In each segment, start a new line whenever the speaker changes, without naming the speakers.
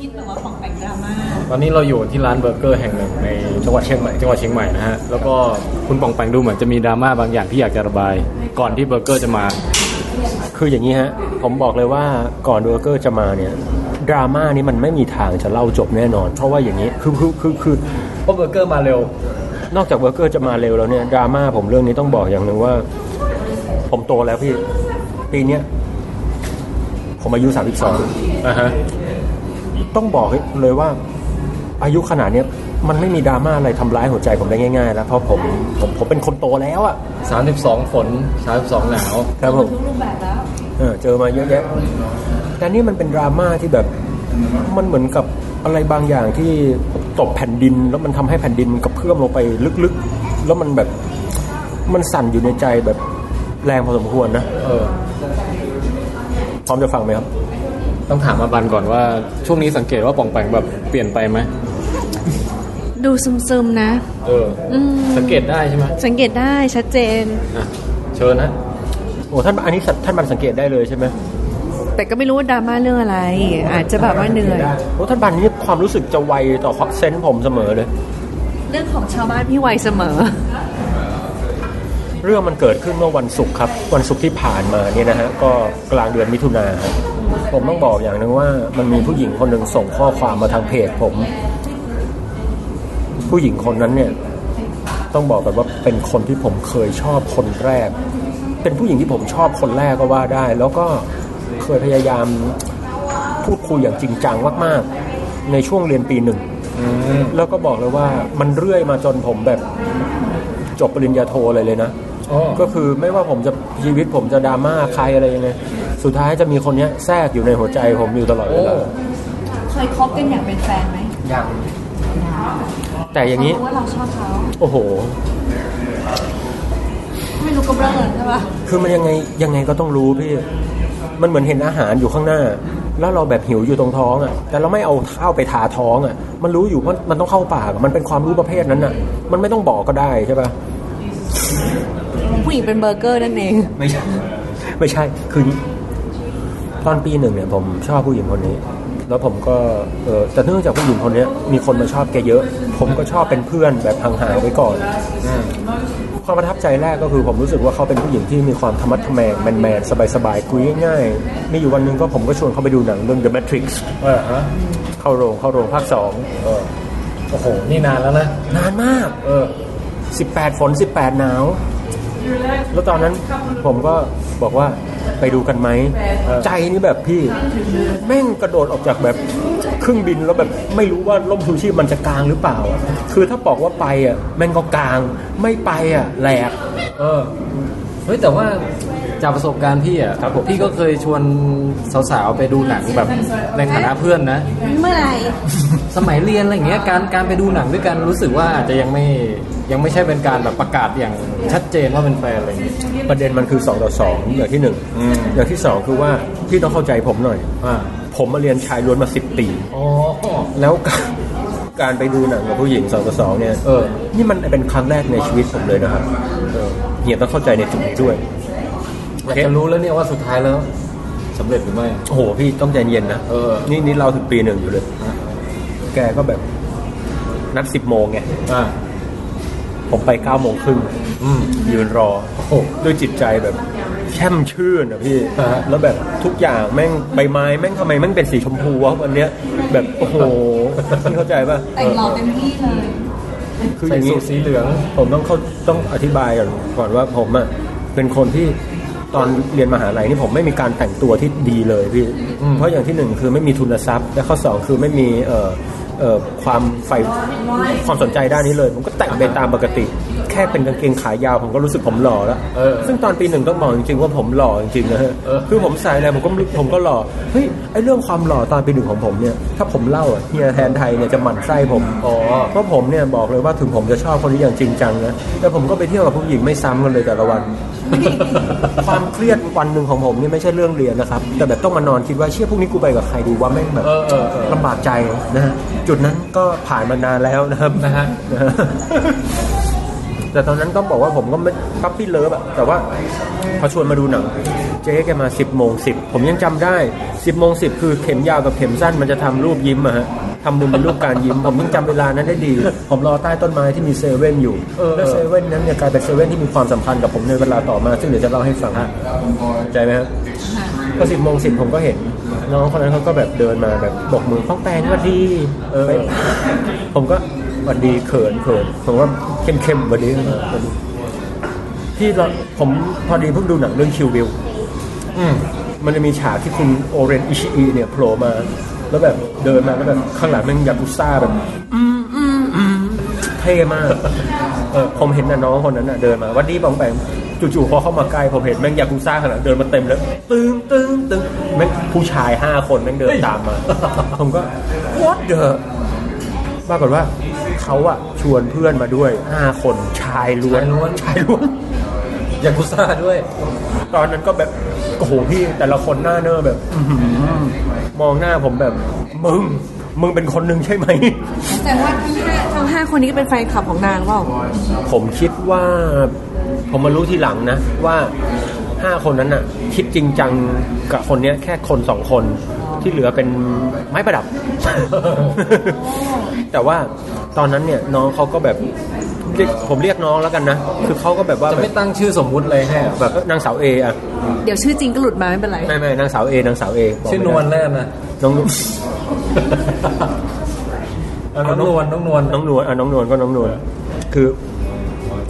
พิษแต่ว่าของแปลงดราม่า
ตอนนี้เราอยู่ที่ร้านเบอร์เกอร์แห่งหนึ่งในจังหวัดเชียงใหม่จังหวัดเชียงใหม่นะฮะแล้วก็คุณป่องแปงดูเหมือนจะมีดราม่าบางอย่างที่อยากจะระบาย ก่อนที่เบอร์เกอร์จะมา
คืออย่างนี้ฮะ ผมบอกเลยว่าก่อนเบอร์เกอร์จะมาเนี่ยดราม่านี้มันไม่มีทางจะเล่าจบแน่นอน เพราะว่าอย่างนี้คือคือคือคือ
เพราะเบอร์เกอร์มาเร็ว
นอกจากเบอร์เกอร์จะมาเร็วแล้วเนี่ยดราม่าผมเรื่องนี้ต้องบอกอย่างหนึ่งว่า ผมโตแล้วพี่ปีเนี้ยผมอายุ 32
อ่าฮะ
ต้องบอกเลยว่าอายุขนาดเนี้ยมันไม่มีดราม่าอะไรทำร้ายหัวใจผมได้ง่ายๆแล้วเพราะผมผมผมเป็นคนโตแล้วอะ
สามสิบสองฝนสามสิบสองหนาว
ครับผม
ทุกรูปแบบแล้ว
เออเจอมาเยอะแยะแต่นี่มันเป็นดราม่าที่แบบมันเหมือนกับอะไรบางอย่างที่ตกแผ่นดิน แล้วมันทำให้แผ่นดินมันกระเพื่อมลงไปลึกๆ แล้วมันแบบมันสั่นอยู่ในใจแบบแรงพอสมควรนะ
เออ
พร้อมจะฟังไหมครับ
ต้องถามมาบันก่อนว่าช่วงนี้สังเกตว่าปองแปงแบบเปลี่ยนไปไหม
ดูซึมๆนะ
เอออ
ม
สังเกตได้ใช่ไหม
สังเกตได้ชัดเจน
อะเชิญนะ
โอ้ท่านอันนี้ท่านบันสังเกตได้เลยใช่ไหม
แต่ก็ไม่รู้ว่าดราม่าเรื่องอะไร อาจจะแบบว่าเหนื่อย
โอ้ท่านบันนี่ความรู้สึกจะไวต่อเซนส์ผมเสมอเลย
เรื่องของชาวบ้านพี่ไวเสมอ
เรื่องมันเกิดขึ้นเมื่อวันศุกร์ครับ วันศุกร์ที่ผ่านมาเนี่ยนะฮะก็กลางเดือนมิถุนาครับผมต้องบอกอย่างหนึ่งว่ามันมีผู้หญิงคนหนึ่งส่งข้อความมาทางเพจผม ผู้หญิงคนนั้นเนี่ย ต้องบอกแบบว่าเป็นคนที่ผมเคยชอบคนแรก เป็นผู้หญิงที่ผมชอบคนแรกก็ว่าได้ แล้วก็เคยพยายามพูดคุยอย่างจริงจังมากๆ ในช่วงเรียนปีหนึ่ง
อืม
แล้วก็บอกเลยว่ามันเรื่อยมาจนผมแบบจบปริญญาโทเลยเลยนะ
อ๋อ
ก็คือไม่ว่าผมจะชีวิตผมจะดราม่าใครอะไรยังไงสุดท้ายจะมีคนเนี้ยแทรกอยู่ในหัวใจผมอยู่ตลอดเว
โอ้
ลา
เคยคบกันอย่างเป็นแฟนไหม
ยัง
แต่อย่างนี้
รู้ว่าเราชอบเขา
โอ้โห
ไม่รู้ก็เบลอใช่ปะ
คือมันยังไงยังไงก็ต้องรู้พี่ มันเหมือนเห็นอาหารอยู่ข้างหน้า แล้วเราแบบหิวอยู่ตรงท้องอะ แต่เราไม่เอาข้าวไปทาท้องอะ มันรู้อยู่ว่ามันต้องเข้าปากอะมันเป็นความรู้ประเภทนั้นอะ มันไม่ต้องบอกก็ได้ใช่ปะ
ผู้หญิงเป็นเบอร์เกอร์นั่นเอง
ไม่ใช่ ไม่ใช่ คืออย่างนี้ตอนปีหนึ่งเนี่ยผมชอบผู้หญิงคนนี้ แล้วผมก็เออแต่เนื่องจากผู้หญิงคนเนี้ยมีคนมาชอบแกเยอะ ผมก็ชอบเป็นเพื่อนแบบห่างๆไว้ก่อน
อืม
ความประทับใจแรกก็คือผมรู้สึกว่าเขาเป็นผู้หญิงที่มีความธรรมะทแมงแมนๆสบายๆคุยง่ายๆมีอยู่วันหนึงก็ผมก็ชวนเขาไปดูหนังเรื่อง The Matrix
เออฮะ
เข้าโรงเข้าโรงภาคสอง
เออโอ้โห นี่นานแล้วนะ
นานมาก
เออ
18ฝน18หนาว แล้วตอนนั้นผมก็บอกว่าไปดูกันไหม ใจนี่แบบพี่แม่งกระโดดออกจากแบบเครื่องบินแล้วแบบไม่รู้ว่าล่มชูชีพมันจะกลางหรือเปล่าอะคือถ้าบอกว่าไปอะแม่งก็กลาง ไม่ไปอะแหลก
เออเฮ้ยแต่ว่า จากประสบการณ์พี่อะ
ครับผม
พี่ก็เคยชวนสาวๆไปดูหนังแบบในฐานะเพื่อนนะ
เมื่อไหร่
สมัยเรียนอะไรอย่างเงี้ยการการไปดูหนังด้วยกันรู้สึกว่าอาจจะยังไม่ยังไม่ใช่เป็นการแบบประกาศอย่างชัดเจนว่าเป็นแฟนอะไรอย่างเงี้ย
ประเด็นมันคือ2ต่อ2อย่างที่หนึ่ง
อืม
อย่างที่สองคือว่าพี่ต้องเข้าใจผมหน่อย
อ่า
ผมมาเรียนชายล้วนมาสิบปี
อ๋อ
แล้วการการไปดูหนังกับผู้หญิงสองต่อสองเนี่ย
เออ
นี่มันเป็นครั้งแรกในชีวิตผมเลยนะครับเออเฮียต้องเข้าใจในจุดนี้ด้วย
อยากจะรู้แล้วเนี่ยว่าสุดท้ายแล้วสำเร็จหรือไม่
โอ้โหพี่ต้องใจเย็นนะ
เออ
นี่นี่เราถึงปีหนึ่งอยู่เลย แกก็แบบ นัดสิบโมงไง
อ่า
ผมไปเก้าโมงครึ่ง
อืม
ยืนรอ
โอ้โห
ด้วยจิตใจแบบแช่มชื่นอะพี่
อ่าฮะ
แล้วแบบทุกอย่างแม่งใบไม้แม่งทำไมแม่งเป็นสีชมพูวะวันเนี้ย แบบโอ้โหพี่เข้าใจป่ะ
แต่งหล่อเต็มที่เลย
คืออ
ใส่
ย่าง
สู
นี้
ทสีเหลือง
ผมต้องเขาต้องอธิบายก่อนก่อนว่าผมอะเป็นคนที่ ตอนเรียนมหาลัยนี่ผมไม่มีการแต่งตัวที่ดีเลยพี่
อืม
เพราะอย่างที่หนึ่งคือไม่มีทุนทรัพย์ และข้อสองคือไม่มีเอ่อเอ่อความใฝ่ความสนใจด้านนี้เลย ผมก็แต่งไปตามปกติ แค่เป็นกางเกงขายาวผมก็รู้สึกผมหล่อแล้ว
เออ
ซึ่งตอนปีหนึ่งต้องบอกจริงๆว่าผมหล่อจริงๆนะฮะ
เออ
คือผมใส่อะไรผมก็ผมก็หล่อเฮ้ยไอเรื่องความหล่อตอนปีหนึ่งของผมเนี่ยถ้าผมเล่าอะเฮียแทนไทยเนี่ยจะหมั่นไส้ผม
อ๋อ
เพราะผมเนี่ยบอกเลยว่าถึงผมจะชอบคนนี้อย่างจริงจังนะแต่ผมก็ไปเที่ยวกับผู้หญิงไม่ซ้ำกันเลยแต่ละวัน ความเครียดวันหนึ่งของผมนี่ไม่ใช่เรื่องเรียนนะครับ แต่แบบต้องมานอนคิดว่าเชื่อพวกนี้กูไปกับใครดีว่าแม่งแบบ
เออเออเออ
ลำบากใจนะฮะจุดนั้นก็ผ่านมานานแล้วนะครับ
นะฮะ
นะฮะ แต่ตอนนั้นก็บอกว่าผมก็ไม่ puppy love อะแต่ว่าพอชวนมาดูหนัง เจ๊แกมา 10โมง10ผมยังจำได้ 10โมง10คือเข็มยาวกับเข็มสั้นมันจะทำรูปยิ้มอะฮะทำมุมเป็นรูปการยิ้ม ผมยังจำเวลานั้นได้ดี ผมรอใต้ต้นไม้ที่มีเซเว่นอยู่ แล้วเซเว่นนั้นเนี่ยกลายเป็นเซเว่นที่มีความสัมพันธ์กับผมในเวลาต่อมา ซึ่งเดี๋ยวจะเล่าให้ฟังเข้าใจไหมครับก็สิบโมงสิบผมก็เห็น น้องคนนั้นเขาก็แบบเดินมาแบบบอกมือป้องแปงว่าดีเออผมก็ห วันดีเขินเขินผมว่าเข้มเข้มๆหวันดีหวัดดีที่เราผมพอดีเพิ่งดูหนังเรื่องคิวบิลมันจะมีฉากที่คุณโอเรนอิชิอิเนี่ยโผล่มา แล้วแบบเดินมาแล้วแบบข้างหลังแม่งยากุซ่าแบบอืมอืมอืมเท่มากเออผมเห็นน่ะน้องคนนั้นน่ะเดินมาหวัดดีบองแปงจู่ๆพอเข้ามาใกล้ผมเห็นแม่งยากุซ่าขนาดเดินมาเต็มเลยตึงตึงตึงแม่งผู้ชายห้าคนแม่งเดินตามมา ผมก็ what the ปรากฏว่า เขาอะชวนเพื่อนมาด้วยห้าคนชายล้วน
ชายล้วน
ชายล้วน
ยากุซ่าด้วย
ตอนนั้นก็แบบโอ้โหพี่แต่ละคนหน้าเนอแบบอื้อหือมองหน้าผมแบบ มึง มึงเป็นคนหนึ่งใช่ไหม
แต่ว่าทั้งห้า
ทั้งห้าคนนี้ก็เป็นแฟนคลับของนางเปล่า
ผมคิดว่าผมมารู้ทีหลังนะ ว่าห้าคนนั้นน่ะ คิดจริงจังกับคนเนี้ยแค่คนสองคน ที่เหลือเป็นไม้ประดับ แต่ว่าตอนนั้นเนี่ยน้องเขาก็แบบเรียกผมเรียกน้องแล้วกันนะ คือเขาก็แบบว่า
จะ
แบ
ไม่
บ
ตั้งชื่อสมมุติเลยให้เหรอ
แบบนางสาวเออะ
เดี๋ยวชื่อจริงก็หลุดมาไม่เป็นไร
ไม่ไม่นางสาวเอนางสาวเอบอก
ชื่อ
ไม่
น
ได้
วลแน่นะ
น้อง
น้องนวลน้องนวล
น้องนวลอะน้องนวลก็น้องนวลคือ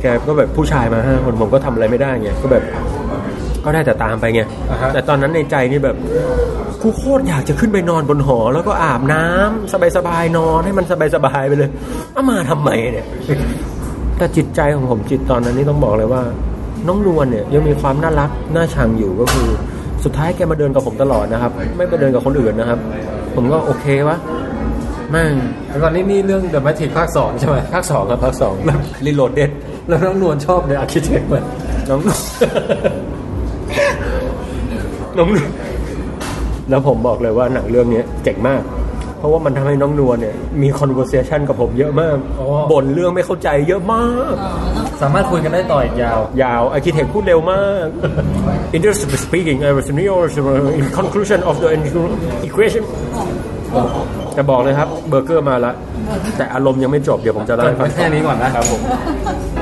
แกก็แบบผู้ชายมาห้าคนผมก็ทำอะไรไม่ได้ไงก็แบบ ก็ได้แต่ตามไปไง
อ่าฮะ
แต่ตอนนั้นในใจนี่แบบ กูโคตรอยากจะขึ้นไปนอนบนหอ แล้วก็อาบน้ำสบายๆนอนให้มันสบายๆไปเลยเอามาทำไมเนี่ยแต่จิตใจของผมจิตตอนนั้นนี่ต้องบอกเลยว่า น้องนวลเนี่ยยังมีความน่ารักน่าชังอยู่ก็คือ สุดท้ายแกมาเดินกับผมตลอดนะครับ ไม่ไปเดินกับคนอื่นนะครับ ผมก็โอเควะแม่ง
แล้วก่อนนี้นี่เรื่อง The Matrix ภาคสองใช่ไหม
ภาคสองครับภาคสอง Reloaded
แล้วน้องนวลชอบใน Architect ไหม
น้องน้องนวล แล้วผมบอกเลยว่าหนังเรื่องนี้เจ๋งมาก เพราะว่ามันทำให้น้องนวลเนี่ยมี conversation กับผมเยอะมากบ่นเรื่องไม่เข้าใจเยอะมาก
สามารถคุยกันได้ต่ออีกยาว
ยาว Architect พูดเร็วมาก Interested speaking I was new in conclusion of the equation จะบอกเลยครับเบอร์เกอร์มาแล้วแต่อารมณ์ยังไม่จบเดี๋ยวผมจะเล่าให้ฟัง
แค่นี้ก่อนนะครับ
ผม
แม้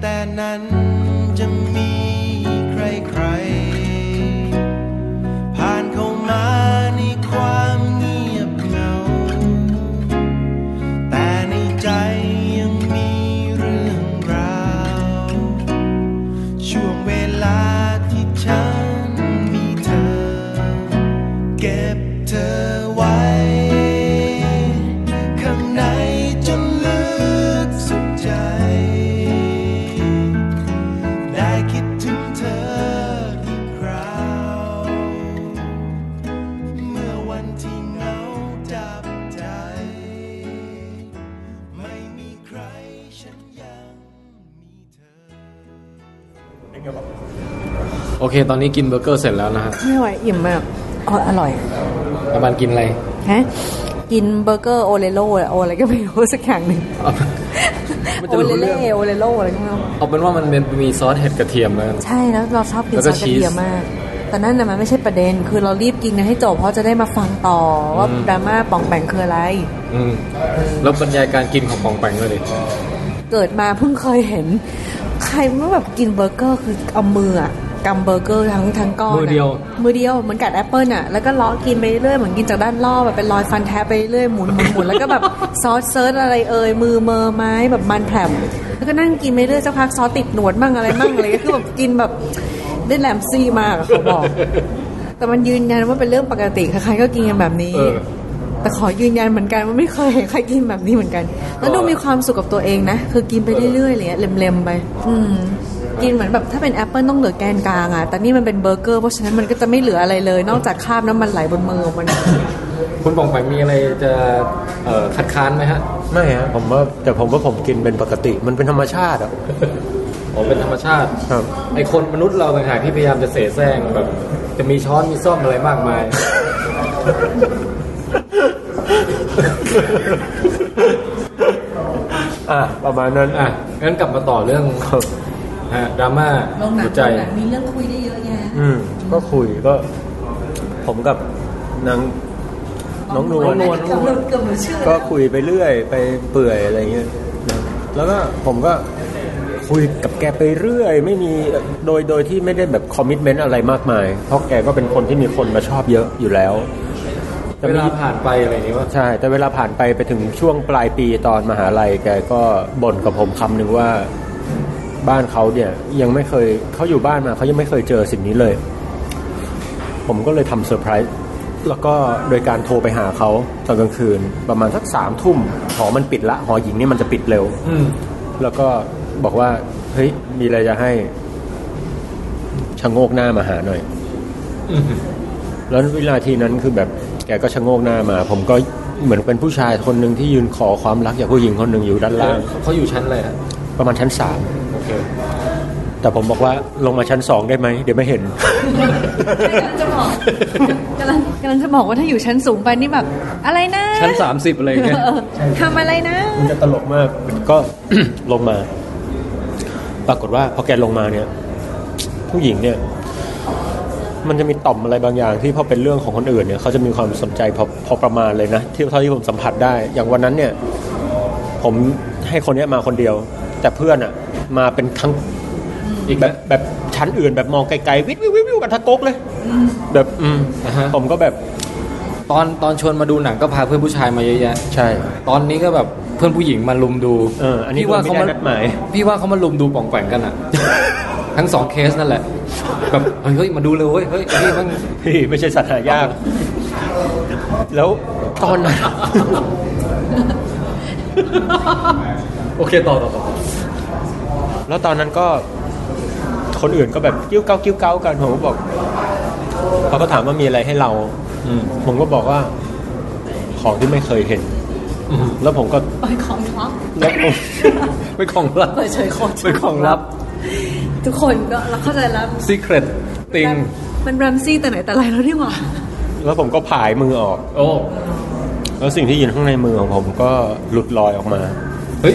แต่นั้นจะมี ตอนนี้กินเบอ
ร์เกอร์เสร็จแล้วนะฮะ
ไม่ไหวอิ่มมากอ๋ออร่อย
ประมาณกินอะไร
ฮะกินเบอร์เกอร์โอเลโลโออะไรก็ไม่รู้สักอย่างหนึ่ง
เอามันจะ
โอ
รู้
เล
เรื่
เล่
อง
โอเลโลอะไรก็ไม่รู้
เอาเป็นว่ามันเป็นมีซอสเห็ดกระเทียมแล้วกัน
ใช่แล้วเราชอบกิน
แล้ว
ซ
ก็
อสกระเทียม
ชีส
มากแต่นั่นน่ะมันไม่ใช่ประเด็น คือเรารีบกินกันให้จบเพราะจะได้มาฟังต่อว่า
อืม
ดราม่าป่องแปงคืออะไร
อืมแล้วบรรยายการกินของปองแปงด้วยดิ
เกิดมาเพิ่งเคยเห็น ใครเมื่อแบบกินเบอร์เกอร์คือเอามืออะ กำเบอร์เกอร์ทั้งทั้งก้อนอะ
มือเดียว
มือเดียวเหมือนกัดแอปเปิลอะแล้วก็เลาะกินไปเรื่อยเหมือนกินจากด้านรอบแบบเป็นรอยฟันแทะไปเรื่อยหมุนหมุนหมุนแล้วก็แบบซอสเซิร์ชอะไรเอ่ยมือเมอไม้แบบมันแผล็บแล้วก็นั่งกินไปเรื่อยสักพักซอสติดหนวดมั่งอะไรมั่งอะไรก็คือแบบกินแบบได้ clumsy มากอะเขาบอก แต่มันยืนยันว่าเป็นเรื่องปกติใครๆก็กินกันแบบนี้
เออ
แต่ขอยืนยันเหมือนกันว่าไม่เคยเห็นใครกินแบบนี้เหมือนกัน แล้วดูมีความสุขกับตัวเองนะ คือกินไปเรื่อยๆอะไรเลยเล็มๆไป อืม กินเหมือนแบบถ้าเป็นแอปเปิลต้องเหลือแกนกลางอะแต่นี่มันเป็นเบอร์เกอร์เพราะฉะนั้นมันก็จะไม่เหลืออะไรเลย นอกจากคราบน้ำมันไหลบนมือของมัน
คุณปองแปงมีอะไรจะเอ่อคัดค้านไหมฮะ
ไม่ฮะผมว่าแต่ผมว่าผมกินเป็นปกติมันเป็นธรรมชาติอะ
อ๋อเป็นธรรมชาติ
ครับ
ไอคนมนุษย์เราต่างหากที่พยายามจะเสแสร้งแบบ จะมีช้อนมีส้อมอะไรมากมาย
อะประมาณนั้น
อะงั้นกลับมาต่อเรื่อง
ครับ
ฮะดราม่า
ลงหนั
หั
ง
วใจ
ลงหนังมีเรื่องคุยได้เยอะแยะ
อืมก็คุยก็ผมกับนางน้องนวล
เกือบหลุดเกือบหลุดชื่อ
ก็คุยไปเรื่อย ไปเปื่อยอะไรเงี้ยนะแล้วก็ผมก็คุยกับแกไปเรื่อย ไม่มีโดยโดยที่ไม่ได้แบบคอมมิชเมนต์อะไรมากมาย เพราะแกก็เป็นคนที่มีคนมาชอบเยอะอยู่แล้วแต่
เว
มี
ลาผ่านไปอะไรอย่างนี้ว่า
ใช่ แต่เวลาผ่านไปไปถึงช่วงปลายปีตอนมหาลัยแกก็บ่นกับผมคำหนึ่งว่า บ้านเขาเนี่ยยังไม่เคยเขาอยู่บ้านมาเขายังไม่เคยเจอสิ่งนี้เลย ผมก็เลยทำเซอร์ไพรส์แล้วก็โดยการโทรไปหาเขาตอนกลางคืน ประมาณสักสามทุ่มหอมันปิดละ หอหญิงนี่มันจะปิดเร็ว
อืม
แล้วก็บอกว่า เฮ้ย มีอะไรจะให้ชะโงกหน้ามาหาหน่อย
อืม
แล้ววินาทีนั้นคือแบบ แกก็ชะโงกหน้ามา ผมก็เหมือนเป็นผู้ชายคนหนึ่งที่ยืนขอความรักจากผู้หญิงคนหนึ่งอยู่ด้านล่าง
เขาอยู่ชั้นอะไรฮะ
ประมาณชั้นสาม
โอเค
แต่ผมบอกว่าลงมาชั้นสองได้ไหมเดี๋ยวไม่เห็น
จะบอกกำลังกำลังจะบอกว่าถ้าอยู่ชั้นสูงไปนี่แบบ อะไรนะ
ชั้น30อะไรอย่างเงี้ย
เออทำอะไรนะ
มันจะตลกมากก็ลงมา ปรากฏว่าพอแกลงมาเนี่ย ผู้หญิงเนี่ย มันจะมีต่อมอะไรบางอย่าง ที่พอเป็นเรื่องของคนอื่นเนี่ยเขาจะมีความสนใจพอพอประมาณเลยนะที่เท่าที่ผมสัมผัสได้ อย่างวันนั้นเนี่ย ผมให้คนเนี้ยมาคนเดียว แต่เพื่อนอะ มาเป็นทั้ง
อีก
แบ
แบบบ
แบบชั้นอื่นแบบมองไกลๆวิววิววิววิวกันทะกกเลย แบบอืม
อ่าฮะ
ผมก็แบบ
ตอนตอนชวนมาดูหนังก็พาเพื่อนผู้ชายมาเยอะแยะ
ใช่
ตอนนี้ก็แบบเพื่อนผู้หญิงมาลุมดู
เอออันนี้
พี่ว่าเขา
โดยไม่
มา
ได้นัดหมาย
พี่ว่าเขามาลุมดูป่องแปงกันอะ ทั้งสองเคสนั่นแหละ แบบเฮ้ยเฮ้ยมาดูเลยเว้ยเฮ้ยไอ้นี่มัน
พี่ไม่ใช่สัตว์หายาก แล้วตอนนั้น
โอเคต่อต่อต่อ
แล้วตอนนั้นก็คนอื่นก็แบบกิ้วเก้ากิ้วเก้ากันผมก็บอกเขาก็ถามว่ามีอะไรให้เรา
อืม
ผมก็บอกว่า ของที่ไม่เคยเห็น
อืม
แล้วผมก็
เปิดของลับ
แล้วผม
เป็นของลับ
เปิดเฉยโคตร
เป็นของลับ
ทุกคนก็เราเข้าใจแล้ว
secret ติง
มันแรมซี่แต่ไหนแต่ไรแล้วนี่หว่า
แล้วผมก็ผายมือออก
โอ้
แล้วสิ่งที่อยู่ข้างในมือของผมก็หลุดลอยออกมา
เฮ้ย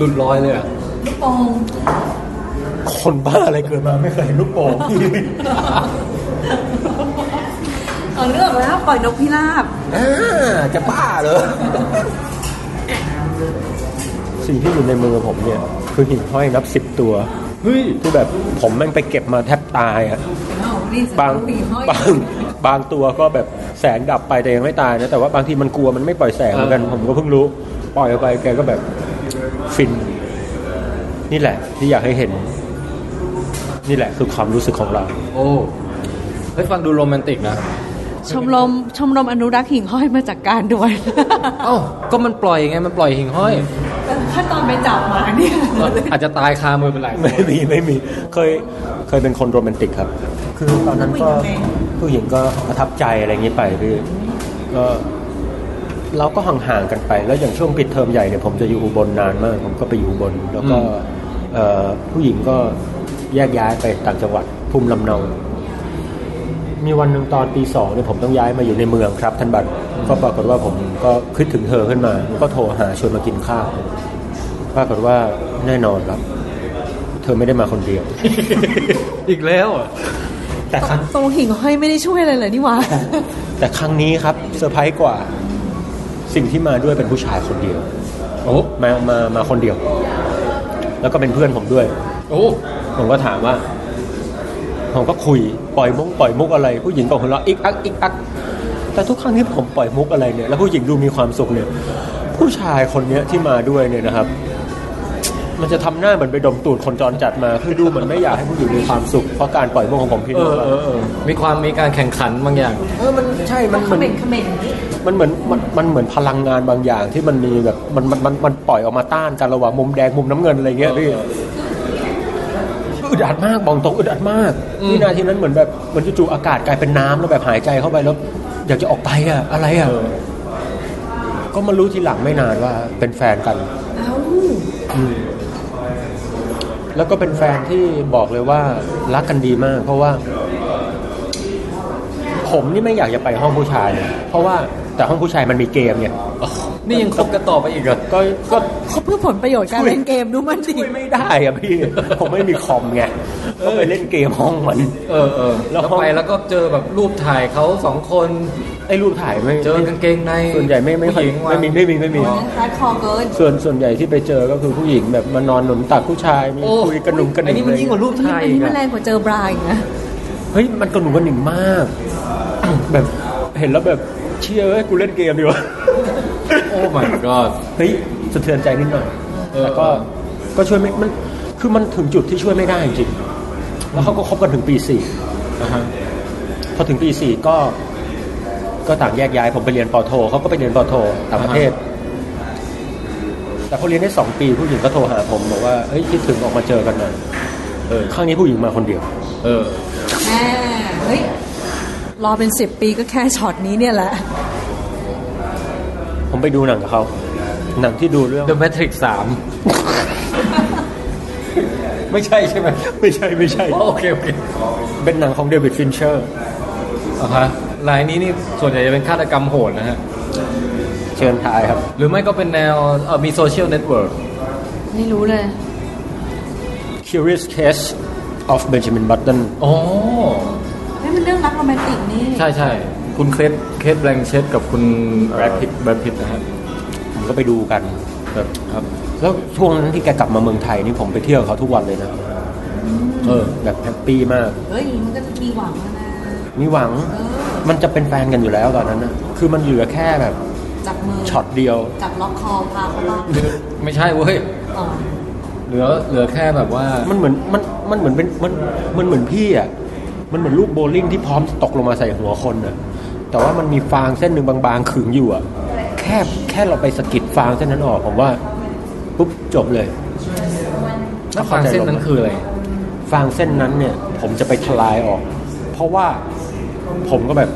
ดุดลอยเลยอะ
ลูกโป่ง
คนบ้าอะไรเกิดมาไม่เคยเห็นลูกโป่ง
เอาเลือกแล้วปล่อยนกพิราบ
อ่าจะบ้าเหรอสิ่งที่อยู่ในมือผมเนี่ย คือหิ่งห้อยนับสิบตัว
เฮ้ย
ที่แบบผมแม่งไปเก็บมาแทบตายอะ
อ้าวนี่
บาง
มีห้อย
บางบางตัวก็แบบแสงดับไปแต่ยังไม่ตายนะแต่ว่าบางทีมันกลัวมันไม่ปล่อยแสงเหมือนกันผมก็เพิ่งรู้ ปล่อยออกไปแกก็แบบฟิน นี่แหละที่อยากให้เห็น นี่แหละคือความรู้สึกของเรา
โอ้เฮ้ยฟังดูโรแมนติกนะ
ชมรมชมรมอนุรักษ์หิ่งห้อยมาจากการด่วน
เอ้าก็มันปล่อยไงมันปล่อยหิ่งห้อย
ขั้นตอนไปจับมาเนี่ย
อาจจะตายคามือเป็นหลายตัว
ไม่มีไม่มีเคยเคยเป็นคนโรแมนติกครับ คือตอนนั้นก็ผู้หญิงก็ประทับใจอะไรอย่างนี้ไปพี่ก็เราก็ห่างๆกันไป แล้วอย่างช่วงปิดเทอมใหญ่เนี่ยผมจะอยู่อุบลนานมาก ผมก็ไปอยู่อุบลแล้วก็
อืม
เอ่อ ผู้หญิงก็แยกย้ายไปต่างจังหวัดภูมิลำเนา มีวันหนึ่งตอนปีสองเนี่ยผมต้องย้ายมาอยู่ในเมืองครับท่านบัตรก็ปรากฏว่าผมก็คิดถึงเธอขึ้นมา ก็โทรหาชวนมากินข้าวปรากฏว่าแน่นอนครับ เธอไม่ได้มาคนเดียว
อีกแล้วอะ
แต่ครั้ง
ตรงหิ่งห้อยไม่ได้ช่วยอะไรเลยนี่หว่า
แต่ครั้งนี้ครับเซอร์ไพรส์กว่า สิ่งที่มาด้วยเป็นผู้ชายคนเดียว
โอ้
มามามาคนเดียว แล้วก็เป็นเพื่อนผมด้วย
โอ้
ผมก็ถามว่า ผมก็คุยปล่อยมุกปล่อยมุกอะไร ผู้หญิงก็หัวเราะอีกอักอีกอักแต่ทุกครั้งที่ผมปล่อยมุกอะไรเนี่ยแล้วผู้หญิงดูมีความสุขเนี่ย ผู้ชายคนเนี้ยที่มาด้วยเนี่ยนะครับ มันจะทำหน้าเหมือนไปดมตูดคนจรจัดมา คือดูเหมือนไม่อยากให้ผู้หญิงมีความสุข เพราะการปล่อยมุกของผมพี่
เอ
นุ๊
อกเออเออมีความมีการแข่งขันบางอย่าง
เออ มันใช่ มันเห
เข
มือน
ม่นเขม่น
มันเหมือนมันมันเหมือนพลังงานบางอย่างที่มันมีแบบมันมันมันมันปล่อยออกมาต้านกันระหว่างมุมแดงมุมน้ำเงินอะไรเงี้ยพี่อึดอัดมากบองตรงอึดอัดมาก
อืม
วินาทีนั้นเหมือนแบบเหมือนจู่ๆอากาศกลายเป็นน้ำแล้วแบบหายใจเข้าไปแล้ว อยากจะออกไปอะอะไรอะก็มารู้ทีหลังไม่นานว่าเป็นแฟนกัน
เอ้า
อืม แล้วก็เป็นแฟนที่บอกเลยว่ารักกันดีมาก เพราะว่า ผมนี่ไม่อยากจะไปห้องผู้ชาย เพราะว่าแต่ห้องผู้ชายมันมีเกมเนี่ย
นี่ยังคบกันต่อไปอีกเหรอ
ก็ก็
เขาเพื่อผลประโยชน์การเล่นเกมดูมันดิ
ช่วยไม่ได้อะพี่ผมไม่มีคอมไงก็ไปเล่นเกมห้องมัน
เออเออ
แล้
แล้ววไปแล้วก็เจอแบบรูปถ่ายเขาสองคน
ไอ้รูปถ่ายไม่
เจอกางเกงใน
ส่วนใหญ่ไม่ไม่ค่อย
ผู้หญิงวาง
ไม่มีไม่มีไม่มี
hardcore เกิน
ส่วนส่วนใหญ่ที่ไปเจอก็คือผู้หญิงแบบมานอนหนุนตักผู้ชายมี
โอ้
คุยกระหนุ่มกระห
อัน
นิ่
นี้มันยิ่งกว่ารูป
อันนี้
ถ่าย
อัน
อี
นี้
ก
มันแร
อะ
งกว่าเจอบรายอีกนะ
เฮ้ยมันกระหนุ่มกระหนิ่งมาก แบบเห็นแล้วแบบเชื่อเอ้ยกูเล่นเกมดีวะ
โอ้ my god
เฮ้ยสะเทือนใจนิดหน่อย
เออ
แต่ก็ก็ช่วยไม่มันคือมันถึงจุดที่ช่วยไม่ได้จริงๆแล้วเขาก็คบกันถึงปีสี่
อ่าฮะ
พอถึงปีสี่ก็ ก็ต่างแยกย้ายผมไปเรียนปอโทเขาก็ไปเรียนปอโทต่างประเทศ แต่พอเรียนได้สองปีผู้หญิงก็โทรหาผมบอกว่าเฮ้ยคิดถึงออกมาเจอกันหน่อย
เออ
ครั้งนี้ผู้หญิงมาคนเดียว
เออ
แม่เฮ้ยรอเป็นสิบปีก็แค่ช็อตนี้เนี่ยแหละ
ผมไปดูหนังกับเขา หนังที่ดูเรื่อง
The Matrix สามไม่ใช่ใช่ไหม
ไม่ใช่ไม่ใช่
อ๋อโอเค โอเค
เป็นหนังของ David Fincher อ่า
ฮะรายนี้นี่ส่วนใหญ่จะเป็นฆาตกรรมโหดนะฮะ
เชิญทายครับ
หรือไม่ก็เป็นแนวเออมี Social Network
ไม่รู้เลย
Curious Case of Benjamin Button
อ๋อ
เฮ้ยมันเรื่องรักโรแมนติกนี่
ใช่ใช่ คุณ Cate Cate Blanchett กับคุณ Brad Pitt Brad Pitt นะฮะ
ผมก็ไปดูกัน
แบบครับ
แล้วช่วงนั้นที่แกกลับมาเมืองไทยนี่ผมไปเที่ยวกับเขาทุกวันเลยนะ
เออ
แบบ happy มาก
เฮ้ยมันก็มีหวังแล้วนะ
มีหวังมันจะเป็นแฟนกันอยู่แล้วตอนนั้นนะคือมันเหลือแค่แบบ
จับมือ
ช็อตเดียว
จับล็อกคอพาเข้าบ้าน
ไม่ใช่เว้ย
อ๋อ
เหลือเหลือแค่แบบว่า
มันเหมือนมันมันเหมือนเป็นมันมันเหมือนพี่อะมันเหมือนลูกโบว์ลิ่งที่พร้อมตกลงมาใส่หัวคนอะ แต่ว่ามันมีฟางเส้นหนึ่งบางๆขึงอยู่อะแค่แค่เราไปสะกิดฟางเส้นนั้นออกผมว่าปุ๊บจบเลย
แล้วฟางเส้นนั้นคืออะไร
ฟางเส้นนั้นเนี่ย ผมจะไปทลายออก เพราะว่าผมก็แบบ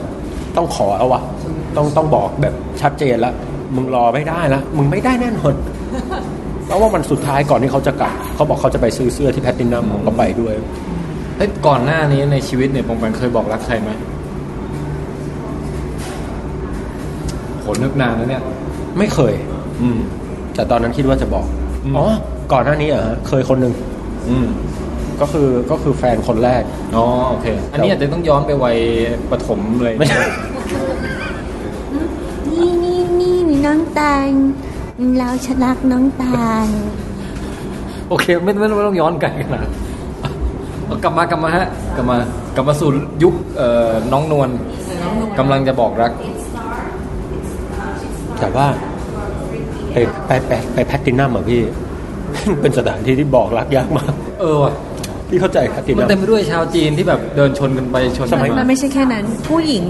ต้องขอแล้ววะต้องต้องบอกแบบชัดเจนแล้วมึงรอไม่ได้แล้วมึงไม่ได้แน่นอนเพราะว่ามันสุดท้ายก่อนที่เขาจะกลับ เขาบอกเขาจะไปซื้อเสื้อที่แพตตินัมผมก็ไปด้วย
เฮ้ยก่อนหน้านี้ในชีวิตเนี่ยปองแปงเคยบอกรักใครไหม โหนึกนานแล้วเนี่ย
ไม่เคย
อืม
แต่ตอนนั้นคิดว่าจะบอก
อืม
อ๋อ ก่อนหน้านี้เหรอะเคยคนหนึ่ง
อืม
ก็คือก็คือแฟนคนแรก
อ๋อโอเค อันนี้อาจจะต้องย้อนไปวัยประถมเลย
ไม่ใช่
นี่นี่นี่นี่น้องตังเราชนักน้องตัง
โอเค ไม่ไม่ไม่ต้องย้อนไกลขนาดนั้นเอากลับมากลับมาฮะ กลับมากลับมาสู่ยุคเอ่อน้องนวลกำลังจะบอกรัก
แต่ว่าไปไปไปไปแพตตินัมอะพี่ เป็นสถานที่ที่บอกรักยากมาก
เออว่ะ
พี่เข้าใจแพตติ
มัน
นัม
เต็มไปด้วยชาวจีนที่แบบเดินชนกันไปชน
ส
กั
มัย
น
มัน
มา
ไม่ใช่แค่นั้น ผู้หญิง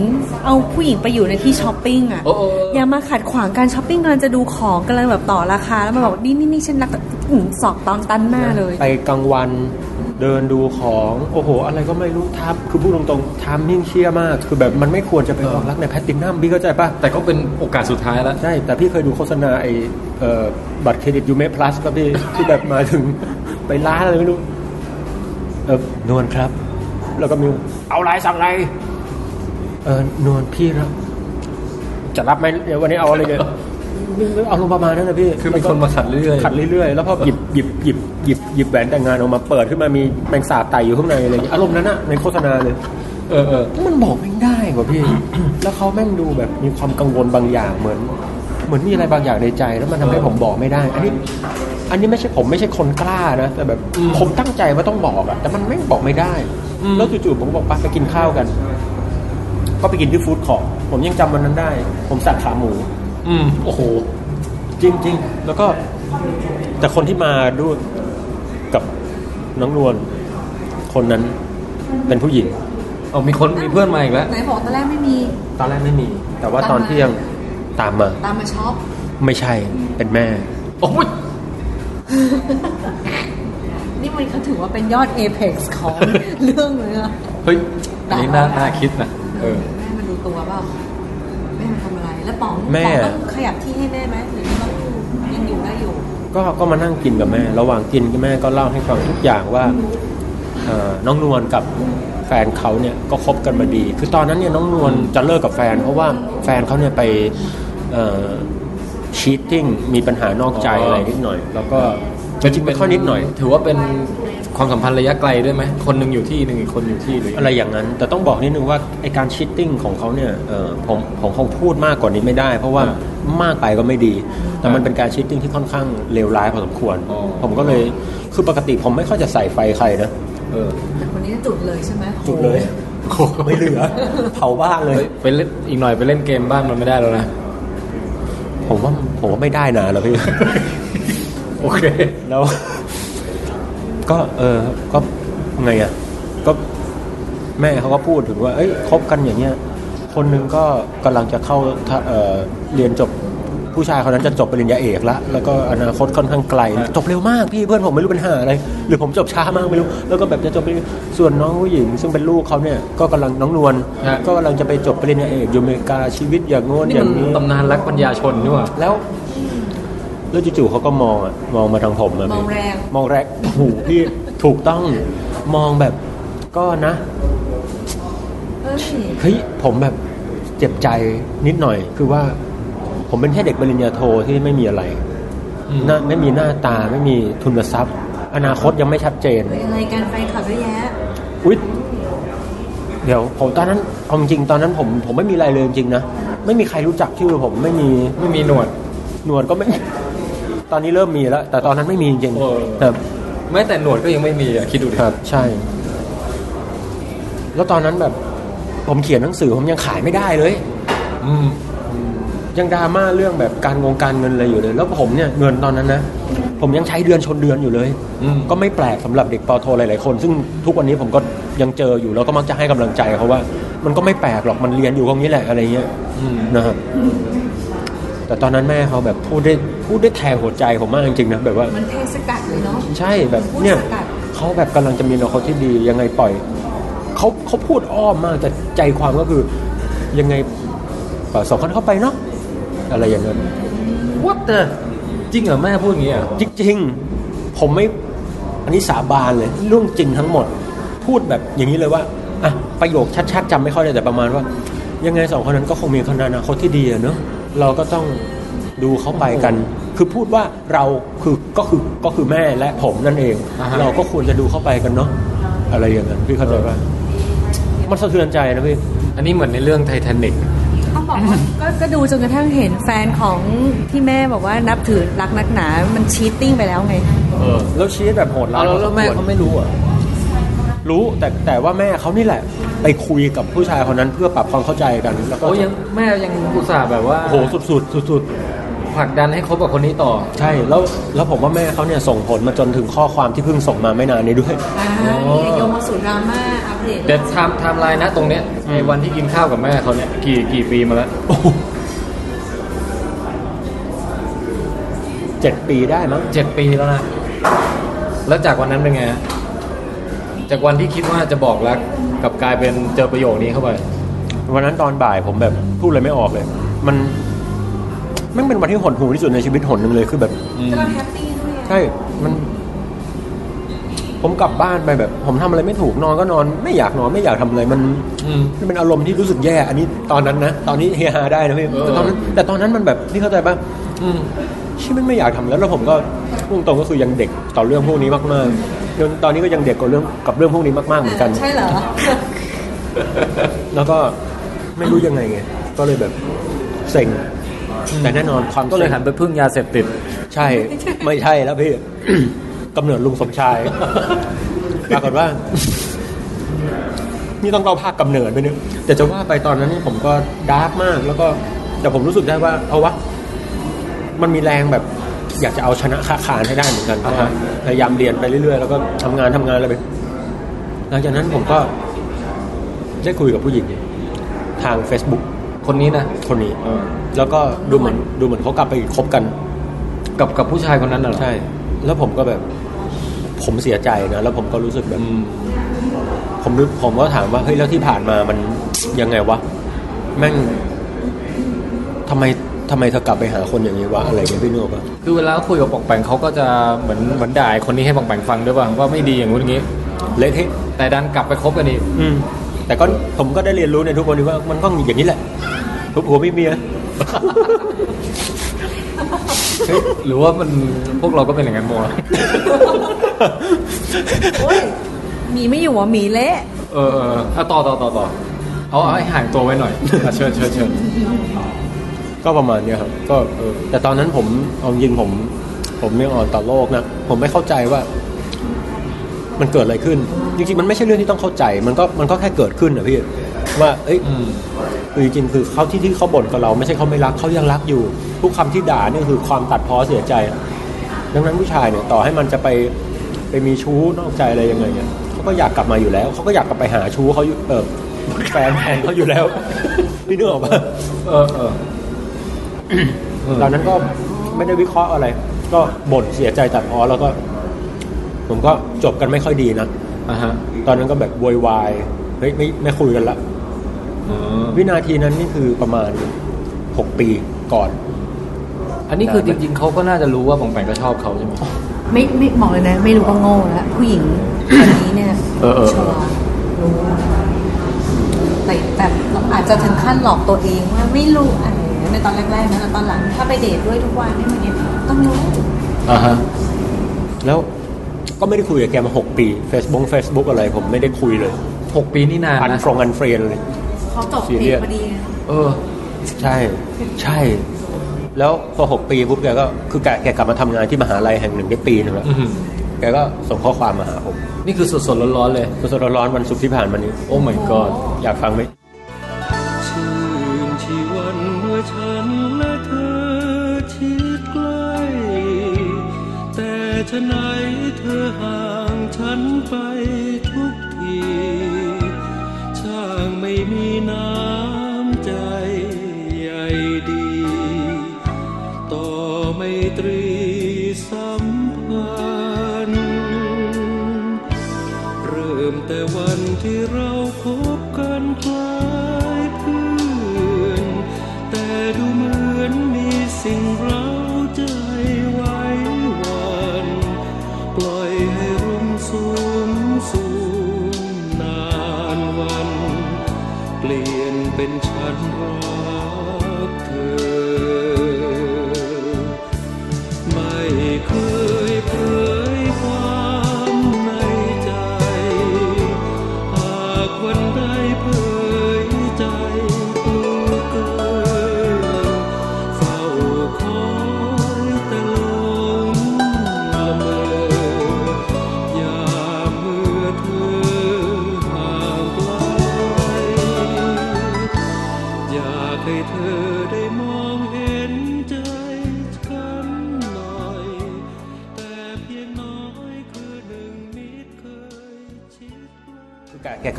เอาผู้หญิงไปอยู่ในที่ช้อปปิ้งอะ
โอ้โอ้โอ้
อย่ามาขัดขวางการช้อปปิ้งกำลังจะดูของกำลังแบบต่อราคา แล้วมาบอกนี่นี่นี่ฉันรักอืมศอกตอนตันหน้าเลย
ไปกลางวัน เดินดูของโอ้โห อะไรก็ไม่รู้ทับคือพูดตรงๆ timing เหี้ยมาก คือแบบมันไม่ควรจะไปบอกรักในแพตตินัมพี่เข้าใจปะ
แต่ก็เป็นโอกาสสุดท้ายแล้ว
ใช่ แต่พี่เคยดูโฆษณาไอ้เอ่อบัตรเครดิตยูเมพลัสก็พี่ที่แบบมาถึงไปร้านอะไรไม่รู้ เออนวลครับ แล้วก็มีเอาอะไรสั่งอะไรเออนวลพี่รับจะรับไหมเดี๋ยววันนี้เอาอะไรเนี่ย เอาลงประมาณนั้นนะพี่
คือมีคนมาขัดเรื่อยๆ
ขัดเรื่อยๆแล้วพอหยิบหยิบหยิบหยิบหยิบแหวนแต่งงานออกมาเปิดขึ้นมามีแมงสาบไต่อยู่ข้างในอะไรอย่างเงี้ยอารมณ์นั้นอะในโฆษณาเลย
เออเออ
มันบอกไม่ได้กว่าพี่ แล้วเขาแม่งดูแบบมีความกังวลบางอย่างเหมือน เหมือนมีอะไรบางอย่างในใจ แล้วมันทำให้ผมบอกไม่ได้ อันนี้ อันนี้ไม่ใช่ผมไม่ใช่คนกล้านะแต่แบบผมตั้งใจว่าต้องบอกอะแต่มันไม่งบอกไม่ได้แล้วจู่ๆผมก็บอกไปไปกินข้าวกัน ก็ไปกินที่ฟู้ดคอร์ทผมยังจำวันนั้นได้ ผมสั่งขาหมู
อืมโอ้โห
จริงๆแล้วก็ แต่คนที่มาด้วยกับน้องนวลคนนั้นเป็นผู้หญิง
เอามีคนมีเพื่อนมาอีกแล้ว
ไหนบอกตอนแรกไม่มี
ตอนแรกไม่มี แต่ว่าตอน
ตามมา
เที่ยงตามมา
ตามมาช็อป
ไม่ใช่เป็นแม่
โอ้ย
นี่มันเขาถือว่าเป็นยอดเอ e x ของเรื่องเลยอะ
เฮ้ยอันนี้น่าน่าคิดนะเออ
แม่มันดูตัวเปล่า แม่มันทำอะไรแล้วป๋อง
แม่
ป๋องต้องขยับที่ให้แม่ไหมหรือต้องยังอยู่ได้อยู่
ก็ก็มานั่งกินกับแม่ ระหว่างกินกับแม่ก็เล่าให้ฟังทุกอย่างว่าเอ่อน้องนวลกับแฟนเขาเนี่ยก็คบกันมาดี คือตอนนั้นเนี่ยน้องนวลจะเลิกกับแฟน เพราะว่าแฟนเขาเนี่ยไป cheating มีปัญหานอกใจ
อ๋ออ
อะไรนิดหน่อย แล้วก็จริงๆไม่ค่อยนิดหน่อย
ถือว่าเป็น ความสัมพันธ์ระยะไกลด้วยไหมคนหนึ่งอยู่ที่หนึ่งอีกคนอยู่ที่หรือ
อะไรอย่างนั้น แต่ต้องบอกนิดนึงว่าไอการ cheating ของเขาเนี่ยเออผมผมคงพูดมากกว่านี้ไม่ได้ เพราะว่ามากไปก็ไม่ดี แต่มันเป็นการชิตติ้งที่ค่อนข้างเลวร้ายพอสมควร
อ๋อ
ผมก็เลยคือปกติผมไม่ค่อยจะใส่ไฟใครนะ
เออ
แต่คนนี้จุดเลยใช่ไหม
จุดเลยไม่เหลือเผาบ้านเลย
เฮ้ยไปเล่นอีกหน่อยไปเล่นเกมบ้านมันไม่ได้แล้วนะ
ผมว่าผมว่าไม่ได้นะแล้วพี่
โอเค
แล้ว ก็เออก็ไงอะก็แม่เขาก็พูดถึงว่า เอ้ยคบกันอย่างเงี้ย คนหนึ่งก็กำลังจะเข้าถ้าเอ่อเรียนจบผู้ชายคนนั้นจะจบปริญญาเอกละแล้วก็อนาคตค่อนข้างไกล จบเร็วมากพี่เพื่อนผมไม่รู้ปัญหาอะไร หรือผมจบช้ามากไม่รู้ แล้วก็แบบจะจบปริญญาส่วนน้องผู้หญิง ซึ่งเป็นลูกเขาเนี่ยก็กำลังน้องนวล
ฮะ
ก็กำลังจะไปจบปริญญาเอกอยู่อเมริกาชีวิตอย่างโน้น
นี่
อย่า
มัน
งนี้
ตำนานรักปัญญาชนนี่หว่า
แล้ว แล้วจู่ๆเขาก็มองอะมองมาทางผมอะ
มองแรง
มองแรงโอ้โหพี่ถูกต้องมองแบบก็นะ
เอ้ย
เฮ้ยผมแบบเจ็บใจนิดหน่อย คือว่า ผมเป็นแค่เด็กปริญญาโทที่ไม่มีอะไร
อืม
หน้าไม่มีหน้าตาไม่มีทุนทรัพย์ อนาคตยังไม่ชัดเจน
เฮ้ยอะไรการไฟขับเยอะแยะ
อุ๊ยเดี๋ยวผมตอนนั้นเอาจริงๆตอนนั้นผมผมไม่มีอะไรเลยจริงๆนะไม่มีใครรู้จักชื่อผมไม่มี
ไม่มีหนวด
หนวดก็ไม่ ตอนนี้เริ่มมีแล้ว แต่ตอนนั้นไม่มีจริง
เออ
ๆครับ
แม้แต่หนวดก็ยังไม่มีอะคิดดูดิ
ครับ ใช่ แล้วตอนนั้นแบบ ผมเขียนหนังสือผมยังขายไม่ได้เลย
อืม
ยังดราม่าเรื่องแบบการวงการเงินอะไรอยู่เลย แล้วผมเนี่ยเงินตอนนั้นนะ ผมยังใช้เดือนชนเดือนอยู่เลย
อืม
ก็ไม่แปลกสำหรับเด็กปอโทหลายๆคน ซึ่งทุกวันนี้ผมก็ยังเจออยู่แล้วก็มักจะให้กำลังใจเขาว่า มันก็ไม่แปลกหรอกมันเรียนอยู่ตรงนี้แหละอะไรเงี้ย
อืม
นะครับ แต่ตอนนั้นแม่เขาแบบพูดได้พูดได้แทงหัวใจผมมากจริงๆนะแบบว่า
มันเทสกัดเลยเนาะ
ใช่แบบเนี่ย
พูดสกัด
เขาแบบกำลังจะมีอนาคตที่ดียังไงปล่อยเขาเขาพูดอ้อมมากแต่ใจความก็คือยังไงปล่อยสองคนเข้าไปเนาะอะไรอย่างเงี้ย
วัดเตอจริงเหรอแม่พูดอย่างงี้อะ
จริงๆผมไม่อันนี้สาบานเลยเรื่องจริงทั้งหมด พูดแบบอย่างนี้เลยว่าอะประโยคชัดๆจำไม่ค่อยได้แต่ประมาณว่า ยังไงสองคนนั้นก็คงมีอนาคตที่ดีอะเนอะ เราก็ต้องดูเขาไปกัน คือพูดว่าเราคือก็คือก็คือแม่และผมนั่นเอง
อ่าฮะ
เราก็ควรจะดูเข้าไปกันเนาะอะไรอย่างนั้นพี่เข้าใจป่ะมันสะเทือนใจนะพี่
อันนี้เหมือนในเรื่องไททานิก
ต้องบอกว่าก็ก็ดูจนกระทั่งเห็นแฟนของที่แม่บอกว่านับถือรักนักหนา มันชีตติ้งไปแล้วไง
เออ
แล้วชีสแบบโหดร้า
เอา
ย
แล้ว
พอส
แล้ว
ม
แม่
ควร
เขาไม่รู้อะ
รู้ แต่แต่ว่าแม่เขานี่แหละ ไปคุยกับผู้ชายคนนั้นเพื่อปรับความเข้าใจกันแล้วก็
โอ้ยังแม่ยังอุตส่าห์แบบว่า
โอ้โหสุดๆสุด
ผลักดันให้คบกับคนนี้ต่อ
ๆใช่แล้วแล้วผมว่าแม่เขาเนี่ยส่งผลมาจนถึงข้อความที่เพิ่งส่งมาไม่นานนี้ด้วย
อ่านี่โยงมาสู่ดราม่าอัปเดต
แต่ time timeline นะตรงเนี้ยในวันที่กินข้าวกับแม่เขาเนี่ยกี่กี่ปีมาแล้ว
เจ็ดปีได้มั้ง
เจ็ดปีแล้วนะแล้วจากวันนั้นเป็นไงฮะ จากวันที่คิดว่าจะบอกรักกลับกลายเป็นเจอประโยคนี้เข้าไป
วันนั้นตอนบ่ายผมแบบพูดอะไรไม่ออกเลย มันมันเป็นวันที่หดหูที่สุดในชีวิตหนหนึ่งเลยคือแบบ
ก็เราแฮปปี้ด้วยอะ
ใช่มัน ผมกลับบ้านไปแบบ ผมทำอะไรไม่ถูกนอนก็นอน ไม่อยากนอนไม่อยากทำอะไรมัน
อืม
มันเป็นอารมณ์ที่รู้สึกแย่ อันนี้ตอนนั้นนะตอนนี้เฮฮาได้นะพี่
เออ
แต่ตอนนั้นแต่ตอนนั้นมันแบบนี่เข้าใจป่ะ
อืม
ชี่มันไม่อยากทำแล้วแล้วผมก็พูดตรงๆก็คือยังเด็กต่อเรื่องพวกนี้มาก ๆจนตอนนี้ก็ยังเด็กกับเรื่องกับเรื่องพวกนี้มากๆเหมือนกัน
ใช่เหรอ
แล้วก็ไม่รู้ยังไงไงก็เลยแบบเซ็งแต่แน่นอนความ
ก็เลยหัน
ซ็ง
ไปพึ่งยาเสพติด
ใช่ไม่ใช่แล้วพี่กำเนิดลุงสมชายปรากฏว่า นี่ต้องเล่าภาคกำเนิดไปนึงแต่จะว่าไปตอนนั้นนี่ผมก็ดาร์กมาก แล้วก็แต่ผมรู้สึกได้ว่า เอาวะมันมีแรงแบบ อยากจะเอาชนะค้าขานให้ได้เหมือนกัน
อ่าฮะ
พยายามเรียนไปเรื่อยๆ แล้วก็ทำงานทำงานอะไรไปหลังจากนั้นผมก็ได้คุยกับผู้หญิงทาง Facebook
คนนี้นะ
คนนี้
เออ
แล้วก็ดูเหมือนดูเหมือนเขากลับไปคบกัน
กับกับผู้ชายคนนั้นน่ะเหรอ
ใช่ แล้วผมก็แบบ ผมเสียใจนะแล้วผมก็รู้สึกแบบ
อืม
ผมนึกผมก็ถามว่าเฮ้ยแล้วที่ผ่านมามันยังไงวะแม่งทำไม ทำไมเธอกลับไปหาคนอย่างนี้วะอะไรเงี้ยพี่นึกออกปะ
คือเวลาคุยกับปองแปงเขาก็จะเหมือนเหมือนด่าไอ้คนนี้ให้ปองแปงฟังด้วยว่าว่าไม่ดีอย่างงู้นอย่างงี้
เละเทะ
แต่ดันกลับไปคบกันอีก
อืมแต่ก็ผมก็ได้เรียนรู้ในทุกวันนี้ว่ามันก็อย่างนี้แหละทุกผัวไม่เมีย
เฮ้ยหรือว่ามันพวกเราก็เป็นอย่างนั้นโม
โอ้ยหมีไม่อยู่อะหมีเละ
เออเออเอาต่อต่อต่อต่อเอาเอาให้ห่างตัวไว้หน่อยอะเชิญเชิญเชิญ
ก็ประมาณเนี้ยครับก็เออแต่ตอนนั้นผมเอาจริงผม ผมยังอ่อนต่อโลกนะผมไม่เข้าใจว่า มันเกิดอะไรขึ้น จริงๆมันไม่ใช่เรื่องที่ต้องเข้าใจ มันก็มันก็แค่เกิดขึ้นนะพี่ว่าเอ้ย
อืม
คือจริงๆคือเขาที่ที่เขาบ่นกับเราไม่ใช่เขาไม่รักเขายังรักอยู่ ทุกคำที่ด่านี่คือความตัดพ้อเสียใจ ดังนั้นผู้ชายเนี่ยต่อให้มันจะไปไปมีชู้นอกใจอะไรยังไงเนี่ยเขาก็อยากกลับมาอยู่แล้วเขาก็อยากกลับไปหาชู้เขาอยู่เออแฟนแฟนเขาอยู่แล้วพี่นึกออกปะ
เออเออ
ตอนนั้นก็ไม่ได้วิเคราะห์อะไร ก็บ่นเสียใจตัดพ้อแล้วก็ ผมก็จบกันไม่ค่อยดีนะ
อ่าฮะ
ตอนนั้นก็แบบโวยวายเฮ้ยไม่ไม่คุยกันละ
อืม
วินาทีนั้นนี่คือประมาณหกปีก่อน
อันนี้คือจริงๆเขาก็น่าจะรู้ว่าปองแปงก็ชอบเขาใช่ไหม
ไม่ไม่บอกเลยนะ ไม่รู้ก็โง่แล้วผู้หญิงคนนี้เนี่ย
เออเออ
ชัวร์รู้แต่แต่เราอาจจะถึงขั้นหลอกตัวเองว่าไม่รู้อะไรอย่างเงี้ย ในตอนแรกๆนะแต่ตอนหลังถ้าไปเดทด้วยทุกวันนี่มันเนี่ยต้องรู้
อ่าฮะ
แล้วก็ไม่ได้คุยกับแกมาหกปี Facebook Facebook อะไรผมไม่ได้คุยเลย
หกปีนี่นาน
นะ un unfriend เลย
เขาจบ
ซีเรี
เด็
ย
ก
ส
พอดี
เออ
ใช่ใช่ แล้วพอหกปีปุ๊บแกก็คือแกแกกลับมาทำงานที่มหาลัยแห่งหนึ่งได้ปีหนึงแล้ว
อื้อหือ
แกก็ส่งข้อความมาหาผม
นี่คือสดๆร้อนๆเลย
สดๆร้อนๆวันศุกร์ที่ผ่านมานี้
โอ้ my god
อยากฟังไหม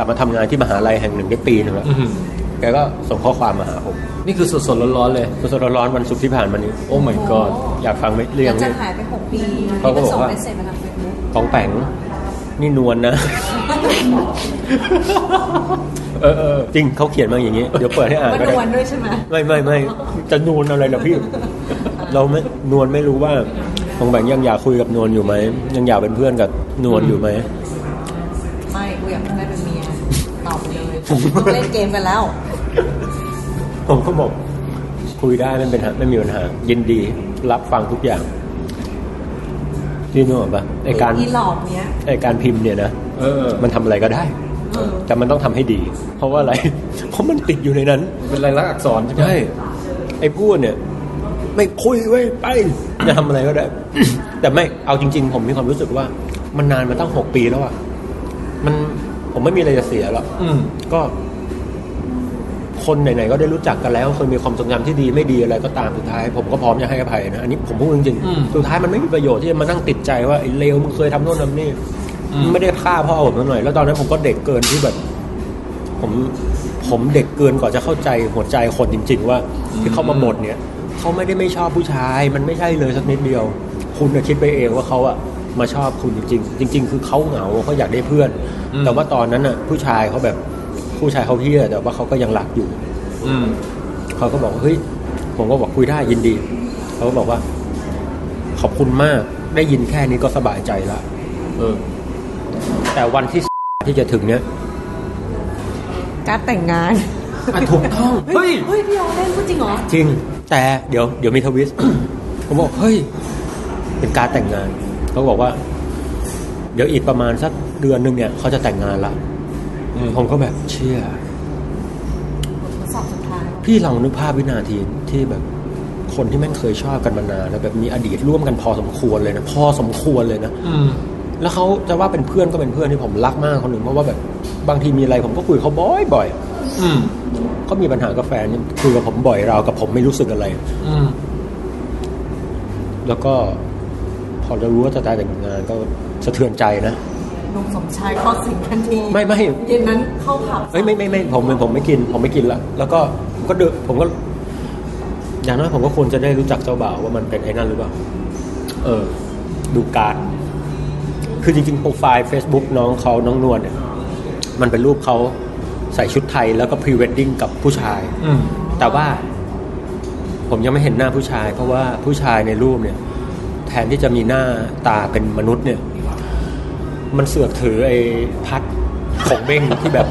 แล้วแกแกกลั
บมาทำงานที่มหาลัยแห่งหนึ่งได้ปีหนึงแล้ว
อื้อหือ
แกก็ส่งข้อความมาหาผม
นี่คือสดๆร้อนๆเลย
สดๆร้อนๆวันศุกร์ที่ผ่านมานี้
oh my god
อยากฟังไหมเรื่
ห
อ
ลั
ง
งจา
นี้
กหายไปหกปี
เขาก็บอกว่า
ส่ง message มาทางเฟซบุ๊ก
ปองแปงนี่นวลนะ เออเออจริงเขาเขียนมาอย่างนี้ เดี๋ยวเปิดให้อ่าน
ว่า
ก็
น
ได้
วลด้วยใช่ไหม
ไม่ไม่ไม่จะนวลอะไรล่ะพี่ เราไม่นวลไม่รู้ว่าของแบงค์ยังอยากคุยกับนวลอยู่ไหมยังอยากเป็นเพื่อนกับนวลอยู่ไหม
ไม่กูอยากได้เป็นเมียตอบไปเลยต้องเล่นเกมกันแล้ว
ผมก็บอกคุยได้ไม่เป็นปัญหาไม่มีปัญหายินดีรับฟังทุกอย่างที่นึกออกปะไอการ
อีหลอกเนี้ย
ไอการพิมพ์เนี่ยนะ
เออ
มันทำอะไรก็ได้
เออ
แต่มันต้องทำให้ดี เพราะว่าอะไร เพราะมันติดอยู่ในนั้น
เป็นลายลักษณ์อักษรใช่ไหม
ใช่ไอ้พูดเนี่ย ไม่คุยไว้ยไปจะทำอะไรก็ได้ แต่ไม่เอาจริง ๆ ผมมีความรู้สึกว่า มันนานมาตั้งหกปีแล้วอะ มันผมไม่มีอะไรจะเสียหรอก
อืม
ก็ คนไหนๆก็ได้รู้จักกันแล้ว เคยมีความทรงจำที่ดีไม่ดีอะไรก็ตามสุดท้าย ผมก็พร้อมจะให้อภัยนะอันนี้ผมพูดจริง
อืม
ๆสุดท้ายมันไม่มีประโยชน์ที่จะมานั่งติดใจว่าไอ้เลวมึงเคยทำโน่นทำนี่
อืม
ไม่ได้ฆ่าพ่อผมสักหน่อย แล้วตอนนั้นผมก็เด็กเกินที่แบบ ผมผมเด็กเกินกว่าจะเข้าใจหัวใจคนจริง ๆ ว่า ที่เขามาบ่นเนี่ยเขาไม่ได้ไม่ชอบผู้ชาย มันไม่ใช่เลยสักนิดเดียว คุณน่ะคิดไปเองว่าเขาอะ มาชอบคุณจริง ๆ จริง ๆ คือเขาเหงาเขาอยากได้เพื่อน
อืม
แต่ว่าตอนนั้นอะผู้ชายเขาแบบผู้ชายเขาเฮี้ยแต่ว่าเขาก็ยังรักอยู่
อืม
เขาก็บอกว่าเฮ้ยผผมก็บอกคุยได้ยินดีเขาก็บอกว่า ขอบคุณมากได้ยินแค่นี้ก็สบายใจละเออ แต่วันที่ที่จะถึงเนี้ย
การดแต่งงาน
อะถูกต้องเฮ้ย
เฮ้ยพี่ออเล่นพูดจริงเหรอ
จริง แต่เดี๋ยวเดี๋ยวมีทวิสต์ผมบอกเฮ้ยเป็นการแต่งงาน เขาบอกว่า เดี๋ยวอีกประมาณสักเดือนหนึ่งเนี่ยเขาจะแต่งงานละผมก็แบบเชื่อ
สอบสุดท้าย
พี่ลองนึกภาพวินาทีที่แบบ คนที่แม่งเคยชอบกันมานานแล้วแบบมีอดีตร่วมกันพอสมควรเลยนะพอสมควรเลยนะ
อืม
แล้วเขาจะว่าเป็นเพื่อนก็เป็นเพื่อนที่ผมรักมากคนหนึ่งเพราะว่าแบบบางทีมีอะไรผมก็คุยกับเขาบ่อยบ่อย
อืม
ๆเขามีปัญหากับแฟนนี่คุยกับผมบ่อยราวกับผมไม่รู้สึกอะไร
อืม
แล้วก็พ อเรารู้ว่าจะแต่งงานก็สะเทือนใจนะ
นงสมชายเข้าสิงทันที
ไม่ไม่
เย็นนั้นเข้าผับ
เอ้ยไม่ไม่ไม่ผมผมไม่กิน ผมไม่กินละแล้วก็ผมก็เดินผมก็ อย่างน้อยผมก็ควรจะได้รู้จักเจ้าบ่าวว่ามันเป็นไอ้นั่นหรือเปล่า เออ ดูการ์ดคือจริงๆ profile Facebook น้องเขาน้องนวลเนี่ย มันเป็นรูปเขาใส่ชุดไทยแล้วก็พรีเวดดิ้งกับผู้ชาย
อืม
แต่ว่า ผมยังไม่เห็นหน้าผู้ชาย เพราะว่าผู้ชายในรูปเนี่ย แทนที่จะมีหน้าตาเป็นมนุษย์เนี่ย มันเสือกถือไอ้พัดขงเบ้งที่แบบ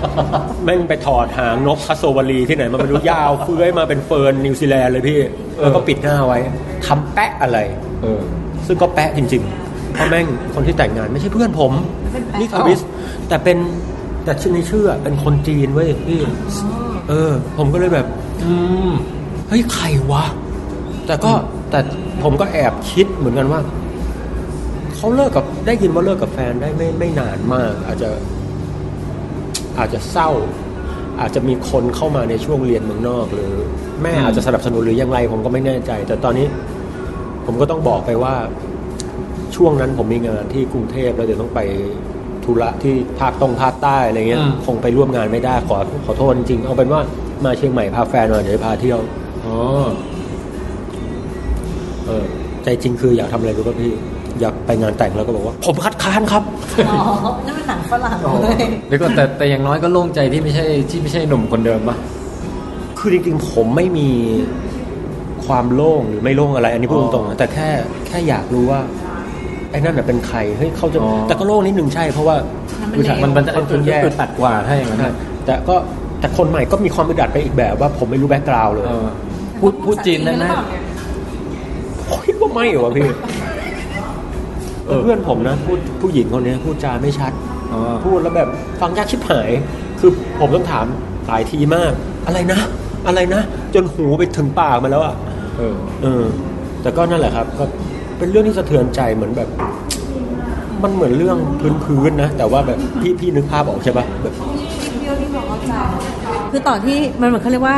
แม่งไปถอดหางนกคัสโซวารีที่ไหนมาไม่รู้ยาวเฟื้อยมาเป็นเฟิร์นนิวซีแลนด์เลยพี่ แล้วก็ปิดหน้าไว้ทำแปะอะไร
เออ
ซึ่งก็แปะจริงๆเพราะแม่งคนที่แต่งงานไม่ใช่เพื่อนผมนี่ทวิสแต่เป็นแต่ชื่อในชื่อเป็นคนจีนเว้ยพี่เออ ผมก็เลยแบบ
อืม
เฮ้ยใครวะ แต่ก็แต่ ผมก็แอบคิดเหมือนกันว่าเขาเลิกกับได้ยินว่าเลิกกับแฟนได้ไม่ไม่นานมาก อาจจะอาจจะเศร้า อาจจะมีคนเข้ามาในช่วงเรียนเมืองนอก หรือแม่อาจจะสนับสนุนหรือยังไงผมก็ไม่แน่ใจ แต่ตอนนี้ผมก็ต้องบอกไปว่าช่วงนั้นผมมีงานที่กรุงเทพแล้วเดี๋ยวต้องไปธุระที่ภาคตรงภาคใต้อะไรเงี้ย
อืม
คงไปร่วมงานไม่ได้ขอขอโทษจริงๆเอาเป็นว่ามาเชียงใหม่พาแฟนมาเดี๋ยวพาเที่ยว
อ๋อ
เออใจจริงคืออยากทำอะไรรู้ป่ะพี่อยากไปงานแต่งแล้วก็บอกว่า ผมคัดค้านครับ
อ๋อนั่นเป็นหนังฝรั่งเลย
เดี๋ยวก่อนแต่แต่อย่างน้อยก็โล่งใจที่ไม่ใช่ที่ไม่ใช่หนุ่มคนเดิมปะ
คือจริงๆผมไม่มีความโล่งหรือไม่โล่งอะไร อันนี้พูด
อ๋อ
ตรงๆนะแต่แค่แค่อยากรู้ว่าไอ้นั่นน่ะเป็นใครเฮ้ยเขาจะ
อ๋อ
แต่ก็โล่งนิดนึงใช่เพราะว่า
มันมันมันจะ
ค่อนข้างแย่
อึดอัดกว่าถ้าอย่างนั้น
ใช่
นะ
แต่ก็แต่คนใหม่ก็มีความอึดอัดไปอีกแบบว่าผมไม่รู้ background เลย
เออพูดพูดจีนได้ไหม
คิดว่า ไม่เหรอวะพี่เพื่อนผมนะพูดผู้หญิงคนนี้พูดจาไม่ชัด
อ๋อ
พูดแล้วแบบฟังยากชิบหาย คือผมต้องถามหลายทีมาก อะไรนะ อะไรนะ จนหูไปถึงปากมาแล้วอะ
เออ
เออ แต่ก็นั่นแหละครับ ก็เป็นเรื่องที่สะเทือนใจเหมือนแบบ มันเหมือนเรื่องพื้นๆนะ แต่ว่าแบบพี่พี่นึกภาพออกใช่ปะแบบ
คือตอนที่มันเหมือนเขาเรียกว่า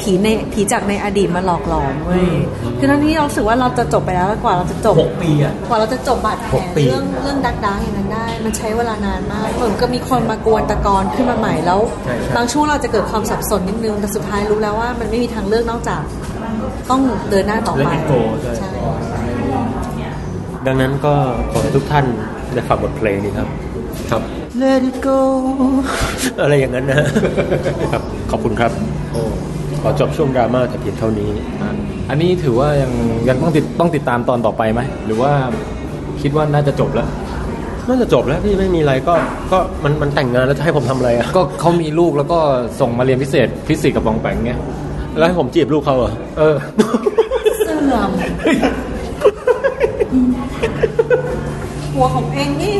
ผีในผีจากในอดีตมาหลอกหลอนเว้ยคือตอนที่เรารู้สึกว่าเราจะจบไปแล้วแล้วกว่าเราจะจบ
หกปีอะ
กว่าเราจะจบบาดแผล
หกปี
เรื่องเรื่องดักดังอย่างนั้นได้ มันใช้เวลานานมากเหมือนก็มีคนมากวนตะกอนขึ้นมาใหม่แล้วบางช่วงเราจะเกิดความสับสนนิดนึงแต่สุดท้ายรู้แล้วว่ามันไม่มีทางเลือกนอกจาก ต้องเดินหน้าต่อไป
Let it go ใช่
ใช่
ดังนั้นก็ขอให้ทุกท่านได้ฟังบทเพลงนี้ครับครับ Let it go อะไรอย่างนั้นนะครับ ขอบคุณครับ
โอ้
ขอจบช่วงดราม่าแต่เพียงเท่านี้
อะอันนี้ถือว่ายังยังต้องติดต้องติดตามตอนต่อไปไหมหรือว่าคิดว่าน่าจะจบแล้ว
น่าจะจบแล้วพี่ไม่มีอะไรก็ก็มันมันแต่งงานแล้วจะให้ผมทำอะไรอะ
ก็เขามีลูกแล้วก็ส่งมาเรียนพิเศษฟิสิกส์กับบองแปงเงี้ย
แล้วให้ผมจีบลูกเขาเหรอ
เออ
เสื่อมหัวของเองนี่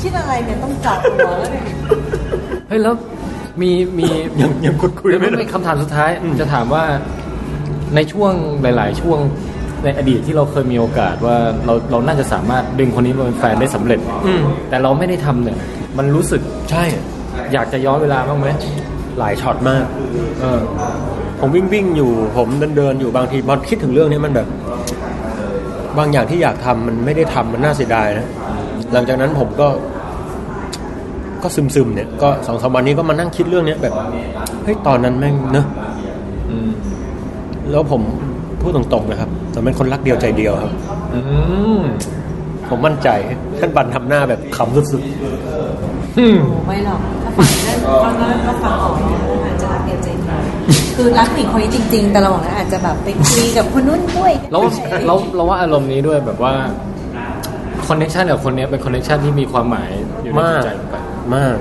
คิดอะไรเนี่ยต้องจับหัวแล้วเนี่ย
เฮ้ยแล้ว มีมี
ยังยังคุยคุย
เดี๋ยว
ไม่
มัน
ได้
เป็นคำถามสุดท้ายจะถามว่าในช่วงหลาย ๆ ช่วงในอดีตที่เราเคยมีโอกาสว่าเราเราน่าจะสามารถดึงคนนี้มาเป็นแฟนได้สำเร็จ
อืม
แต่เราไม่ได้ทำเนี่ย มันรู้สึก
ใช่
อยากจะย้อนเวลาบ้างไหม
หลายช็อตมาก
เออ
ผมวิ่งวิ่งอยู่ผมเดินเดินอยู่บางทีพอคิดถึงเรื่องนี้มันแบบ บางอย่างที่อยากทำมันไม่ได้ทำมันน่าเสียดายนะหลังจากนั้นผมก็ ก็ซึมซึมๆเนี่ยก็สองสามวันนี้ก็มานั่งคิดเรื่องเนี้ยแบบเฮ้ยตอนนั้นแม่งเนอะ
อืม
แล้วผมพูดตรงๆนะครับผมเป็นคนรักเดียวใจเดียวครับ
อืม
ผมมั่นใจท่านบันทำหน้าแบบขำสุด
อืม
โอ้ไม่หรอกถ้าฟังเรื่องฟังเรื่องก็ฟังออกนะอาจจะรักเดียวใจเดียว
คือรักผู้หญิงคนนี้จริง ๆ แต่เราบอกว่าอาจจะแบบไปคุยกับคนนู้นด้วย
เราเราเราว่าอารมณ์นี้ด้วยแบบว่าคอนเน t ชันกับคนเนี้ยเป็นคอนเน t ชันที่มีความหมายอยู่ใน
มา
จิ
ก
ตใจเห มือนกัน
มาก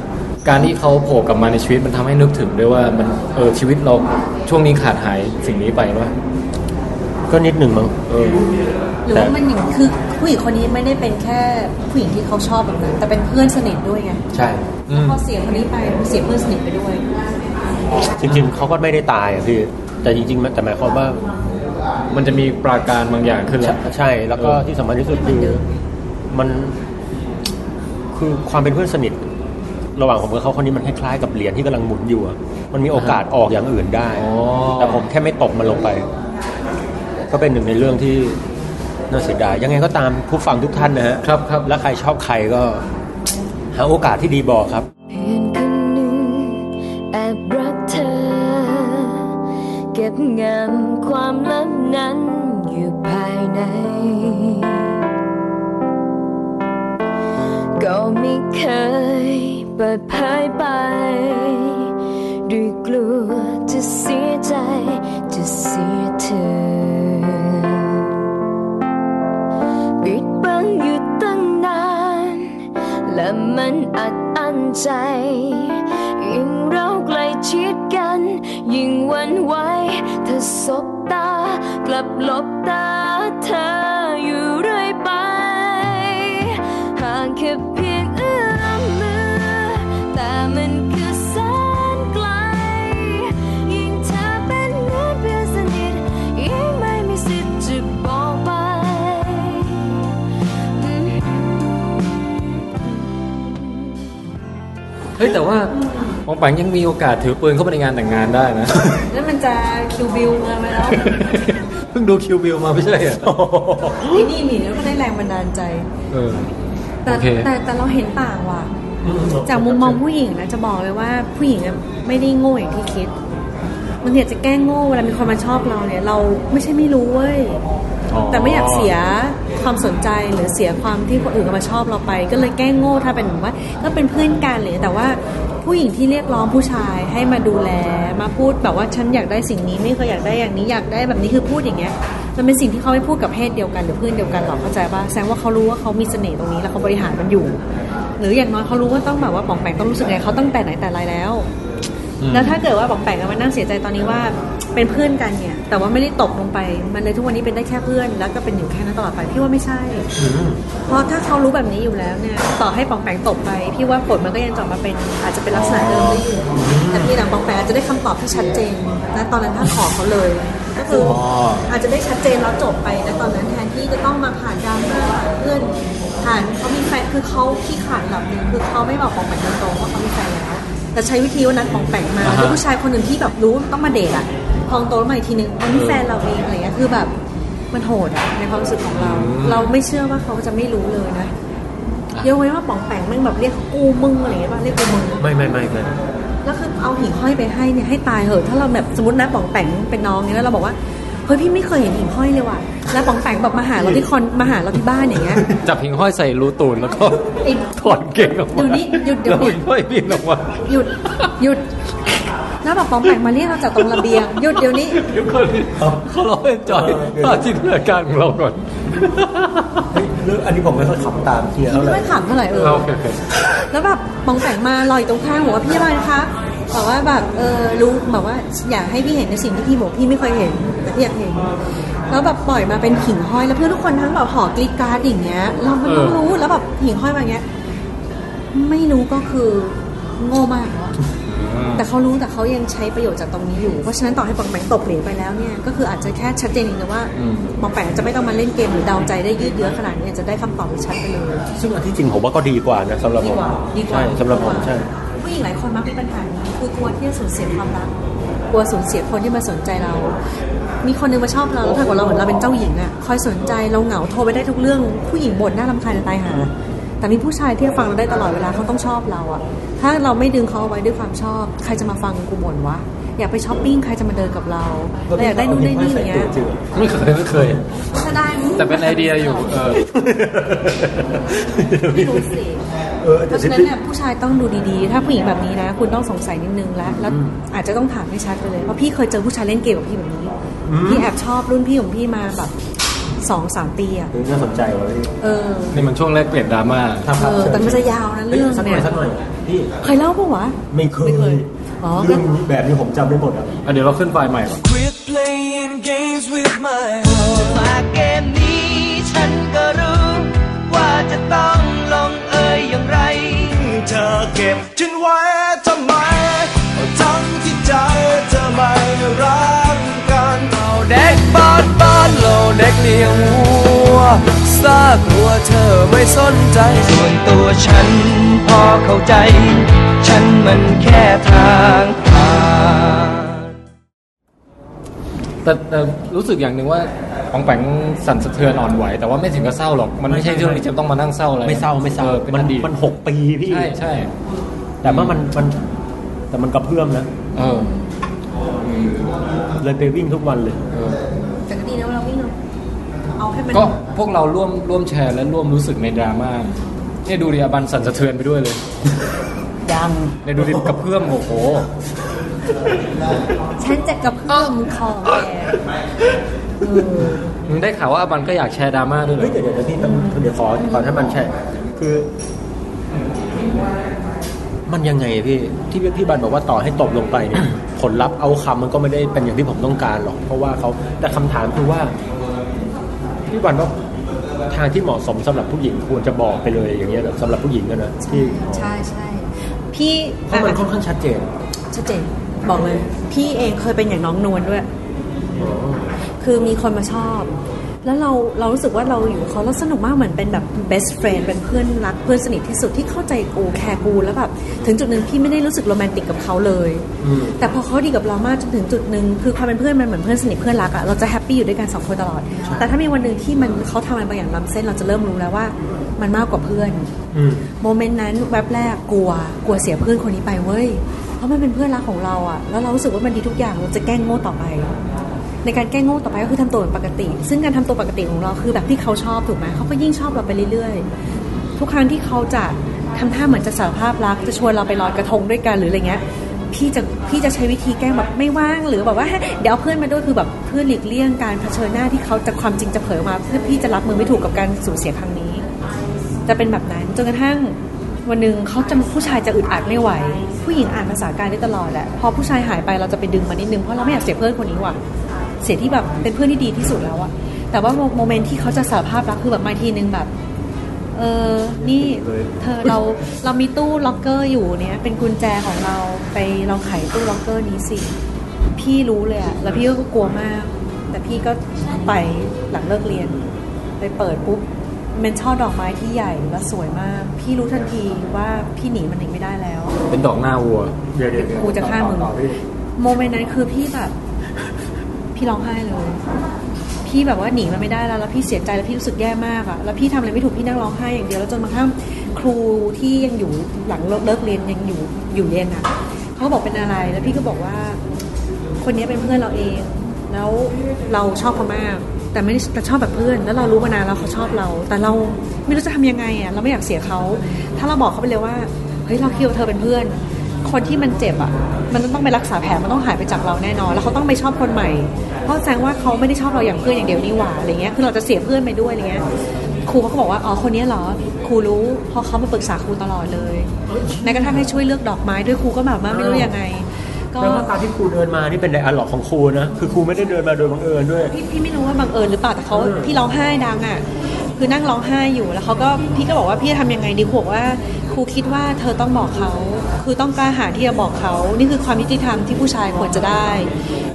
การที่เขาโผล่กลับมาในชีวิตมันทำให้นึกถึงด้วยว่ามันเออชีวิตเราช่วงนี้ขาดหายสิ่งนี้ไปว่า
ก็นิดหนึ่งมั้ง
เออ
หรือว่ามันอย่างคือผู้หญิงคนนี้ไม่ได้เป็นแค่ผู้หญิงที่เขาชอบแบบนั้นแต่เป็นเพื่อนสนิทด้วยไง
ใช่
อืม
พอเสียคนนี้ไปเสียเพื่อนสนิทไปด้วย
จริงๆเขาก็ไม่ได้ตายอะพี่แต่จริงๆมันแต่หมายความว่า
มันจะมีปราการบางอย่างขึ้นแห
ใช่
ละ
ใช่ แล้วก็ที่สำคัญที่สุดคือมันคือความเป็นเพื่อนสนิท ระหว่างผมกับเขาคนนี้มันคล้ายๆกับเหรียญที่กำลังหมุนอยู่อะมันมีโอกาสออกอย่างอื่นได้
อ๋อ
แต่ผมแค่ไม่ตกมันลงไป ก็เป็นหนึ่งในเรื่องที่น่าเสียดายยังไงก็ตามผู้ฟังทุกท่านนะฮะ
ครับครับ
และใครชอบใครก็ หาโอกาสที่ดีบอกครับ
เพื่อนคนหนึ่งแอบรักเธอ เก็บงำความลับนั้นอยู่ภายใน ก็ไม่เคย เปิดเผยไป ด้วยกลัวจะเสียใจ จะเสียเธอปิดบังอยู่ตั้งนาน และมันอัดอั้นใจ ยิ่งเราใกล้ชิดกัน ยิ่งวันไหวเธอสบตา กลับหลบตาเธออยู่เรื่อยไปห่างแค่
ปองปังยังมีโอกาสถือปืนเข้าไปในงานแต่งงานได้นะ
แล้วมันจะคิวบิลมาไหมแล้ว
เพิ่งดูคิวบิลมาไม่ใช่เหรอ
ไอ้นี่นี่แล้วก็ได้แรงบันดาลใจ
เออ
แต่
โอเค
แต่แต่เราเห็นต่างว่ะ จากมุมมองผู้หญิงนะจะบอกเลยว่าผู้หญิงอะไม่ได้โง่อย่างที่คิดบางทีอาจจะแกล้งโง่เวลามีคนมาชอบเราเนี่ย เราไม่ใช่ไม่รู้เว้ย
อ๋อ
แต่ไม่อยากเสียความสนใจหรือเสียความที่คนอื่นเขามาชอบเราไป ก็เลยแกล้งโง่ถ้าเป็นแบบว่าก็เป็นเพื่อนกันเลยแต่ว่า ผู้หญิงที่เรียกร้องผู้ชายให้มาดูแล มาพูดแบบว่าฉันอยากได้สิ่งนี้ไม่เคยอยากได้อย่างนี้อยากได้แบบนี้คือพูดอย่างเงี้ยมันเป็นสิ่งที่เขาไม่พูดกับเพศเดียวกันหรือเพื่อนเดียวกันหรอกเข้าใจป่ะแสดงว่าเขารู้ว่าเขามีเสน่ห์ตรงนี้แล้วเขาบริหารมันอยู่ หรืออย่างน้อยเขารู้ว่าต้องแบบว่าป๋องแปงต้องรู้สึกไงเขาตั้งแต่ไหนแต่ไรแล้ว
อืม
แล้วถ้าเกิดว่าป๋องแปงมานั่งเสียใจตอนนี้ว่า เป็นเพื่อนกันเนี่ย แต่ว่าไม่ได้ตกลงไป มันเลยทุกวันนี้เป็นได้แค่เพื่อน แล้วก็เป็นอยู่แค่นั้นตลอดไป พี่ว่าไม่ใช่ เพราะถ้าเขารู้แบบนี้อยู่แล้วเนี่ย ต่อให้ป๋องแปงตกไป พี่ว่าผลมันก็ยังจะออกมาเป็น อาจจะเป็นลักษณะเดิมได้อยู่ แต่พี่หลังป๋องแปงอาจจะได้คำตอบที่ชัดเจนนะตอนนั้นถ้าขอเขาเลย ก็คืออ
อ
อาจจะได้ชัดเจนแล้วจบไปนะตอนนั้นแทนที่จะต้องมาผ่านดราม่าผ่านเพื่อน ผ่านเขามีแฟน คือเขาขี้ขลาดระดับหนึ่งคือเขาไม่บอกป๋องแปงตรงๆว่าเขามีแฟนแล้วแต่ใช้วิธีว่านัดป๋องแปงมา
อ่าฮะ
แล้วผู้ชายคนหนึ่งที่แบบรู้ว่าต้องมาเดทอะ พองโตแล้วมาอีกทีนึงวันนี้แฟนเราเองอะไรเงี้ยคือแบบมันโหดอะในความรู้สึกของเรา เราไม่เชื่อว่าเขาจะไม่รู้เลยนะเยอะไว้นว่าป๋องแปงแม่งแบบเรียกกูมึงอะไรเงี้ยป่ะเรียกกูมึง
ไม่ไม่ไม่ไม่
แล้วคือเอาหิ่งห้อยไปให้เนี่ยให้ตายเหอะถ้าเราแบบสมมตินะป๋องแปงเป็นน้องเนี่ยแล้วเราบอกว่าเฮ้ยพี่ไม่เคยเห็นหิ่งห้อยเลยว่ะ แล้วป๋องแปงแบบมาหาเราที่คอนมาหาเราที่บ้านอย่างเงี้ย
จับหิงห้อยใส่รูตูนแล้วก็
ไอ้
ถอดเก่งออกมา
เดี๋ยวนี้หยุดเดี๋ยวนี้
แล้หิงห้อยบินออกมา
หยุดหยุด แล้วแบบป๋องแปงมาเรียกเราจากตรงระเบียงหยุดเดี๋ยวนี้
เดี๋ยวก่อนเขาเราเป็นจอยถ้าจินตนาการของเราก่อน
เฮ้ยเรื่องอันนี้ผมไม่ค่อยขับตามเชียร์
พี่
เท่าไห
ไม่
ร่
ค่อยขำเท่าไหร่เออ
โอเคโอเค
แล้วแบบป๋องแปงมาลอยตรงข้างบอกว่าพี่บานคะบอกว่าแบบเออรู้แบบว่าอยากให้พี่เห็นในสิ่งที่พี่บอกพี่ไม่เคยเห็นแต่พี่อยากเห็นแล้วแบบปล่อยมาเป็นหิ่งห้อยแล้วเพื่อนทุกคนทั้งแบบหอกรีดกราร์ดอย่างเงี้ย เรามันต้องรู้แล้วแบบหิ่งห้อยมาอย่างเงี้ย ไม่รู้ก็คือโง่มาก แล้วอะแต่เขารู้แต่เขายังใช้ประโยชน์จากตรงนี้อยู่ เพราะฉะนั้นต่อให้ปองแปงตกเหรียญไปแล้วเนี่ยก็คืออาจจะแค่ชัดเจนเองนะว่าปองแปงจะไม่ต้องมาเล่นเกมหรือเดาใจได้ยืดเยื้อขนาดนี้อาจจะได้คำตอบที่ชัดไปเลย
ซึ่งอันที่จริงผมว่าก็ดีกว่านะสำหรับ
ดี
ผม
กว่าดีกว่า
ใช่สำหรับผมใช่
ผู้หญิงหลายคนมักมีปัญหานี้คือกลัวที่จะสูญเสียความรักกลัวสูญเสียคนที่มาสนใจเรา มีคนหนึงมาชอบเราแล้วถ้าเกิดเราเหมือนเราเป็นเจ้าหญิงอะคอยสนใจเราเหงาโทรไปได้ทุกเรื่อง ผู้หญิงบ่นน่ารำคาญจะตายหาแต่มีผู้ชายที่ฟังเราได้ตลอดเวลาเขาต้องชอบเราอะ ถ้าเราไม่ดึงเขาเอาไว้ด้วยความชอบ ใครจะมาฟังกูบ่นวะอยากไปช้อปปิ้งใครจะมาเดินกับเราเราอยากได้นู่นได้นี่อย่างเงี้ย
ไม่เคยไม่เคย
ถ้าได้มั้ย
แต่เป็นไอเดียอยู่เออ
ไม่รู้สิ
เออ
เพ
แต่
ราะฉะนั้นเนี่ยผู้ชายต้องดูดีๆ ถ้าผู้หญิงแบบนี้นะ คุณต้องสงสัยนิดนึงแล้วแล้วอาจจะต้องถามให้ชัดไปเลยเพราะพี่เคยเจอผู้ชายเล่นเกมกับพี่แบบนี้ พี่แอบชอบรุ่นพี่ของพี่มาแบบสองสามปีอะ
เออน่าสนใจว่ะพี่
เออ
นี่มันช่วงแรกเปลี่ยนดราม่า
ครับ
เออแต่มันจะยาวนะเรื่อง
สักหน่
เนี่
อย
ย
สักหน่อย พี่
เคยเล่าปะวะ
ไม่เคย
ไม่เคยอ๋อ
เรื่องนี้แบบนี้ผมจำได้หมดอะ
อะเดี๋ยวเราขึ้นไฟล์ใหม่ก่อน
Quit playing games with my heart มาเกมนี้ฉันก็รู้ว่าจะต้องลงเอยอย่างไร เธอเก็บฉันไว้ทำไมทั้งที่ใจเธอไม่รักกันเราเด็กบ้านบ้านเราเด็กเลี้ยงวัว ซากลัวเธอไม่สนใจ ส่วนตัวฉันพอเข้าใจ ฉันมันแค่ทางผ่าน
แต่แต่รู้สึกอย่างหนึ่งว่าของแปงสั่นสะเทือนอ่อนไหว แต่ว่าไม่ถึงกับเศร้าหรอก มันไม่ใช่เรื่องที่จะต้องมานั่งเศร้าอะไร
ไม่เศร้าไม่เศร้า
ออเป็น
มั
อนดีต
มันหกปีพี่
ใช่ใช่
แต่ว่ามันมันแต่มันกระเพื่อมนะ
เอออืม
เลยไปวิ่งทุกวันเลย
เออ
แต่ก็ดีนะว่าเราวิ่ง เอาให้มัน
ก็พวกเราร่วมร่วมแชร์และร่วมรู้สึกในดราม่าเนี่ยดูดิอาบันสั่นสะเทือนไปด้วยเลย
ยัง
เนี่ยดูดิกระเพื่อมโอ้โห
ฉันจะกระเพื่อมคอแกเออ
มึงได้ข่าวว่าอาบันก็อยากแชร์ดราม่าด้วยเหร
เฮ้ย
อ
เดี๋ยวเดี๋ยวพี่ต้องเดี๋ยวขอขอให้มันใช่คือ มันยังไงพี่ที่พี่พี่บันบอกว่าต่อให้ตบลงไปเนี่ยผลลัพธ์เอาคำมันก็ไม่ได้เป็นอย่างที่ผมต้องการหรอก เพราะว่าเขาแต่คำถามคือว่า พี่บันว่าทางที่เหมาะสมสำหรับผู้หญิงควรจะบอกไปเลยอย่างเงี้ยเหรอสำหรับผู้หญิงกันนะที่
ใช่ใช่พี่
เพราะมันค่อนข้างชัดเจน
ชัดเจนบอกเลย พี่เองเคยเป็นอย่างน้องนวลด้วย
อ๋อ
คือมีคนมาชอบ แล้วเราเรารู้สึกว่าเราอยู่กับเขาแล้วสนุกมากเหมือนเป็นแบบ best friend เป็นเพื่อนรักเพื่อนสนิทที่สุดที่เข้าใจกูแคร์กูแล้วแบบถึงจุดหนึ่งพี่ไม่ได้รู้สึกโรแมนติกกับเขาเลย
อืม
แต่พอเขาดีกับเรามากจนถึงจุดหนึ่งคือความเป็นเพื่อนมันเหมือนเพื่อนสนิทเพื่อนรักอะเราจะ happy อยู่ด้วยกันสองคนตลอด แต่ถ้ามีวันหนึ่งที่มันเขาทำอะไรบางอย่างล้ำเส้นเราจะเริ่มรู้แล้วว่ามันมากกว่าเพื่อน
อืม
moment นั้นแวบแรกกลัวกลัวเสียเพื่อนคนนี้ไปเว้ยเพราะมันเป็นเพื่อนรักของเราอะแล้วเรารู้สึกว่ามันดีทุกอย่างเราจะแกล้งโง่ต่อไป ในการแก้งโง่ต่อไปก็คือทำตัวเหมือนปกติ ซึ่งการทำตัวปกติของเราคือแบบที่เขาชอบถูกไหมเขาก็ยิ่งชอบเราไปเรื่อยๆ ทุกครั้งที่เขาจะทำท่าเหมือนจะสารภาพรักจะชวนเราไปลอยกระทงด้วยกันหรืออะไรเงี้ยพี่จะพี่จะใช้วิธีแกล้งแบบไม่ว่างหรือแบบว่าเดี๋ยวเพื่อนมาด้วยคือแบบเพื่อหลีกเลี่ยงการเผชิญหน้าที่เขาจะความจริงจะเผยมา เพื่อพี่จะรับมือไม่ถูกกับการสูญเสียครั้งนี้ จะเป็นแบบนั้นจนกระทั่งวันหนึ่งเขาจะผู้ชายจะอึดอัดไม่ไหว ผู้หญิงอ่านภาษากายได้ตลอดแหละพอผู้ชายหายไปเราจะไปดึงมานิดนึงเพราะเราไม่อยากเสียเพื่อนคนนี้ว่ะ เสียที่แบบเป็นเพื่อนที่ดีที่สุดแล้วอะแต่ว่า moment ที่เขาจะสารภาพรักคือแบบมาทีนึงแบบเออ นี่เธอเราเรามีตู้ล็อกเกอร์อยู่เนี่ย เป็นกุญแจของเราไปลองไขตู้ล็อกเกอร์นี้สิ พี่รู้เลยอะแล้วพี่ก็กลัวมาก แต่พี่ก็ไปหลังเลิกเรียน ไปเปิดปุ๊บเป็นช่อดอกไม้ที่ใหญ่และสวยมาก พี่รู้ทันทีว่าพี่หนีมันหนีไม่ได้แล้ว
เป็นดอกหน้าวัว
เดี๋ยวเดี๋ยวเดี๋ยว
กูจะฆ่ามึง
ต่อต่อพี่
โมเมนต์นั้นคือพี่แบบ พี่ร้องไห้เลย พี่แบบว่าหนีมันไม่ได้แล้วแล้วพี่เสียใจแล้วพี่รู้สึกแย่มากอะแล้วพี่ทำอะไรไม่ถูกพี่นั่งร้องไห้อย่างเดียวแล้วจนบางครั้งครูที่ยังอยู่หลังเลิกเรียนยังอยู่อยู่เรียนอะเขาบอกเป็นอะไรแล้วพี่ก็บอกว่า คนนี้เป็นเพื่อนเราเอง แล้วเราชอบเขามาก แต่ไม่ได้แต่ชอบแบบเพื่อน แล้วเรารู้มานานแล้วเขาชอบเรา แต่เราไม่รู้จะทำยังไงอะเราไม่อยากเสียเขาถ้าเราบอกเขาไปเลยว่าเฮ้ยเราคิดว่าเธอเป็นเพื่อน คนที่มันเจ็บอะ มันต้องไปรักษาแผลมันต้องหายไปจากเราแน่นอน แล้วเขาต้องไปชอบคนใหม่ เพราะแสดงว่าเขาไม่ได้ชอบเราอย่างเพื่อนอย่างเดียวนี่หว่าอะไรเงี้ยคือเราจะเสียเพื่อนไปด้วยอะไรเงี้ยครูเขาก็บอกว่าอ๋อคนนี้เหรอครูรู้เพราะเขามาปรึกษาครูตลอดเลยแม้กระทั่งให้ช่วยเลือกดอกไม้ด้วยครูก็แบบว่าไม่รู้ยังไงก็
แล้วว่าตอนที่ครูเดินมานี่เป็นไดอะล็อกของครูนะคือครูไม่ได้เดินมาโดยบังเอิญด้วย
พี่พี่ไม่รู้ว่าบังเอิญหรือเปล่าแต่เขาพี่ร้องไห้ดังอะ คือนั่งร้องไห้อยู่แล้วเขาก็พี่ก็บอกว่าพี่จะทำยังไงดีบอกว่าครูคิดว่าเธอต้องบอกเขาคือต้องกล้าหาญที่จะบอกเขา นี่คือความยุติธรรมที่ผู้ชายควรจะได้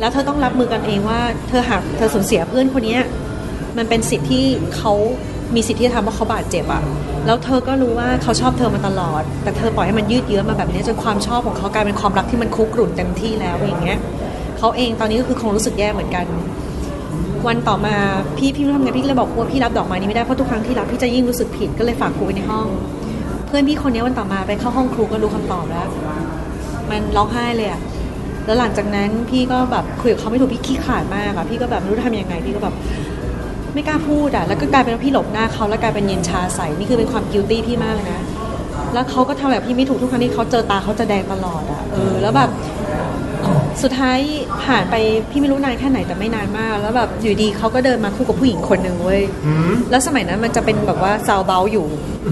แล้วเธอต้องรับมือกันเองว่าเธอหากเธอสูญเสียเพื่อนคนนี้มันเป็นสิทธิ์ที่เขามีสิทธิ์ที่จะทำว่าเขาบาดเจ็บอะแล้วเธอก็รู้ว่าเขาชอบเธอมาตลอด แต่เธอปล่อยให้มันยืดเยื้อมาแบบนี้จนความชอบของเขากลายเป็นความรักที่มันคุกรุ่นเต็มที่แล้วอย่างเงี้ยเขาเองตอนนี้ก็คือคงรู้สึกแย่เหมือนกัน วันต่อมาพี่พี่รู้ทำไงพี่เลยบอกครูว่าพี่รับดอกไม้นี้ไม่ได้เพราะทุกครั้งที่รับพี่จะยิ่งรู้สึกผิดก็เลยฝากครูไว้ในห้อง เพื่อนพี่คนนี้วันต่อมาไปเข้าห้องครูก็รู้คำตอบแล้ว มันร้องไห้เลยอะแล้วหลังจากนั้นพี่ก็แบบคุยกับเขาไม่ถูกพี่ขี้ขลาดมากอะพี่ก็แบบไม่รู้จะทำยังไงพี่ก็แบบไม่กล้าพูดอะแล้วก็กลายเป็นว่าพี่หลบหน้าเขาแล้วกลายเป็นเย็นชาใส่นี่คือเป็นความ guilty พี่มากเลยนะแล้วเขาก็ทำแบบพี่ไม่ถูกทุกครั้งที่เขาเจอตาเขาจะแดงตลอดอะเออแล้วแบบ สุดท้ายผ่านไปพี่ไม่รู้นานแค่ไหนแต่ไม่นานมาก แล้วแบบอยู่ดีเขาก็เดินมาคู่กับผู้หญิงคนหนึ่งเว้ยแล้วสมัยนั้นมันจะเป็นแบบว่าซาวเบลอยู่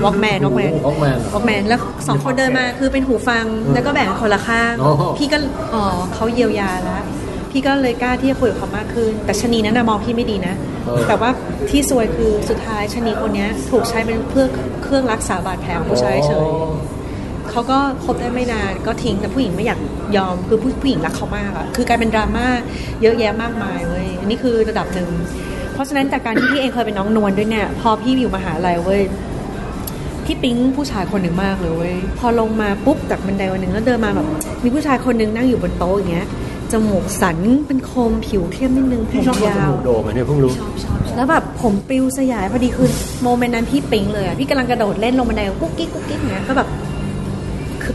วอล์กแมนวอล์กแมน
Walkman
วอล์กแมนแล้วสองคนเดินมาคือเป็นหูฟังแล้วก็แบ่งคนละข้าง
โอ้โห
พี่ก็อ๋อเขาเยียวยาแล้วพี่ก็เลยกล้าที่จะคุยกับเขามากขึ้น แต่ชะนีนั้นนะมองพี่ไม่ดีนะ แต่ว่าที่ซวยคือสุดท้ายชะนีคนเนี้ยถูกใช้เป็นเพื่อเครื่องรักษาบาดแผลของผู้ชายเฉย เขาก็คบได้ไม่นานก็ทิ้งแต่ผู้หญิงไม่อยากยอมคือผู้ผู้หญิงรักเขามากอะคือกลายเป็นดราม่าเยอะแยะมากมายเว้ยอันนี้คือระดับหนึ่งเพราะฉะนั้นจากการที่พี่เองเคยเป็นน้องนวลด้วยเนี่ยพอพี่อยู่มหาลัยเว้ยพี่ปิ๊งผู้ชายคนหนึ่งมากเลยเว้ยพอลงมาปุ๊บจากบันไดวันหนึ่งแล้วเดินมาแบบมีผู้ชายคนหนึ่งนั่งอยู่บนโต๊ะอย่างเงี้ยจมูกสันเป็นคมผิวเข้มนิดนึงผม
พี่ชอบคนจมูกโด่งอันนี้เพิ่งรู้
แล้วแบบผมปลิวสยายพอดีคือ moment นั้นพี่ปิ๊งเลยอะพี่กำลังกระโดดเล่นลงบันไดกุ๊กกิ๊กกุ๊กกิ๊กอย่างเงี้ยก็แบบ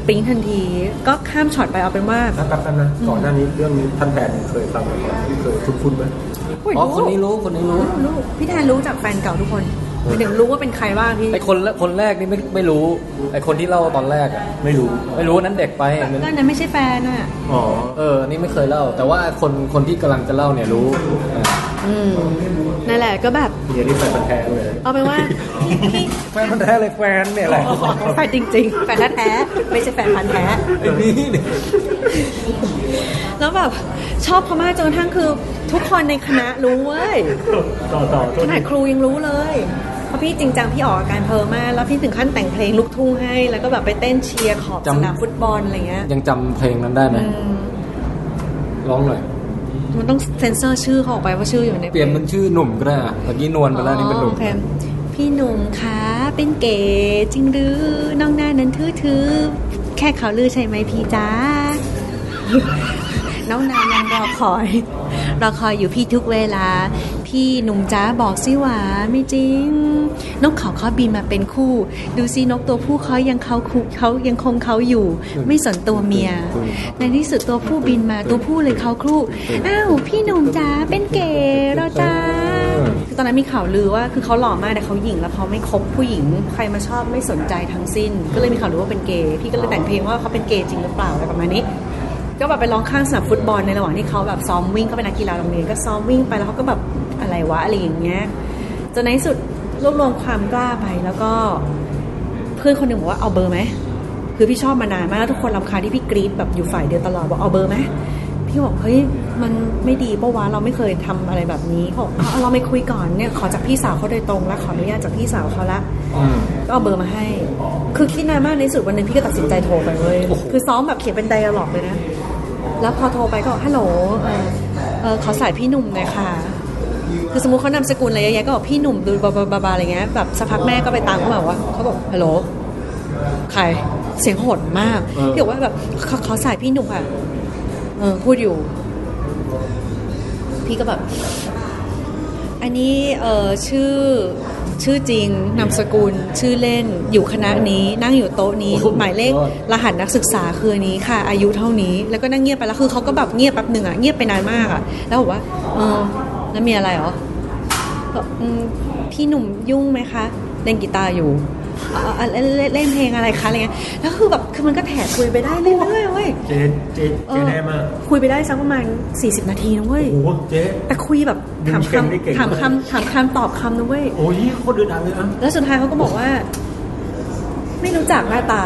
คือปิ๊งทันที ก็ข้ามช็อตไปเอาเป็นว่า
นะแป๊บๆนะก่อนหน้านี้เรื่องนี้ท่านแทนเคยฟังมาก่อนเคยคุ้นๆไหม
อ๋อคนนี้รู้คนนี้รู้
รู้พี่แทนรู้จากแฟนเก่าทุกคน หมายถึงรู้ว่าเป็นใครบ้างพี่
ไอคนแรกคนแรกนี่ไม่ไม่รู้ไอคนที่เล่าตอนแรกอะ
ไม่รู้
ไม่รู้นั้นเด็กไปอันนั้น
ก็นั้นไม่ใช่แฟนอะ
อ๋อ
เอออันนี่ไม่เคยเล่า แต่ว่าคนคนที่กำลังจะเล่าเนี่ยรู้เออ
อืมนั่นแหละก็แบบ
เดี๋ยวนี้แฟนมันธุ์แท้เลย
เอาเป็นว่าพี่พี่
แฟนมันแท้เลยแฟนเนี่ยแหละ
แฟนจริง ๆ แฟนแท้ๆไม่ใช่แฟนพันธุ์แท้
ไอ้นี่เนี่ย
แล้วแบบชอบเขามากจนกระทั่งคือ ทุกคนในคณะรู้เว้ย
ต่อต่อโท
ข
ษ
นาดครูยังรู้เลยเพ ราะพี่จริงจังพี่ออกอาการเพอมาก แล้วพี่ถึงขั้นแต่งเพลงลูกทุ่งให้ แล้วก็แบบไปเต้นเชียร์ขอบสนามฟุตบอลอะไรเงี้ย
ยังจำเพลงนั้นได้ไหม
อืม
ร้องหน่อย
มันต้องเซ็นเซอร์ชื่อเขาออกไปว่าชื่ออยู่ใน
เปลี่ยนเป็นชื่อหนุ่มก็ได้อะเมื่อกี้นวลไปแล้วนี่เป็นหนุ่ม
อ๋อโอคพี่หนุ่มคะเป็นเก๋จริงหรือน้องหน้านั้นทื่อถือแค่เขาลือใช่ไหมพี่จ้าน้องนายยังรอคอยรอคอยอยู่พี่ทุกเวลา พี่หนุ่มจ้าบอกสิว่าไม่จริง นกเขาเขาบินมาเป็นคู่ ดูสินกตัวผู้เขายังเขาคุเขายังคงเขาอยู่ ไม่สนตัวเมีย ในที่สุดตัวผู้บินมาตัวผู้เลยเขาครู่อ้าวพี่หนุ่มจ้าเป็นเก๋เหราจ้าคือตอนนั้นมีข่าวลือว่าคือเขาหล่อมากแต่เขาหญิงแล้วเขาไม่คบผู้หญิง ใครมาชอบไม่สนใจทั้งสิ้น ก็เลยมีข่าวลือว่าเป็นเกย์พี่ก็เลยแต่งเพลงว่าเขาเป็นเกย์จริงหรือเปล่าอะไรประมาณนี้ก็แบบไปร้องข้างสนามฟุตบอลในระหว่างที่เขาแบบซ้อมวิ่งเขาเป็นนักกีฬาโรงเรียนก็ซ้อมวิ่งไปแล้วเขาก็แบบ อะไรวะอะไรอย่างเงี้ยจนในที่สุดรวบรวมความกล้าไปแล้วก็เพื่อนคนหนึ่งบอกว่าเอาเบอร์ไหมคือพี่ชอบมานานมากแล้วทุกคนรำคาญที่พี่กรี๊ดแบบอยู่ฝ่ายเดียวตลอดบอกเอาเบอร์ไหมพี่บอกเฮ้ยมันไม่ดีปะวะเราไม่เคยทำอะไรแบบนี้เขาบอกเอาเราไม่คุยก่อนเนี่ยขอจากพี่สาวเขาโดยตรงแล้วขออนุญาตจากพี่สาวเขาละ
อืม
ก็เอาเบอร์มาให้ คือคิดนานมากในที่สุดวันหนึ่งพี่ก็ตัดสินใจโทรไปเว้ย
โอ้โห
คือซ้อมแบบเขียนเป็นไดอะล็อกเลยนะแล้วพอโทรไปก็บอกฮัลโหลเออเออขอสายพี่หนุ่มหน่อยค่ะ คือสมมติเขานามสกุลอะไรเยอะแยะก็บอกพี่หนุ่มดูบาบาบาบาอะไรเงี้ยแบบสักพักแม่ก็ไปตามเขาบอกว่าเขาบอกฮัลโหลใครเสียงโหดมาก
เออ
พี่บอกว่าแบบขอขอสายพี่หนุ่มค่ะเออพูดอยู่ พี่ก็แบบ อันนี้เออชื่อชื่อจริงนามสกุล ชื่อเล่นอยู่คณะนี้ นั่งอยู่โต๊ะนี้
โอ้โห
หมายเลขรหัสนักศึกษาคืออันนี้ค่ะ อายุเท่านี้ แล้วก็นั่งเงียบไปแล้วคือเขาก็แบบเงียบแป๊บหนึ่งอะเงียบไปนานมากอะแล้วบอกว่าเออ แล้วมีอะไรเหรอบอกอืมพี่หนุ่มยุ่งไหมคะ เล่นกีตาร์อยู่อ่าอ่าเล่นเล่นเล่นเพลงอะไรคะอะไรเงี้ยแล้วคือแบบคือมันก็แถคุยไปได้เรื่อยๆเว้ย
เจ๊เจ๊เจ๊แน่มาก
คุยไปได้สักประมาณ 40 นาทีนะเว้ย
โอ้โหเจ๊
แต่คุยแบบถาม
ดึงเข็มได้เก่ง
คำถาม
มาก
คำถามคำตอบคำนะเว้ย
โอ้ยโคตรดื้อดันเลยอะ
แล้วสุดท้ายเขาก็บอกว่า ไม่รู้จักหน้าตา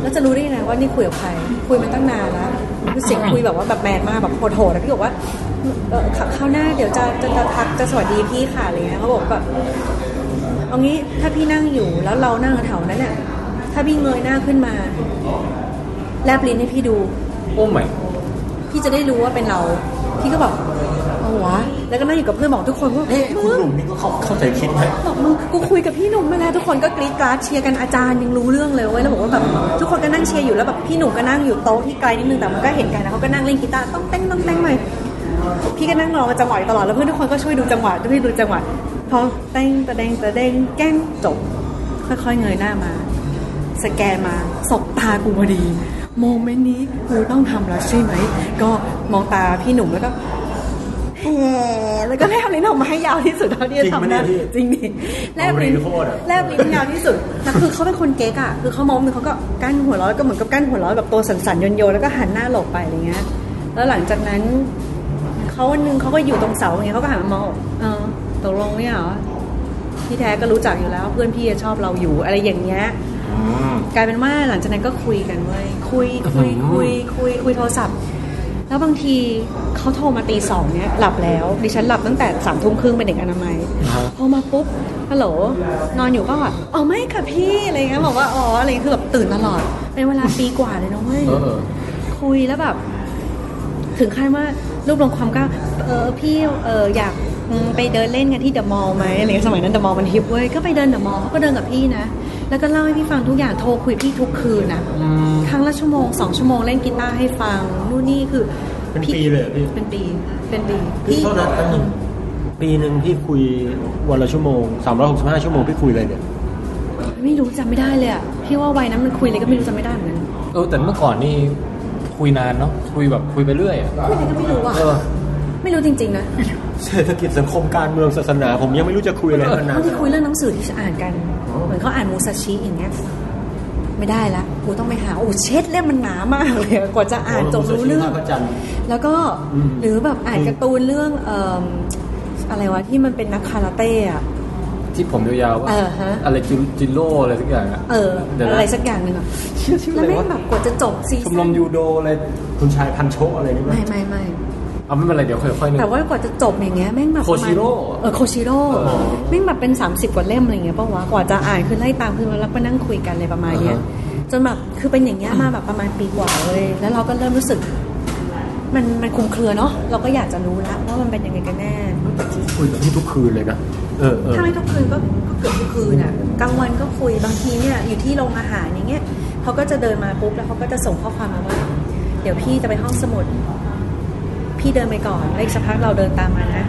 แล้วจะรู้ได้ยังไงว่านี่คุยกับใครคุยมาตั้งนานแล้วคือ เสียงคุยแบบว่าแบบแมนมากแบบโหดๆแล้วพี่บอกว่าเออคราวหน้าเดี๋ยวจะจะจะทักจะสวัสดีพี่ค่ะอะไรเงี้ยเขาบอกแบบเอางี้ถ้าพี่นั่งอยู่แล้วเรานั่งแถวนั้นเนี่ยถ้าพี่เงยหน้าขึ้นมา แลบลิ้นให้พี่ดู
โอ้ไม่
พี่จะได้รู้ว่าเป็นเรา พี่ก็แบบเอาวะแล้วก็นั่งอยู่กับเพื่อนบอกทุกคนว่า
เอ๊ะคุณ
มึง
หนุ่มนี่ก็เข้าเข้าใจคิดไหม
บอกมึงกูคุยกับพี่หนุ่มมาแล้วทุกคนก็กรี๊ดกราดเชียร์กันอาจารย์ยังรู้เรื่องเลยเว้ยแล้วบอกว่าแบบทุกคนก็นั่งเชียร์อยู่แล้วแบบพี่หนุ่มก็นั่งอยู่โต๊ะที่ไกลนิดนึงแต่มันก็เห็นกันนะเขาก็นั่งเล่นกีตาร์ต้องเต้นต้องเต้นไปพี่ก็นั่งรอจังหวะอยู่ตลอดแล้วเพื่อนทุกคนก็ช่วยดูจังหวะช่วยดูจังหวะพอเต้งตะเดงตะเดงแก้งจบ ค่อยๆเงยหน้ามา สแกนมาสบตากูพอดีโมเมนต์นี้กูต้องทำแล้วใช่ไหม ก็มองตาพี่หนุ่มแล้วก็ แหมแล้วก็แลบลิ้นออกมาให้ยาวที่สุดเท่าที่จะ
จริงปะ
ทำ
เนี่
ได้
ยพี่
จริงดิแลบลิ้น
เอาลิ้นโคตรอะ
แลบลิ้นยาวที่สุดแต่คือเขาเป็นคนเก๊กอะคือเขามองมือเขาก็กั้นหัวเราะแล้วก็เหมือนกับกั้นหัวเราะแบบตัวสั่นๆโยนๆแล้วก็หันหน้าหลบไปอะไรเงี้ยแล้วหลังจากนั้นเขาวันหนึงเขาก็อยู่ตรงเสาอย่างเงี้ยเขาก็หันมามองเออตกลงเนี่ยเหรอพี่แท้ก็รู้จักอยู่แล้วเพื่อนพี่ชอบเราอยู่อะไรอย่างเงี้ยกลายเป็นว่าหลังจากนั้นก็คุยกันเว้ยคุยคุยคุยคุยคุยโทรศัพท์ แล้วบางทีเขาโทรมาตีสองเนี้ยหลับแล้ว ดิฉันหลับตั้งแต่สามทุ่มครึ่งเป็นเด็กอนามัยโทรมาปุ๊บฮัลโหลนอนอยู่ก็แบบอ๋อไม่ค่ะพี่อะไรเงี้ยบอกว่าอ๋ออะไรเงี้ยคือแบบตื่นตลอดเป็นเวลาปีกว่าเลยนะเว้ย
เออเออ
คุยแล้วแบบ ถึงขั้นว่ารวบรวมความกล้าเออพี่เอออยากอืมไปเดินเล่นกันที่เดอะมอลล์ไหมอะไรเงี้ยสมัยนั้นเดอะมอลล์มัน hip เว้ยก็ไปเดินเดอะมอลล์ก็เดินกับพี่นะ แล้วก็เล่าให้พี่ฟังทุกอย่างโทรคุยพี่ทุกคืนนะครั้งละชั่วโมงสองชั่วโมงเล่นกีตาร์ให้ฟังนู่นนี่คือ
เป็น
พี่
ปีเลยเหรอพี่
เป็นปีเป็นปี
พี่เท่านั้นตั้งหนึ่งปีหนึ่งพี่คุยวันละชั่วโมง365ชั่วโมงพี่คุยอะไรเนี่ย
ไม่รู้จำไม่ได้เลยอะพี่ว่าวัยนั้นมันคุยอะไรก็ไม่รู้จำไม่ได้เหมือนกัน
เออแต่เมื่อก่อนนี่คุยนานเนาะคุยแบบคุยไปเรื่อยอะ
คุยอะไรก็ไม่รู้อะ
เออ
ไม่รู้จริงๆนะ
เศรษฐกิจสังคมการเมืองศาสนา ผมยังไม่รู้จะคุยอะไรขนาด
บางที
นั้น
คุยเรื่องหนังสือที่อ่านกัน เหมือนเขาอ่านมูซาชิอย่างเงี้ยไม่ได้ละกูต้องไปหาโอ้เช็ดเล่มมันหนามากเลยอะกว่าจะอ่านจบรู้เรื่อง
ท่าพระจันทร์
แล้วก็
อืม
หรือแบบอ่านการ์ตูนเรื่องเอ่ออะไรวะที่มันเป็นนักคาราเต้อะ
ที่ผมยาวๆว่า
เออฮะ
อะไรจิจิโร่อะไรสักอย่างอะ
เออ
เดี๋ยวนะ
อะไรสักอย่างหนึ่งอะ
ชื่อชื่อ
แล้
อะ
ว
ไร
ไม่
วะ
แบบกว่าจะจบซี
ชมร
ซั่
ม
น
ยูโดอะไร
คุณชายพันโชอะไรนี่ไหม
ไม่ไม่ไม่
เอาไม่เป็นไรเดี๋ยวค่อยๆนึก
แต่ว่ากว่าจะจบอย่างเงี้ยแม่งแบบ
โคชิโร่
ประมาณเออโคชิโร่
เออ
แม่งแบบเป็น 30 กว่าเล่มอะไรเงี้ยป่าวะกว่าจะอ่านคือไล่ตามคือแล้วก็นั่งคุยกันเลยประมาณเนี้ย
อ่าฮะ
จนแบบคือเป็นอย่างเงี้ยมาแบบประมาณปีกว่าเลยแล้วเราก็เริ่มรู้สึก มันมันคลุมเครือเนาะเราก็อยากจะรู้แล้วว่ามันเป็นยังไงกันแน่
คุยกับพี่ทุกคืนเลยนะเออเออ
ถ้าไม่ทุกคืนก็ก็เกือบทุกคืนอะกลางวันก็คุยบางทีเนี่ยอยู่ที่โรงอาหารอย่างเงี้ยเขาก็จะเดินมาปุ๊บแล้วเขาก็จะส่งข้อความมาว่าเดี๋ยวพี่จะไปห้องสมุด พี่เดินไปก่อนแล้วอีกสักพักเราเดินตามมานะ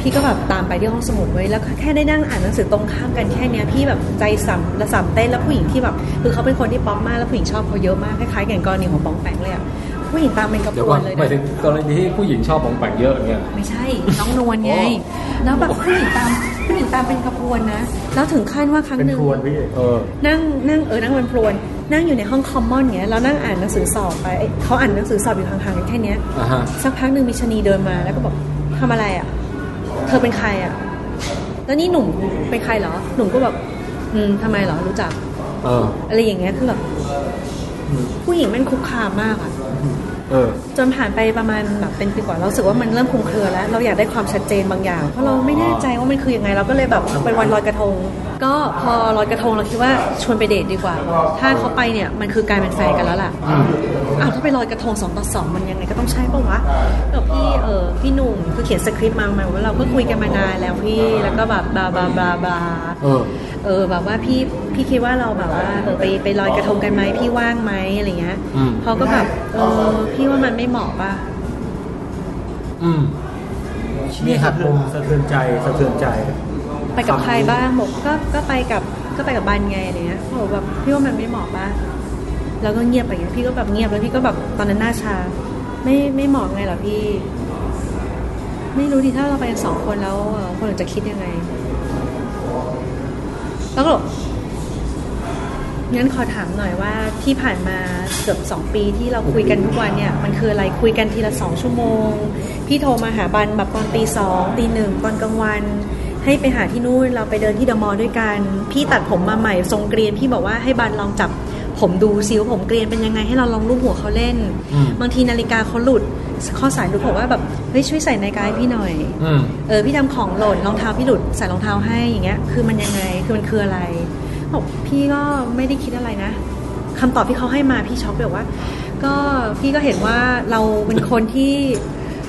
พี่ก็แบบตามไปที่ห้องสมุดไว้ยแล้วแค่ได้นั่งอ่านหนังสือตรงข้ามกันแค่เนี้ยพี่แบบใจสั่นและสั่นเต้นแล้วผู้หญิงที่แบบคือเขาเป็นคนที่ป๊อปมากแล้วผู้หญิงชอบเขาเยอะมากคล้ายๆอย่างกรณีของปองแปงเลยอะผู้หญิงตามเป็นกระ
เดี๋ยว
ป
ก่
ว
อนน
เลย
หมายถึ
นะ
งกรณีที่ผู้หญิงชอบของแปลกเยอะอย่างเงี้ย
ไม่ใช่น้องนวลไง
อ๋อ
แล้วแบบผู้หญิงตามผู้หญิงตามเป็นกระพวนนะ แล้วถึงขั้นว่าครั้ง
เป็น
หนึ่ง
ครวนพี่เออ
นั่งนั่งเออนั่งเป็นพรวน นั่งอยู่ในห้องคอมมอนเงี้ยแล้วนั่งอ่านหนังสือสอบไปเอ้ยเขาอ่านหนังสือสอบอยู่ห่างๆกันแค่เนี้ย
อ่าฮะ
สักพักหนึ่งมีชะนีเดินมาแล้วก็บอกทำอะไรอะ เธอเป็นใครอะ แล้วนี่หนุ่มเป็นใครเหรอ หนุ่มก็แบบอืมทำไมเหรอรู้จัก
เออ
อะไรอย่างเงี้ยคือแบบผู้หญิงแม่งคุกคามมากอะ
เออ
จนผ่านไปประมาณแบบเป็นปีกว่าเรารู้สึกว่ามันเริ่มคลุมเครือแล้ว เราอยากได้ความชัดเจนบางอย่าง เพราะเราไม่แน่ใจว่ามันคือยังไงเราก็เลยแบบเป็นวันลอยกระทง ก็พอลอยกระทงเราคิดว่าชวนไปเดทดีกว่า ถ้าเขาไปเนี่ยมันคือการเป็นแฟนกันแล้วล่ะอ้าวถ้าไปลอยกระทงสองต่อสองมันยังไงก็ต้องใช่ปะวะแบบพี่เออพี่หนุ่มคือเขียนสคริปต์มามาว่าเราก็คุยกันมานานแล้วพี่แล้วก็แบบบลาบลาบลาบลา
เออ
เออแบบว่าพี่พี่คิดว่าเราแบบว่าเออไปไปลอยกระทงกันไหมพี่ว่างไหมอะไรเงี้ย
อืม
เขาก็แบบเออพี่ว่ามันไม่เหมาะป่ะ
อืมมีหักมุม
สะเทือนใจสะเทือนใจ
ไปกับใครบ้างบอกก็ก็ไปกับก็ไปกับบันไงอะไรเงี้ยบอกแบบพี่ว่ามันไม่เหมาะป่ะแล้วก็เงียบไปอย่างเงี้ยพี่ก็แบบเงียบแล้วพี่ก็แบบตอนนั้นหน้าชา ไม่ไม่เหมาะไงหรอพี่ ไม่รู้ดิถ้าเราไปกันสองคนแล้วคนอื่นจะคิดยังไง แล้วก็บงั้นขอถามหน่อยว่าที่ผ่านมาเกือบสองปีที่เราคุยกันทุกวันเนี่ยมันคืออะไรคุยกันทีละสองชั่วโมง พี่โทรมาหาบันแบบตอนตีสองตีหนึ่งตอนกลางวัน ให้ไปหาที่นู่นเราไปเดินที่เดอะมอลล์ด้วยกัน พี่ตัดผมมาใหม่ทรงเกรียนพี่บอกว่าให้บันลองจับผมดูซิว่าผมเกรียนเป็นยังไงให้เราลองรูปหัวเขาเล่น
อืม
บางทีนาฬิกาเขาหลุดข้อสายหลุดบอกว่าแบบเฮ้ยช่วยใส่นาฬิกาให้พี่หน่อย
อืม
เออพี่ทำของหล่นรองเท้าพี่หลุดใส่รองเท้าให้อย่างเงี้ย คือมันยังไงคือมันคืออะไรบอกพี่ก็ไม่ได้คิดอะไรนะคำตอบที่เขาให้มาพี่ช็อกแบบว่า ก็พี่ก็เห็นว่าเราเป็นคนที่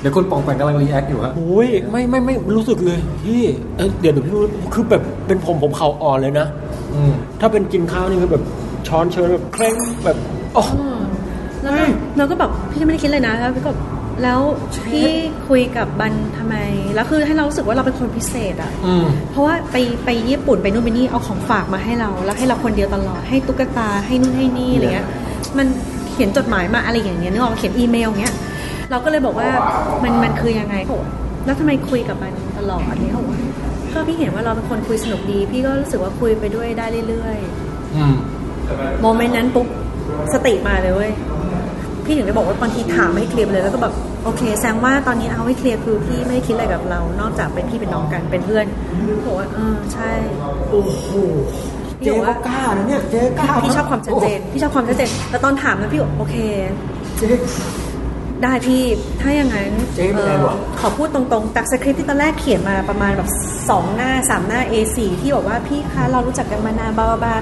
เดี๋ยวคุณปองแปงกำลัง react อยู่ฮะ
โอ้ยไม่ไม่ไม่รู้สึกเลยพี่เอ้ยเดี๋ยวเดี๋ยวพี่รู้คือแบบเป็นผมผมเข่าอ่อนเลยนะ
อืม
ถ้าเป็นกินข้าวนี่คือแบบช้อนเชิญแบบเคร่งแบบอ๋อ
แล้วก็เราก็แบบพี่ก็ไม่ได้คิดเลยนะแล้วพี่ก็แบบแล้วพี่คุยกับบันทำไม แล้วคือให้เรารู้สึกว่าเราเป็นคนพิเศษอะ
อืม
เพราะว่าไปไปญี่ปุ่นไปนู่นไปนี่เอาของฝากมาให้เรา แล้วให้เราคนเดียวตลอดให้ตุ๊กตาให้นู่นให้นี่อะไรเงี้ยมันเขียนจดหมายมาอะไรอย่างเงี้ยนึกออกมาเขียนอีเมลอย่างเงี้ย เราก็เลยบอกว่ามันมันคือยังไงเขาบอกแล้วทำไมคุยกับมันตลอดนี้เขาบอกว่าก็พี่เห็นว่าเราเป็นคนคุยสนุกดี พี่ก็รู้สึกว่าคุยไปด้วยได้เรื่อยๆ
อืม
โมเมนต์นั้นปุ๊บสติมาเลยเว้ยพี่ถึงได้บอกว่าบางทีถามให้เคลียร์ไปเลยแล้วก็แบบโอเคแสดงว่าตอนนี้เอาให้เคลียร์คือพี่ไม่ได้คิดอะไรกับเรา นอกจากเป็นพี่เป็นน้องกันเป็นเพื่อนบอกว่าเออใช่
โอ้โห
พี่
เจ๊
บอก
ก็
ว่า
กล้านะเนี่ยเจ๊กล้า
พี่ชอบความชัดเจนพี่ชอบความชัดเจนแต่ตอนถามนะพี่บอกโอเค
เจ๊
ได้พี่ถ้าอย่างนั้น
เจ๊เป็นไงวะ
ขอพูดตรงๆจากสคริปต์ที่ตอนแรกเขียนมาประมาณแบบสองหน้าสามหน้า A4 ที่บอกว่าพี่คะเรารู้จักกันมานานบาบาบา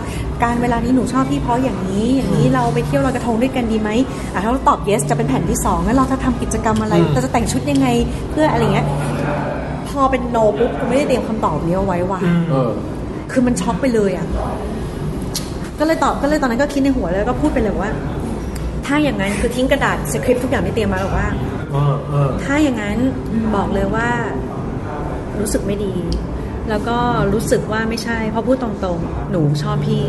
การเวลานี้หนูชอบพี่เพราะอย่างนี้ อย่างนี้เราไปเที่ยวลอยกระทงด้วยกันดีไหมอะถ้าเราตอบ yes จะเป็นแผ่นที่สองแล้วเราจะทำกิจกรรมอะไรเราจะแต่งชุดยังไงเพื่ออะไรเงี้ยพอเป็น no ปุ๊บกูไม่ได้เตรียมคำตอบนี้เอาไว้ว่ะ
เออ
คือมันช็อกไปเลยอะก็เลยตอบก็เลยตอนนั้นก็คิดในหัวแล้วก็พูดไปเลยว่า ถ้าอย่างนั้นคือทิ้งกระดาษสคริปต์ทุกอย่างที่เตรียมมาบอกว่า
เออเออ
ถ้าอย่างนั้นบอกเลยว่ารู้สึกไม่ดี แล้วก็รู้สึกว่าไม่ใช่เพราะพูดตรงๆ หนูชอบพี่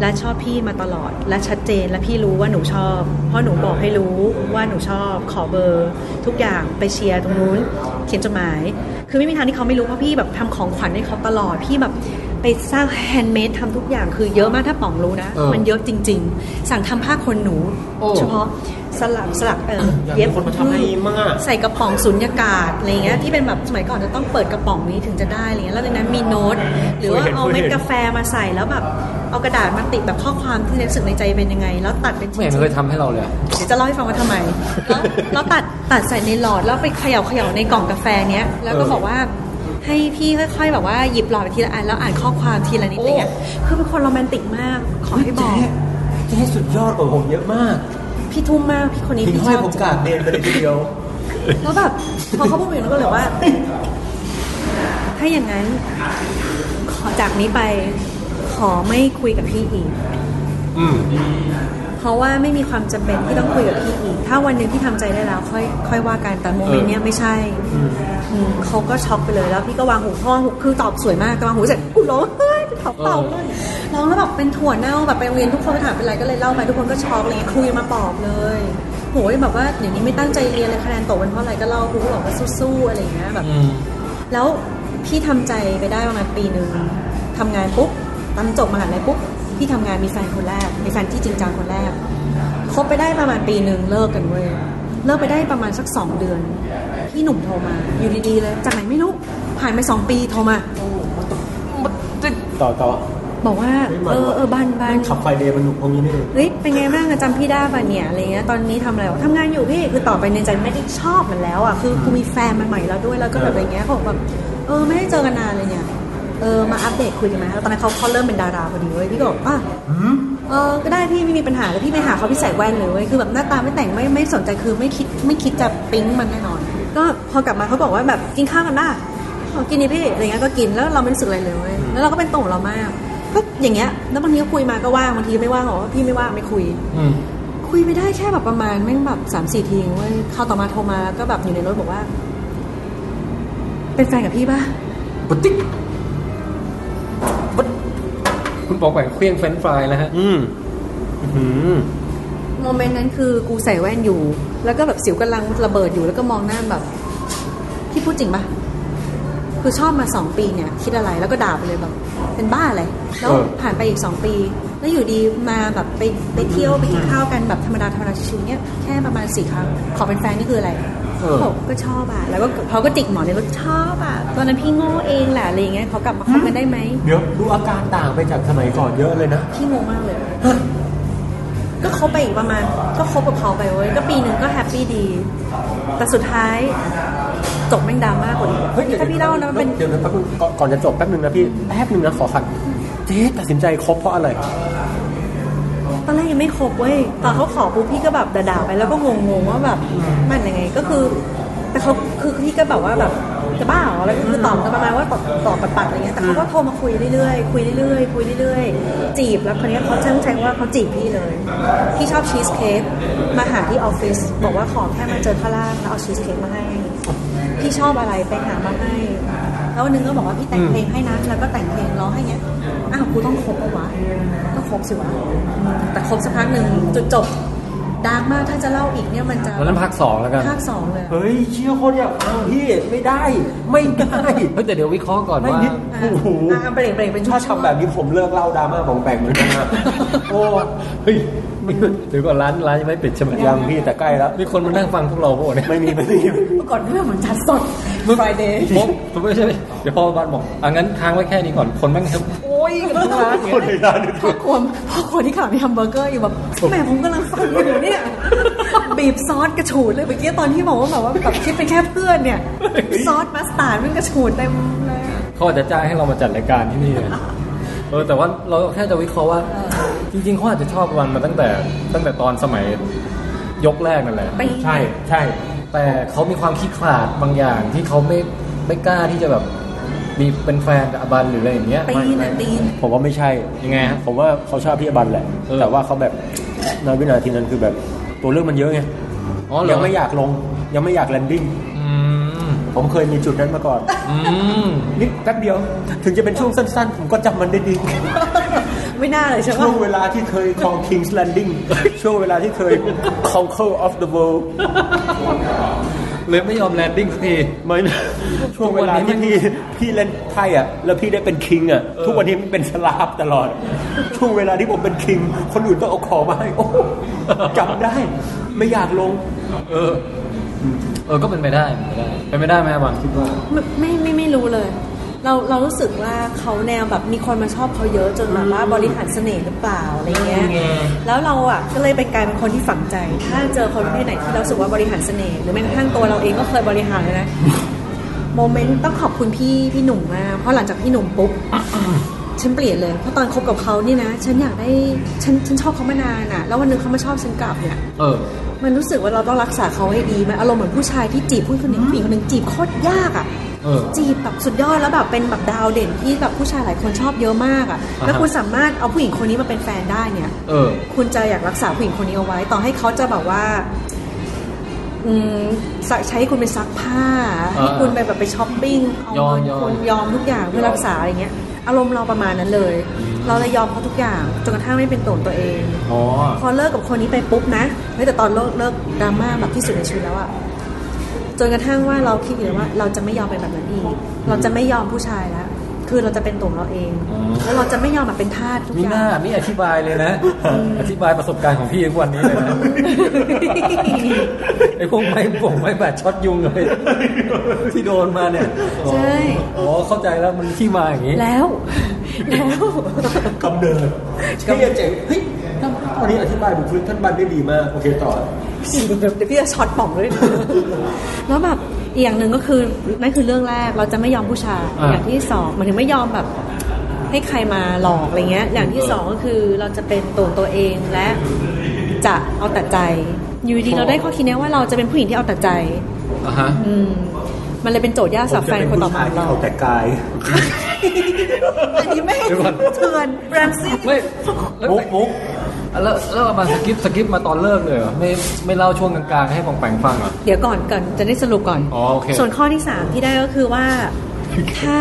และชอบพี่มาตลอด และชัดเจนและพี่รู้ว่าหนูชอบ เพราะหนูบอกให้รู้ว่าหนูชอบ ขอเบอร์ ทุกอย่างไปเชียร์ตรงนู้น เขียนจดหมาย คือไม่มีทางที่เขาไม่รู้เพราะพี่แบบทำของขวัญให้เขาตลอดพี่แบบ ไปสร้าง handmade ทำทุกอย่างคือเยอะมากถ้าป๋องรู้นะ
เออ
มันเยอะจริง ๆ สั่งทำผ้าขนหนู
โอ้
เฉพาะสลักสลักเออ
อยาก
เย็บ
มีคนมาทำให้มาก
ใส่กระป๋องสุญญากาศอะไรเงี้ยที่เป็นแบบสมัยก่อนจะต้องเปิดกระป๋องนี้ถึงจะได้อะไรเงี้ยแล้วในนั้นมีโน้ต หรือว่า
เคยเห็น
เอาเม็ด
เคยเห็น
กาแฟมาใส่แล้วแบบเอากระดาษมาติดแบบข้อความที่รู้สึกในใจเป็นยังไง แล้วตัดเป็น
ไม่เห็นเคยทำให้เราเลยอะ
เดี๋ยวจะเล่าให้ฟังว่าทำไม แล้วแล้วตัดตัดใส่ในหลอดแล้วไปเขย่าเขย่าในกล่องกาแฟเนี้ย แล้วก็บอกว่า ให้พี่ค่อย ๆ แบบว่าหยิบหลอดไปทีละอันแล้วอ่านข้อความทีละนิดอะไรเงี้ยคือเป็นคนโรแมนติกมากขอให้บอก
เจ๊สุดยอดกว่าผมเยอะมาก
พี่ทุ่มมากพี่คนนี้
ทิ้ง
พี่ช
ห้อย
อบ
ผมกราบเดนไปเลยทีเดียว
แล้วแบบพอเขาพูดอย่างนั้นก็เลยว่า ถ้าอย่างนั้นขอจากนี้ไป ขอไม่คุยกับพี่อีก
อืม
เพราะว่าไม่มีความจำเป็นที่ต้องคุยกับพี่อีก ถ้าวันหนึ่งที่ทำใจได้แล้วค่อยค่อยว่ากันแต่โมเมนต์เนี้ยไม่ใช่อืมเขาก็ช็อกไปเลยแล้วพี่ก็วางหูพ่อหูคือตอบสวยมากแต่วางหูเสร็จกูร้องเฮ้ยจะถอเป่าเลยร้องแล้วแบบเป็นถั่วเน่าแบบไปโรงเรียนทุกคนไปถามเป็นไรก็เลยเล่าไปทุกคนก็ช็อกอะไรเลยครูยังมาปลอบเลยโหยแบบว่าเดี๋ยวนี้ไม่ตั้งใจเรียนเลยคะแนนตกเป็นเพราะอะไรก็เล่าครูก็บอกว่าสู้ๆอะไรอย่างเงี้ยแบบ
อืม
แล้วพี่ทำใจไปได้ประมาณปีหนึ่งทำงานปุ๊บตอนจบมหาลัยปุ๊บ พี่ทำงานมีแฟนคนแรก มีแฟนที่จริงจังคนแรกคบไปได้ประมาณปีหนึ่งเลิกกันเว้ยเลิกไปได้ประมาณสักสองเดือนพี่หนุ่มโทรมา อยู่ดีๆเลย จากไหนไม่รู้ผ่านไปสองปีโทรมา
ต่อต่อ
บอกว่า
เฮ้ยมัน
เออเออบ้านบ้าน
ขับไฟเดย์มันหนุกตรงนี้นี่เอง
เฮ้ยเป็นไงบ้างอะจำพี่ได้ป่ะเนี่ยอะไรเงี้ยตอนนี้ทำอะไรวะทำงานอยู่พี่คือต่อไปในใจไม่ได้ชอบมันแล้วอะคือกูมีแฟนใหม่ๆแล้วด้วยแล้วก็แบบอะไรเงี้ยเขาบอกแบบเออไม่ได้เจอกันนานเลยเนี่ย เออมาอัปเดตคุยกันไหมแล้วตอนนั้นเขาเขาเริ่มเป็นดาราพอดีเว้ยพี่ก็บอกอะเออก็ได้พี่ไม่มีปัญหาแล้วพี่ไปหาเขาพี่ใส่แว่นเลยเว้ยคือแบบหน้าตาไม่แต่งไม่ไม่สนใจคือไม่คิดไม่คิดจะปิ๊งมันแน่นอน ก็พอกลับมาเขาบอกว่าแบบกินข้าวกันได้บอกกินนี่พี่อะไรเงี้ยก็กินแล้วเราไม่รู้สึกอะไรเลยเว้ยแล้วเราก็เป็นตัวของเรามากก็อย่างเงี้ยแล้วบางทีก็คุยมาก็ว่างบางทีไม่ว่างบอกว่าพี่ไม่ว่างไม่คุย
อืม
คุยไปได้แค่แบบประมาณแม่งแบบสามสี่ทีเว้ยเข้าวต่อมาโทรมาแล้วก็แบบอยู่ในรถบอกว่า เป็นแฟนกับพี่ป่ะ
ปุ๊ติ๊กปุ๊ด คุณปอกแหวนเคลี้ยงเฟรนช์ฟรายแล้วฮะ
อืมอื้อหือ
โมเมนต์นั้นคือกูใส่แว่นอยู่ แล้วก็แบบสิวกำลังระเบิดอยู่แล้วก็มองหน้าแบบพี่พูดจริงปะคือชอบมาสองปีเนี่ย คิดอะไรแล้วก็ด่าไปเลยแบบ เป็นบ้าอะไรแล้ว
เออ
ผ่านไปอีกสองปี แล้วอยู่ดีมาแบบไปไปเที่ยวไปกินข้าวกันแบบธรรมดาธรรมดาชิวๆเนี่ยแค่ประมาณสี่ครั้งขอเป็นแฟนนี่คืออะไร
เออ
บอกก็ชอบอะ แล้วก็เขาก็จิกหมอนในรถชอบอะ ตอนนั้นพี่โง่เองแหละอะไรอย่างเงี้ยเขากลับมาคบกันได้ไหม
เดี๋ยวดูอาการต่างไปจากสมัยก่อนเยอะเลยนะ
พี่งงมากเลย ก็คบไปอีกประมาณ ก็คบกับเขาไปเว้ย ก็ปีหนึ่งก็แฮปปี้ดี แต่สุดท้ายจบแม่งดราม่ากว่าอีก
เฮ้ย
ถ้าพี่เล่านะมันเป็น
เดี๋ยวนะแป๊บนึงก่อนก่อนจะจบแป๊บนึงนะพี่ แป๊บนึงนะขอขัด เจ๊ตัดสินใจคบเพราะอะไร
ตอนแรกยังไม่คบเว้ยตอนเขาขอปุ๊บพี่ก็แบบด่าๆไปแล้วก็งงๆว่าแบบมันยังไงก็คือ แต่เขาคือพี่ก็แบบว่าแบบจะบ้าเหรอแล้วก็คือตอบกันประมาณว่าตอบตอบปัดๆอะไรเงี้ยแต่เขาก็โทรมาคุยเรื่อยๆคุยเรื่อยๆคุยเรื่อยๆจีบแล้วคนนี้ยเขาช่างแทงว่าเขาจีบพี่เลยพี่ชอบชีสเค้กมาหาที่ออฟฟิศบอกว่าขอแค่มาเจอข้างล่างแล้วเอาชีสเค้กมาให้พี่ชอบอะไรไปหามาให้ แล้ววันหนึงก็บอกว่าพี่แต่งเพลงให้นะแล้วก็แต่งเพลงร้องให้เงี้ยอ้าวกูต้องคบปะวะก็คบสิวะแต่คบสักพักหนึ่งจุดจบดาร์กมากถ้าจะเล่าอีกเนี่ยมันจะ
วันนั้นภาคสองแล้วกัน
ภาคสองเลย
เฮ้ยเชี่ยคนอยากฟังพี่ไม่ได้ ไม่ได้
เฮ้ยแต่เดี๋ยววิเคราะห์ก่อน
ไม่
ว่า
นิดโอ้โห
อะเบรกเบรกเป็นช่ว
ถ้างทำแบบนี้ผมเลิกเล่าดราม่าบองแปงเหมือนกันนะโอ้
เฮ้ย เดี๋ยวก่อนร้านร้านยังไม่ปิดใช่ไหม
ยังพี่แต่ใกล้แล้ว
มีคนมานั่งฟังพวกเราพวกเนี่ย
ไม่มีไม่มีไม่มี
เมื่อก่อนเรื่องเหมือนจัดสด Friday
ผมผมไม่ใช่เดี๋ยวพ่อบ้านบอกอะงั้นค้างไว้แค่นี้ก่อนคนแม่งครับโอ้ยกันทั้งร้าน
คนในร้าน
พ่อครัวพ่อครัวที่เขามีแฮมเบอร์เกอร์อยู่แบบแม่ผมกำลังฟังอยู่เนี่ยบีบซอสกระฉูดเลยเมื่อกี้ตอนที่บอกว่าแบบว่าแบบคิดเป็นแค่เพื่อนเนี่ยซอสมัสตาร์ดมันกระฉูดเต็มเลยอะ
เขาอาจจะจ้างให้เรามาจัดรายการที่นี่เลยเออแต่ว่าเราแค่จะวิเคราะห์ว่า จริงๆเขาอาจจะชอบวันมาตั้งแต่ตั้งแต่ตอนสมัยยกแรกนั่นแหละ
ปี
ใช่ใช่
แต่เขามีความขี้ขลาดบางอย่างที่เขาไม่ไม่กล้าที่จะแบบมีเป็นแฟนกับอบันหรืออะไรอย่างเงี้ย
ตีนอะตีน
ผมว่าไม่ใช่
ยังไงฮะ
ผมว่าเขาชอบพี่อบันแหละ
เออ
แต่ว่าเขาแบบในวินาทีนั้นคือแบบ ตัวเรื่องมันเยอะไง
อ๋อเหรอ
ยังไม่อยากลง ยังไม่อยากแลนดิ้ง
อืม
ผมเคยมีจุดนั้นมาก่อน
อืม
นิดแป๊บเดียว ถึงจะเป็นช่วงสั้น ๆ ผมก็จำมันได้ดี
ไม่น่าเลยใช่ปะ
ช่วงเวลาที่เคยครอง King's Landing ช่วงเวลาที่เคย Conquer of the World
เลยไม่ยอม landing สักที
ไม่นะช่วงเวลาที่พี่พี่เล่นไพ่อะแล้วพี่ได้เป็น king อะทุกวันนี้มันเป็น slave ตลอด ช่วงเวลาที่ผมเป็น king คนอื่นต้องเอาของมาให้โอ้จำได้ ไม่อยากลง
เออ เออก็เป็นไปได้ เป็นไปได้เป็นไปได้ไหมป๋องคิดว่า
ไม่ไม่ไม่ไม่รู้เลย เราเรารู้สึกว่าเขาแนวแบบมีคนมาชอบเขาเยอะจนแบบว่าบริหารเสน่ห์หรือเปล่าอะไรเงี้ยแล้วเราอะก็เลยเป็นกลายเป็นคนที่ฝังใจ ถ้าเจอคนประเภทไหนที่เรารู้สึกว่าบริหารเสน่ห์หรือแม้กระทั่งตัวเราเองก็เคยบริหารเลยนะโมเมนต์ต้องขอบคุณพี่พี่หนุ่มมากเพราะหลังจากพี่หนุ่มปุ๊บฉันเปลี่ยนเลยเพราะตอนคบกับเขานี่นะ ฉันอยากได้ฉันฉันชอบเขามานานอะแล้ววันหนึงเขามาชอบฉันกลับเนี่ย
เออ
มันรู้สึกว่าเราต้องรักษาเขาให้ดีมันอารมณ์เหมือนผู้ชายที่จีบผู้คนหนึ่งผู้หญิงคนหนึ่งจีบโคตรยากอะ
เออ
จีบแบบสุดยอดแล้วแบบเป็นแบบดาวเด่นที่แบบผู้ชายหลายคนชอบเยอะมากอะ
อ่าฮะ
แล้วคุณสามารถเอาผู้หญิงคนนี้มาเป็นแฟนได้เนี่ย
เออ
คุณจะอยากรักษาผู้หญิงคนนี้เอาไว้ต่อให้เขาจะแบบว่าอืมใช้ให้คุณไปซักผ้า
เออ
ให้คุณไปแบบไปช้อปปิ้งเอา
ยอม
เงิน
ยอม
คุณยอมทุกอย่างเพื่อรักษาอะไรเงี้ยอารมณ์เราประมาณนั้นเลย เราเลยยอมเขาทุกอย่างจนกระทั่งไม่เป็นตัวของตัวเอง
อ๋อ
พอเลิกกับคนนี้ไปปุ๊บนะเฮ้ยแต่ตอนเลิกเลิกดราม่าแบบที่สุดในชีวิตแล้วอะ จนกระทั่งว่าเราคิดอยู่ว่า เราจะไม่ยอมเป็นแบบนั้นอีก เราจะไม่ยอมผู้ชายแล้วคือเราจะเป็นตัวของเราเอง
อ๋อ
แล้วเราจะไม่ยอมแบบเป็นทาสทุก
มี
อ
ห
ย่า
น้างนี่อธิบายเลยนะ อธิบายประสบการณ์ของพี่ทุกวันนี้เลยนะไอ้พวกไม้บ่งไม้บาดช็อตยุงเลยที่โดนมาเนี่ย
ใช่
อ๋อเข้าใจแล้วมันที่มาอย่างนี้
แล้วแล้ว
กำเนิดเฮ้ยเจ๋งเฮ้ยท่าน วันนี้อธิบายบุคลิกท่านบันได้ดีมาก โอเคต่อ
เดี๋ยวพี่จะช็อตป่องเลยแล้วแบบอีกอย่างหนึ่งก็คือนั่นคือเรื่องแรกเราจะไม่ยอมผู้ชาย
อ่า
อย่างที่สองหมันถึงไม่ยอมแบบให้ใครมาหลอกอะไรเงี้ย อย่างที่สองก็คือเราจะเป็นตัวของตัวเองและจะเอาแต่ใจ อยู่ดีๆเราได้ข้อคิดเนี้ยว่าเราจะเป็นผู้หญิงที่เอาแต่ใจ
อะฮะ
อืมมันเลยเป็นโจทย์ยากสำหรับแฟนคนต่อมาของเรา
เอาแต่กาย
อันนี้ไม่ง
เดี๋ยวก่อน
เถื่อนแรมซี่
ไม่แล้ว
มุกมุก
แล้วแล้วเอามาสกิปสกิปมาตอนเลิกเลยเหรอไม่ไม่เล่าช่วงกลางๆให้ปองแปงฟังเหรอ
เดี๋ยวก่อนก่อนจะได้สรุปก่อน
อ๋อโอเค
ส่วนข้อที่สามที่ได้ก็คือว่าถ้า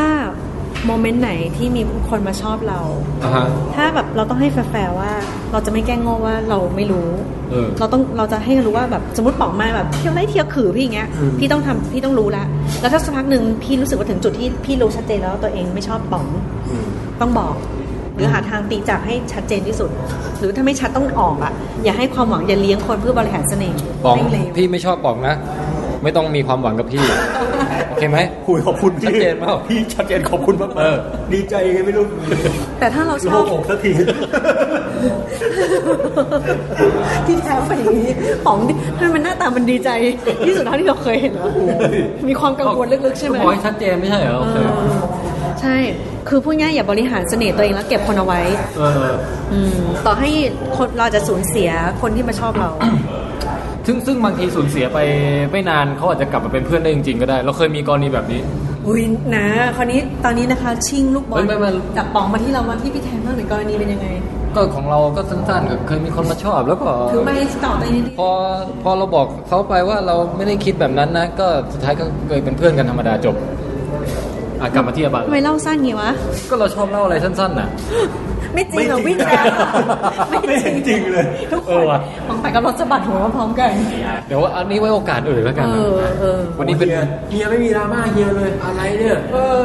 โมเมนต์ไหนที่มีคนมาชอบเรา
อะฮะ
ถ้าแบบเราต้องให้แฟร์ๆว่า เราจะไม่แกล้งโง่ว่าเราไม่รู้
เออ
เราต้องเราจะให้รู้ว่าแบบสมมติป๋องมาแบบเที่ยวไล่เที่ยวขือพี่อย่างเงี้ย พี่ต้องทำพี่ต้องรู้ละ แล้วถ้าสักพักหนึ่งพี่รู้สึกว่าถึงจุดที่พี่รู้ชัดเจนแล้วว่าตัวเองไม่ชอบป๋อง ต้องบอกห รือหาทางตีจากให้ชัดเจนที่สุด หรือถ้าไม่ชัดต้องออกอะอย่าให้ความหวังอย่าเลี้ยงคนเพื่อบริหารเสน่ห์
ปอง
แม่เลว
พี่ไม่ชอบปองนะ ไม่ต้องมีความหวังกับพี่โอเคไหม
คุยขอบคุณพี่
ชัดเจนเปล่า
พี่ชัดเจนขอบคุณมาก
เออ
ๆดีใจยังไงไม่รู้
แต่ถ้าเราช
โล
อบ
กอกสักที
ที่แท้เป็นอย่างนี้ของทำไมมันหน้าตามันดีใจ ที่สุดเท่าที่เราเคยเห็นแล้วมีความกังวลลึกๆใช่ไหม
ก็บอกให้ชัดเจนไม่ใช่เหรอโอเค
เออ ใช่ คือพูดง่ายอย่าบริหารเสน่ห์ตัวเองแล้วเก็บคนเอาไว้
เออ
อืมต่อให้คนเราจะสูญเสียคนที่มาชอบเรา
ซึ่งซึ่งบางทีสูญเสียไปไม่นานเขาอาจจะกลับมาเป็นเพื่อนได้จริงๆก็ได้ เราเคยมีกรณีแบบนี้
อุ้ยนะคราวนี้ตอนนี้นะคะ ชิงลูกบอล
เฮ้ยไม่ไม่
จากป๋องมาที่เรามาที่พี่แทนบ้างหรือกรณีเป็นยังไง
ก็ของเราก็สั้นๆก็เคยมีคนมาชอบแล้วก็
ถือไม่ต่อตัวนี้ดิ
พอพอเราบอกเขาไปว่าเราไม่ได้คิดแบบนั้นนะ ก็สุดท้ายก็เคยเป็นเพื่อนกันธรรมดาจบ อะกลับมาที่อาบัง
ทำไมเล่าสั้นงี้วะ
ก็เราชอบเล่าอะไรสั้นๆน่ะ
ไม่จริงเหรอวิ่งแซวไม่จริง
จริงเลย
ทุกค
เอนอว่ะ
ของไปกับรถสะบัดหัวมาพร้อมกัน
เดี๋ยวอันนี้ไว้โอกาสอื่นแล้วกัน
เอ
นะ
อเออ
วันนี้เป็น
ฮียเฮียไม่มีดราม่าเฮียเลย อะไรเนี่ยเออ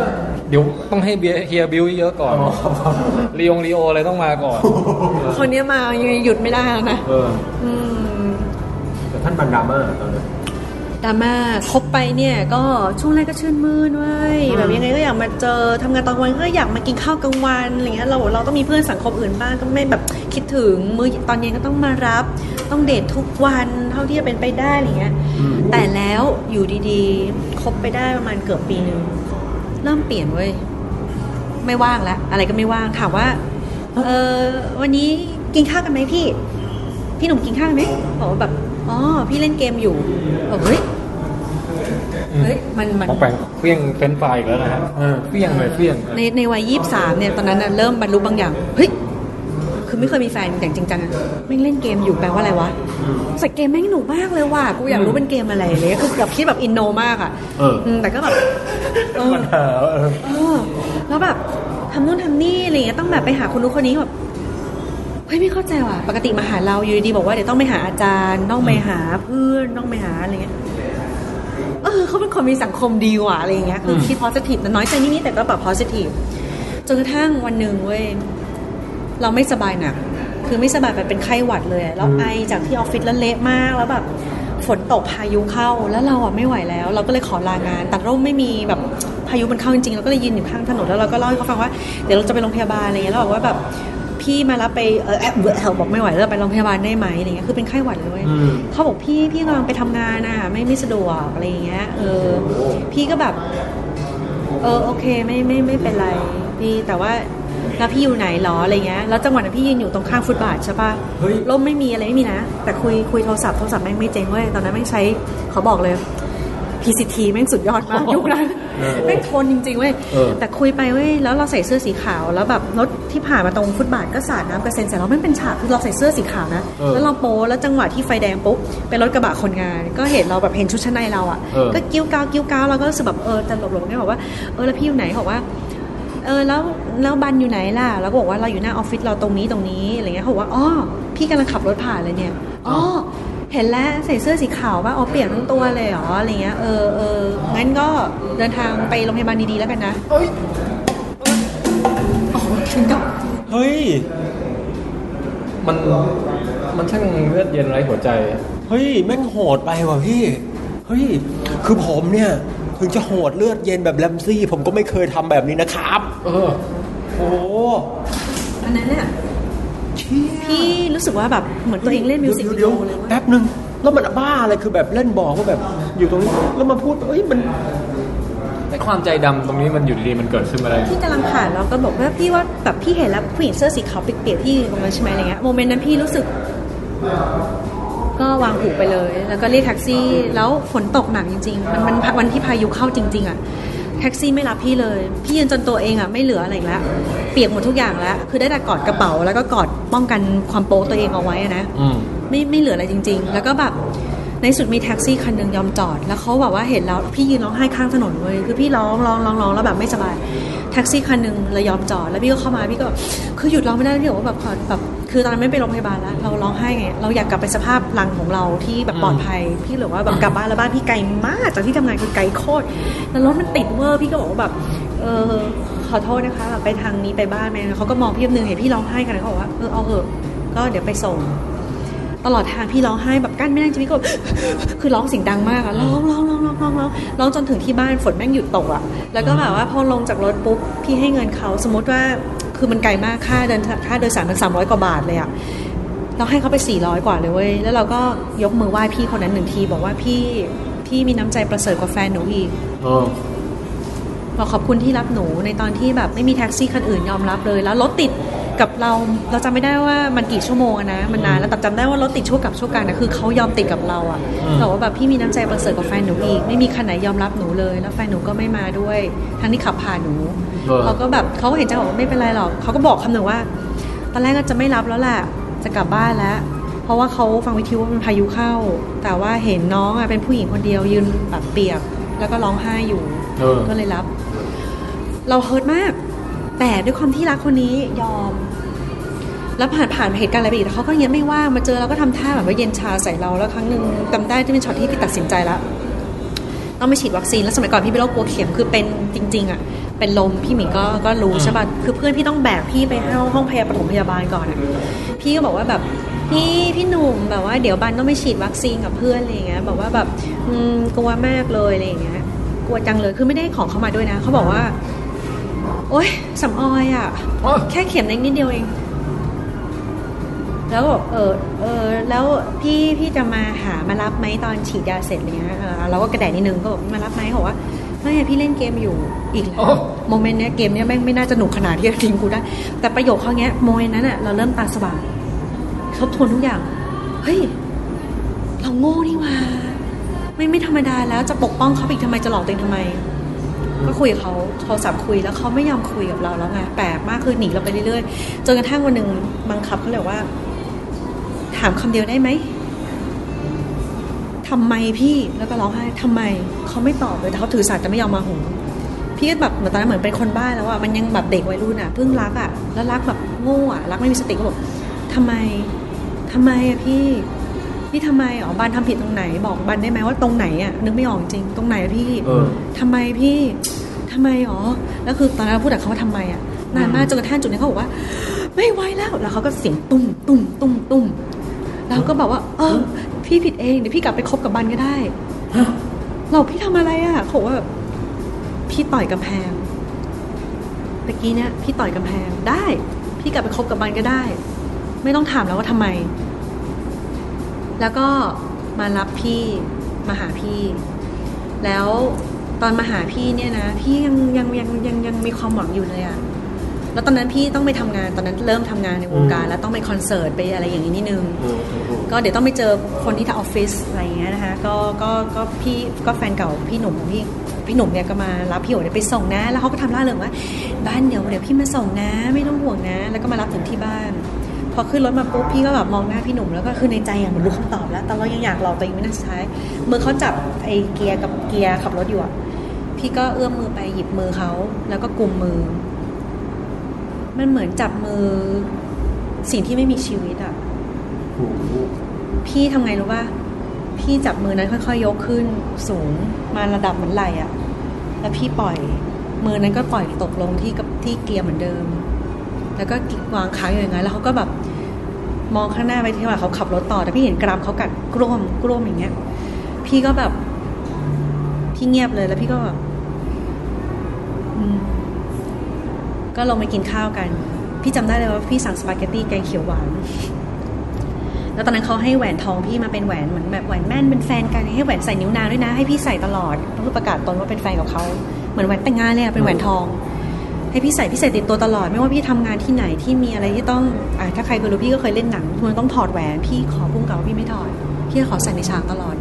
เดี๋ยวต้องให้เบียร์เฮียบิวเยอะก่อนลีองลีโออะไรต้องมาก่อน
คนนี้มายังไงหยุดไม่ได้แล้วนะ
เออ
อืม
แต่ท่านบันดราม่าตอนนั้น
ดราม่าคบไปเนี่ยก็ช่วงแรกก็ชื่นมื่นเว้ยแบบยังไงก็อยากมาเจอทำงานตอนกลางวันก็อยากมากินข้าวกลางวันอะไรเงี้ยเราเราต้องมีเพื่อนสังคมอื่นบ้างก็ไม่แบบคิดถึงมือตอนเย็นก็ต้องมารับ ต้องเดททุกวันเท่าที่จะเป็นไปได้อะไรเงี้ยแต่แล้วอยู่ดีๆคบไปได้ประมาณเกือบปีหนึ่งเริ่มเปลี่ยนเว้ยไม่ว่างแล้วอะไรก็ไม่ว่างถามว่าเออวันนี้กินข้าวกันไหมพี่ พี่หนุ่มกินข้าวกันไหมบอกว่าแบบอ๋อพี่เล่นเกมอยู่บอกเฮ้ยเฮ้ยมันมัน
ของแปลงเฟี้ยงเฟรนช์ฟรายอีกแล้วนะฮะเฟี้ยงเลยเฟี้ยง
ในในวัยยี่สามเนี่ยตอนนั้นน่ะเริ่มบรรลุบางอย่างเฮ้ยคือไม่เคยมีแฟนอย่างจริงจังอะแม่งเล่นเกมอยู่แปลว่าอะไรวะไอ้เกมแม่งหนุกมากเลยว่ะกูอยากรู้เป็นเกมอะไรเลยคือแบบคิดแบบ inno มากอะ
เอออื
มแต่ก็แบบเออ
ปัญหาเออ
เออแล้วแบบทำนู่นทำนี่อะไรเงี้ยต้องแบบไปหาคนนู้นคนนี้แบบ เฮ้ยไม่เข้าใจว่ะ ปกติมาหาเราอยู่ดีๆบอกว่าเดี๋ยวต้องไปหาอาจารย์ ต้องไปหาเพื่อนต้องไปหาอะไรเงี้ยเออเขาเป็นคนมีสังคมดีว่ะอะไรเงี้ยคือคิด positive แต่น้อยใจนิดๆแต่ก็แบบ positive จนกระทั่งวันหนึ่งเว้ยเราไม่สบายหนักคือไม่สบายไปเป็นไข้หวัดเลยอะแล้วไอจากที่ออฟฟิศแล้วเละมากแล้วแบบฝนตกพายุเข้าแล้วเราอะไม่ไหวแล้ว เราก็เลยขอลางานแต่ร่มไม่มีแบบพายุมันเข้าจริงๆเราก็เลยยืนอยู่ข้างถนนแล้วเราก็เล่าให้เขาฟังว่าเดี๋ยวเราจะไปโรงพยาบาลอะไรเงี้ยแล้วบอกว่าแบบ พี่มารับไปเออแอบเบื่อบอกไม่ไหวแล้วไปโรงพยาบาลได้ไหมอะไรเงี้ยคือเป็นไข้หวัดเลยเว้ย
อืม
เขาบอกพี่พี่กำลังไปทำงานอะ ไม่ไม่สะดวกอะไรอย่างเงี้ยเออพี่ก็แบบ เออโอเคไม่ไม่ไม่เป็นไรพี่แต่ว่าแล้วพี่อยู่ไหนหรออะไรเงี้ย แล้วจังหวะนั้นพี่ยืนอยู่ตรงข้างฟุตบาทใช่ปะ
เฮ้ย
ร่มไม่มีอะไรไม่มีนะ แต่คุยคุยโทรศัพท์โทรศัพท์แม่งไม่เจ๊งเว้ย ตอนนั้นแม่งใช้เขาบอกเลย PCT แม่งสุดยอดมากยุคนั้นแม่งทนจริงๆเว้ย
เออ
แต่คุยไปเว้ยแล้วเราใส่เสื้อสีขาวแล้วแบบรถที่ผ่านมาตรงฟุตบาทก็สาดน้ำกระเซ็นใส่เราไม่เป็นฉากคือเราใส่เสื้อสีขาวนะ
เออ
แล้วเราโป๊แล้วจังหวะที่ไฟแดงปุ๊บเป็นรถกระบะคนงาน ก็เห็นเราแบบเห็นชุดชั้นในเราอะ
เออ
ก็กิ้วก้าวกิ้วก้าวเราก็รู้สึกแบบเออจะหลบหลบเนี่ยบอกว่าเออแล้วพี่อยู่ไหนบอกว่าเออแล้วแล้วบันอยู่ไหนล่ะแล้วก็บอกว่าเราอยู่หน้าออฟฟิศเราตรงนี้ตรงนี้อะไรเงี้ยเขาบอกว่าอ๋อพี่กำลังขับรถผ่านเลยเนี่ยอ๋อ เห็นแล้วใส่เสื้อสีขาวว่าอ๋อเปลี่ยนทั้งตัวเลยเหรออะไรเงี้ยเออเอองั้นก็เดินทางไปโรงพยาบาลดีๆแล้วกันนะอ๋อถึงกับ
เฮ้ย
มันมันช่างเลือดเย็นไร้หัวใจ
เฮ้ยแม่งโหดไปว่ะพี่ เฮ้ย คือผมเนี่ย ถึงจะโหดเลือดเย็นแบบแรมซี่ ผมก็ไม่เคยทำแบบนี้นะครับ
เออ
โอ้โห
อันนั้นเนี่ย พี่รู้สึกว่าแบบเหมือนตัวเองเล่นมิวสิกวิดี
เดี๋ยว
โอเลยเว้ย
แป๊บหนึ่งแล้วมันบ้าอะไรคือแบบเล่นบอกว่าแบบอยู่ตรงนี้แล้วมาพูดเอ้ยมัน
ไอ้ความใจดำตรงนี้มันอยู่ดีๆมันเกิดขึ้นมาได้
พี่กำลังผ่านเราก็บอกว่าพี่ว่าแบบพี่เห็นแล้วผู้หญิงเสื้อสีขาวเปียกๆที่อยู่ตรงนั้นใช่ไหมอะไรเงี้ยโมเมนต์นั้นพี่รู้สึก ก็วางหูไปเลย แล้วก็เรียกแท็กซี่ แล้วฝนตกหนักจริง ๆ มันมันวันที่พายุเข้าจริง ๆ อะ แท็กซี่ไม่รับพี่เลย พี่ยืนจนตัวเองอะไม่เหลืออะไรอีกแล้ว เปียกหมดทุกอย่างแล้ว คือได้แต่กอดกระเป๋าแล้วก็กอดป้องกันความโป๊ตัวเองเอาไว้อะนะ
อืม
ไม่ไม่เหลืออะไรจริง ๆ แล้วก็แบบในสุดมีแท็กซี่คันหนึ่งยอมจอด แล้วเขาแบบว่าเห็นแล้วพี่ยืนร้องไห้ข้างถนนเลยคือพี่ร้องร้องร้องร้องแล้วแบบไม่สบายแท็กซี่คันหนึ่งเลยยอมจอด แล้วพี่ก็เข้ามาพี่ก็แบบคือหยุดร้องไม่ได้พี่บอกว่าแบบขอแบบ คือตอนนั้นไม่ไปโรงพยาบาลแล้ว เราร้องไห้ไง เราอยากกลับไปสภาพรังของเราที่แบบปลอดภัย พี่เหลือว่าแบบกลับบ้านแล้วบ้านพี่ไกลมาก จากที่ทำงานคือไกลโคตร แล้วรถมันติดเวอร์ พี่ก็บอกว่าแบบ เออขอโทษนะคะแบบไปทางนี้ไปบ้านไหมเขาก็มองพี่แป๊บนึงเห็นพี่ร้องไห้กันเขาบอกว่า เออเอาเถอะ ก็เดี๋ยวไปส่ง ตลอดทางพี่ร้องไห้แบบกั้นไม่ได้จริงๆพี่ก็คือร้องเสียงดังมากอะร้องร้องร้องร้องร้องร้องร้องจนถึงที่บ้านฝนแม่งหยุดตกอะแล้วก็แบบว่าพอลงจากรถปุ๊บพี่ให้เงินเขาสมมติว่า คือมันไกลมากค่าเดินค่าโดยสารมันสามร้อยกว่าบาทเลยอะเราให้เขาไปสี่ร้อยกว่าเลยเว้ยแล้วเราก็ยกมือไหว้พี่คนนั้นหนึ่งที บอกว่าพี่พี่มีน้ำใจประเสริฐกว่าแฟนหนูอีก
เออ
บอกขอบคุณที่รับหนูในตอนที่แบบไม่มีแท็กซี่คันอื่นยอมรับเลย แล้วรถติด กับเราเราจำไม่ได้ว่ามันกี่ชั่วโมงอะนะ มันนานแล้วแต่จำได้ว่ารถติดชั่วกับชั่วกันนะคือเขายอมติดกับเราอะบอกว่าแบบพี่มีน้ำใจประเสริฐกว่าแฟนหนูอีก ไม่มีคันไหนยอมรับหนูเลย แล้วแฟนหนูก็ไม่มาด้วย ทั้งที่ขับผ่านหนู
เออ
เขาก็แบบเขาก็เห็นใจบอกว่าไม่เป็นไรหรอกเขาก็บอกคำหนึ่งว่า ตอนแรกก็จะไม่รับแล้วแหละจะกลับบ้านแล้ว เพราะว่าเขาฟังวิทยุว่ามันพายุเข้า แต่ว่าเห็นน้องอะเป็นผู้หญิงคนเดียวยืนแบบเปียก แล้วก็ร้องไห้อยู่
เออ
ก็เลยรับ เราเฮิร์ตมากแต่ด้วยความที่รักคนนี้ยอม แล้วผ่านผ่านเหตุการณ์อะไรไปอีกแต่เขาก็ยังไม่ว่างมาเจอเราก็ทำท่าแบบว่าเย็นชาใส่เราแล้วครั้งหนึ่งจำได้ที่เป็นช็อตที่พี่ตัดสินใจแล้วต้องไปฉีดวัคซีนแล้วสมัยก่อนพี่เป็นโรคกลัวเข็มคือเป็นจริง ๆอะเป็นลมพี่หมีก็ก็รู้ใช่ป่ะคือเพื่อนพี่ต้องแบกพี่ไปเข้าห้องพยาบาลปฐมพยาบาลก่อนอะพี่ก็บอกว่าแบบพี่พี่หนุ่มแบบว่าเดี๋ยวบันต้องไปฉีดวัคซีนกับเพื่อนอะไรอย่างเงี้ยบอกว่าแบบอืมกลัวมากเลยอะไรอย่างเงี้ยกลัวจังเลยคือไม่ได้ของเขามาด้วยนะเขาบอกว่า โอ๊ยสำออยอะ
อ๋อ
แค่เข็มเล็กนิดเดียวเอง แล้วบอกเออเออแล้วพี่พี่จะมาหามารับไหมตอนฉีดยาเสร็จอะไรเงี้ยเออเราก็กระแดดนิดนึงก็บอกมารับไหมเขาบอกว่าไม่พี่เล่นเกมอยู่อีกแล้
โอ้
วโมเมนต์เนี้ยเกมเนี้ยแม่งไม่น่าจะหนุกขนาดที่จะทิ้งกูได้ แต่ประโยคเขาเนี้ยโมเมนต์นั้นอะเราเริ่มตาสว่างทบทวนทุกอย่าง เฮ้ย เราโง่นี่หว่าไม่ไม่ธรรมดาแล้วจะปกป้องเขาอีกทำไมจะหลอกตัวเองทำไม ก็คุยกับเขาโทรศัพท์คุยแล้วเขาไม่ยอมคุยกับเราแล้วไงแปลกมากคือหนีเราไปเรื่อยๆจนกระทั่งวันหนึ่งบังคับเขาเลยว่า ถามคำเดียวได้ไหมทำไมพี่แล้วก็ร้องไห้ทำไมเขาไม่ตอบเลยแต่เขาถือสายแต่ไม่ยอมมาหูพี่ก็แบบเหมือนตอนนั้นเหมือนเป็นคนบ้าแล้วอะมันยังแบบเด็กวัยรุ่นอะเพิ่งรักอะแล้วรักแบบโง่อะรักไม่มีสติก็บอกทำไมทำไมอะพี่พี่ทำไมอ๋อบันทำผิดตรงไหน บอกบันได้ไหมว่าตรงไหนอะนึกไม่ออกจริงตรงไหนอะพี่
เออ
ทำไมพี่ทำไมอ๋อแล้วคือตอนนั้นเราพูดกับเขาว่าทำไมอะนานมากจนกระทั่งจุดนี้เขาบอกว่า ไม่ไหวแล้วแล้วเขาก็เสียงตุ้มตุ้มตุ้มตุ้ม เราก็บอกว่า เออ พี่ผิดเองเดี๋ยวพี่กลับไปคบกับบันก็ได้เราพี่ทำอะไรอะเขาบอกว่าแบบพี่ต่อยกำแพงเมื่อกี้เนี่ยพี่ต่อยกำแพงได้ พี่กลับไปคบกับบันก็ได้ ไม่ต้องถามแล้วว่าทำไม แล้วก็มารับพี่มาหาพี่ แล้วตอนมาหาพี่เนี่ยนะ พี่ยังยังยังยังยังมีความหวังอยู่เลยอะ แล้วตอนนั้นพี่ต้องไปทำงานตอนนั้นเริ่มทำงานในวงการ แล้วต้องไปคอนเสิร์ตไปอะไรอย่างนี้นิดนึง ก็เดี๋ยวต้องไปเจอคนที่ทางออฟฟิศอะไรอย่างเงี้ยนะคะก็ก็ก็พี่ก็แฟนเก่าพี่หนุ่มของพี่พี่หนุ่มเนี่ยก็มารับพี่โอ๋เนี่ยไปส่งนะ แล้วเขาก็ทำล่าเริงว่าบ้านเดี๋ยวเดี๋ยวพี่มาส่งนะ ไม่ต้องห่วงนะ แล้วก็มารับถึงที่บ้านพอขึ้นรถมาปุ๊บพี่ก็แบบมองหน้าพี่หนุ่มแล้วก็คือในใจอย่างเหมือนรู้คำตอบแล้ว แต่เรายังอยากรอตัวเองไม่น่าสุดท้ายมือเขาจับไอ้เกียร์กับเกียร์ขับรถอยู่อะพี่ก็เอื้อมมือไปหยิบมือเขาแล้วก็กุมมือ มันเหมือนจับมือสิ่งที่ไม่มีชีวิตอะพี่ทำไงรู้ป่ะพี่จับมือนั้นค่อยๆ ยกขึ้นสูงมาระดับเหมือนไหล่อะแล้วพี่ปล่อยมือนั้นก็ปล่อยตกลงที่กับที่เกียร์เหมือนเดิม แล้วก็วางค้างอยู่อย่างนั้นแล้วเขาก็แบบมองข้างหน้าไปที่ว่าเขาขับรถต่อ แต่พี่เห็นกรามเขากัดกล้มกล้มอย่างเงี้ย พี่ก็แบบพี่เงียบเลยแล้วพี่ก็แบบอืม ก็ลงไปกินข้าวกัน พี่จำได้เลยว่าพี่สั่งสปาเกตตี้แกงเขียวหวาน แล้วตอนนั้นเขาให้แหวนทองพี่มาเป็นแหวนเหมือนแบบแหวนแม่นเป็นแฟนกันให้แหวนใส่นิ้วนางด้วยนะ ให้พี่ใส่ตลอดเพื่อประกาศตนว่าเป็นแฟนกับเขาเหมือนแหวนแต่งงานเลยอะเป็นแหวนทอง ให้พี่ใส่พี่ใส่ติดตัวตลอด ไม่ว่าพี่ทำงานที่ไหนที่มีอะไรที่ต้องอ่าถ้าใครเคยรู้พี่ก็เคยเล่นหนังมันต้องถอดแหวนพี่ขอพุ่งกับว่าพี่ไม่ถอดพี่ขอใส่ในฉากตลอด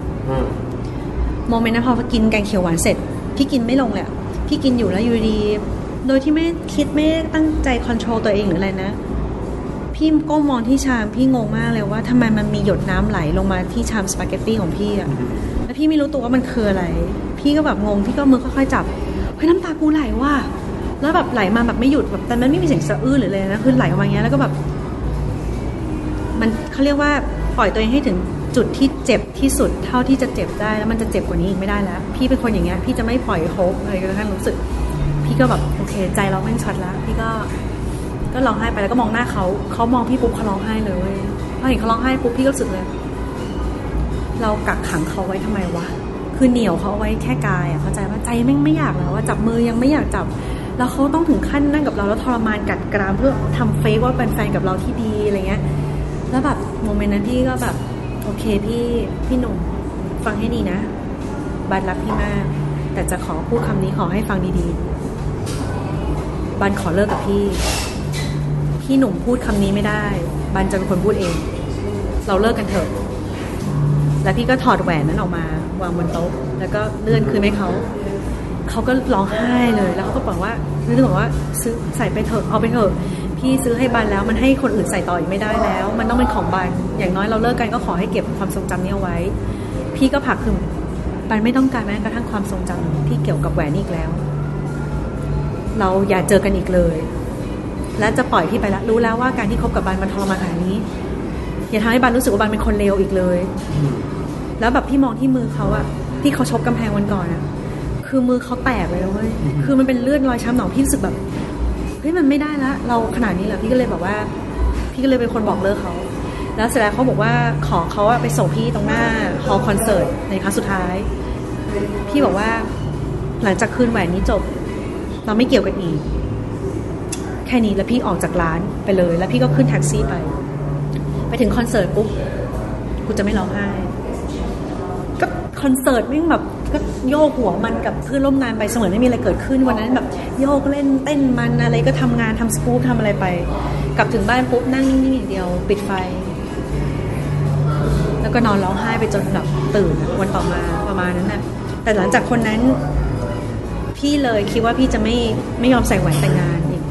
moment นั้นพอกินแกงเขียวหวานเสร็จ พี่กินไม่ลงเลยอะพี่กินอยู่แล้วอยู่ดีๆ โดยที่ไม่คิดไม่ได้ตั้งใจ control ตัวเองหรืออะไรนะ พี่ก้มมองที่ชามพี่งงมากเลยว่าทำไมมันมีหยดน้ำไหลลงมาที่ชามสปาเกตตี้ของพี่อะแล้วพี่ไม่รู้ตัวว่ามันคืออะไร พี่ก็แบบงงพี่ก็มือค่อยๆจับเฮ้ยน้ำตากูไหลว่ะแล้วแบบไหลมาแบบไม่หยุดแบบแต่มันไม่มีเสียงสะอื้นหรืออะไรนะคือไหลออกมาอย่างเงี้ยแล้วก็แบบ มันเขาเรียกว่าปล่อยตัวเองให้ถึงจุดที่เจ็บที่สุดเท่าที่จะเจ็บได้แล้วมันจะเจ็บกว่านี้อีกไม่ได้แล้ว พี่เป็นคนอย่างเงี้ยพี่จะไม่ปล่อยโฮปอะไรกระทั่งรู้สึก พี่ก็แบบโอ เค ใจเราแม่งช็อตแล้วพี่ก็ก็ร้องไห้ไปแล้วก็มองหน้าเขาเขามองพี่ปุ๊บเขาร้องไห้เลยเว้ยพอเห็นเขาร้องไห้ปุ๊บพี่ก็รู้สึกเลย เรากักขังเขาไว้ทำไมวะคือเหนียวเขาเอาไว้แค่กายอะเข้าใจว่าใจแม่งไม่อยากแล้วว่าจับมือยังไม่อยากจับ แล้วเขาต้องถึงขั้นนั่งกับเราแล้วทรมานกัดกรามเพื่อทำเฟกว่าเป็นแฟนกับเราที่ดีอะไรเงี้ย แล้วแบบโมเมนต์นั้นพี่ก็แบบโอเคพี่พี่หนุ่มฟังให้ดีนะบันรักพี่มากแต่จะขอพูดคำนี้ขอให้ฟังดีๆ บันขอเลิกกับพี่ พี่หนุ่มพูดคำนี้ไม่ได้ บันจะเป็นคนพูดเอง เราเลิกกันเถอะ แล้วพี่ก็ถอดแหวนนั้นออกมา วางบนโต๊ะ แล้วก็เลื่อนคืนให้เขา เขาก็ร้องไห้เลย แล้วเขาก็บอกว่านึกบอกว่าซื้อใส่ไปเถอะ เอาไปเถอะ พี่ซื้อให้บันแล้ว มันให้คนอื่นใส่ต่ออีกไม่ได้แล้ว มันต้องเป็นของบัน อย่างน้อยเราเลิกกันก็ขอให้เก็บความทรงจำนี้เอาไว้ พี่ก็ผักคือบันไม่ต้องการแม้กระทั่งความทรงจำที่เกี่ยวกับแหวนอีกแล้ว เราอย่าเจอกันอีกเลย และจะปล่อยพี่ไปละรู้แล้วว่าการที่คบกับบันมันทรมานขนาดนี้ อย่าทำให้บันรู้สึกว่าบันเป็นคนเลวอีกเลย แล้วแบบพี่มองที่มือเขาอะที่เขาชกกำแพงวันก่อนอะคือมือเขาแตกเลยเว้ยคือมันเป็นเลือดรอยช้ำหนองพี่รู้สึกแบบเฮ้ยมันไม่ได้ละเราขนาดนี้แล้วพี่ก็เลยแบบว่า พี่ก็เลยเป็นคนบอกเลิกเขาแล้วเสร็จแล้วเขาบอกว่าขอเขาอะไปส่งพี่ตรงหน้าฮอลคอนเสิร์ตในครั้งสุดท้าย พี่บอกว่าหลังจากคืนแหวนนี้จบ เราไม่เกี่ยวกันอีก แค่นี้แล้วพี่ออกจากร้านไปเลย แล้วพี่ก็ขึ้นแท็กซี่ไป ไปถึงคอนเสิร์ตปุ๊บกูจะไม่ร้องไห้ก็คอนเสิร์ตแม่งแบบก็โยกหัวมันกับเพื่อนร่วมงานไปเสมือนไม่มีอะไรเกิดขึ้นวันนั้นแบบโยกเล่นเต้นมันอะไรก็ทำงานทำสกู๊ปทำอะไรไป กลับถึงบ้านปุ๊บนั่งนิ่งๆอย่างเดียว ปิดไฟ แล้วก็นอนร้องไห้ไปจนแบบตื่นวันต่อมาประมาณนั้นน่ะแต่หลังจากคนนั้น พี่เลยคิดว่าพี่จะไม่ไม่ยอมใส่แหวนแต่งงานอีก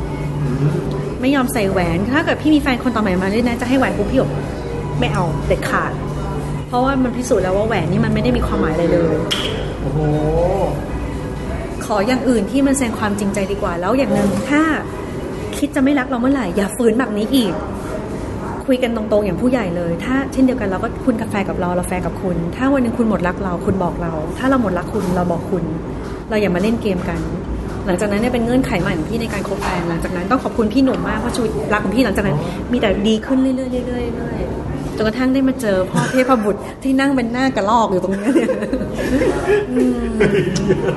ไม่ยอมใส่แหวนถ้าเกิดพี่มีแฟนคนต่อใหม่มาเลยนะจะให้แหวนปุ๊บพี่บอกไม่เอาเด็ดขาด เพราะว่ามันพิสูจน์แล้วว่าแหวนนี่มันไม่ได้มีความหมายอะไรเลย
โอ้โห
ขออย่างอื่นที่มันแสดงความจริงใจดีกว่าแล้วอย่างหนึ่งถ้าคิดจะไม่รักเราเมื่อไหร่อย่าฝืนแบบนี้อีก คุยกันตรงๆอย่างผู้ใหญ่เลย ถ้าเช่นเดียวกันเราก็คุณกาแฟกับเราเราแฟร์กับคุณ ถ้าวันหนึงคุณหมดรักเรา คุณบอกเรา ถ้าเราหมดรักคุณเราบอกคุณ เราอย่ามาเล่นเกมกัน หลังจากนั้นเนี่ยเป็นเงื่อนไขใหม่ของพี่ในการคบแฟนหลังจากนั้นต้องขอบคุณพี่หนุ่มมากเพราะชีวิตรักของพี่หลังจากนั้น มีแต่ดีขึ้นเรื่อยๆเรื่อยๆเรื่อยๆจนกระทั่งได้มาเจอพ่อเทพบุตรที่นั่งเป็นหน้ากระลอกอยู่ตรงเนี้ยเนี่ยอืม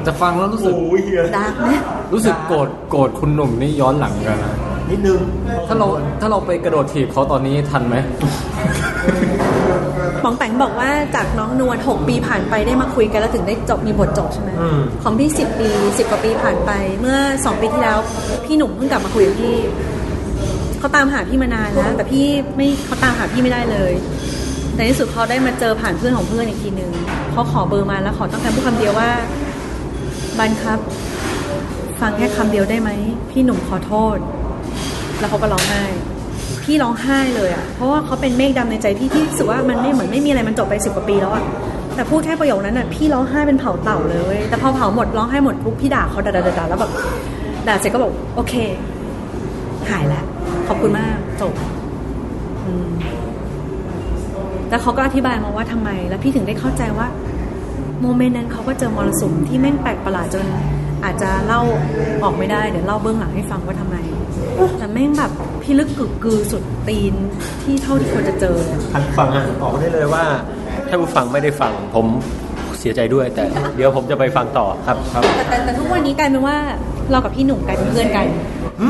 จะฟังแล้วรู้สึก
โอ้ยเฮีย
ดักนะ
รู้สึกโกรธโกรธคุณหนุ่มนี่ย้อนหลังกันนะ
นิดนึง
ถ้าเราถ้าเราไปกระโดดถีบเขาตอนนี้ทันไหม
ปองแปงบอกว่าจากน้องนวล6 ปีผ่านไปได้มาคุยกันแล้วถึงได้จบมีบทจบใช่ไหม
อืม
ของพี่ 10 ปี 10 กว่าปีผ่านไป เมื่อ 2 ปีที่แล้ว พี่หนุ่มเพิ่งกลับมาคุยกับพี่เขาตามหาพี่มานานแล้วแต่พี่ไม่เขาตามหาพี่ไม่ได้เลย แต่ในที่สุดเขาได้มาเจอผ่านเพื่อนของเพื่อนอีกทีนึงเขาขอเบอร์มาแล้วขอต้องการพูดคำเดียวว่าบันครับ ฟังแค่คำเดียวได้ไหมพี่หนุ่มขอโทษ แล้วเขาก็ร้องไห้ พี่ร้องไห้เลยอะ เพราะว่าเขาเป็นเมฆดำในใจพี่ที่รู้สึกว่ามันไม่เหมือนไม่มีอะไรมันจบไปสิบกว่าปีแล้วอะ แต่พูดแค่ประโยคนั้นอะพี่ร้องไห้เป็นเผาเต่าเลย แต่พอเผาหมดร้องไห้หมดปุ๊บพี่ด่าเขาด่าด่าด่าแล้วแบบด่าเสร็จก็บอกโอเค หายแล้วขอบคุณมากจบแล้วเขาก็อธิบายมาว่าทำไม แล้วพี่ถึงได้เข้าใจว่าโมเมนต์นั้นเขาก็เจอมรสุมที่แม่งแปลกประหลาดจนอาจจะเล่าออกไม่ได้ เดี๋ยวเล่าเบื้องหลังให้ฟังว่าทำไมแต่แม่งแบบ พี่ลึกกึกกือสุดตีนที่เท่าที่ควรจะเจอเลย
ท่านฟังอะออกได้เลยว่าถ้าผู้ฟังไม่ได้ฟังผมเสียใจด้วยแต่เดี๋ยวผมจะไปฟังต่อครับครับ
แต่แต่แต่ทุกวันนี้กลายเป็นว่าเรากับพี่หนุ่มกลายเป็นเพื่อนกัน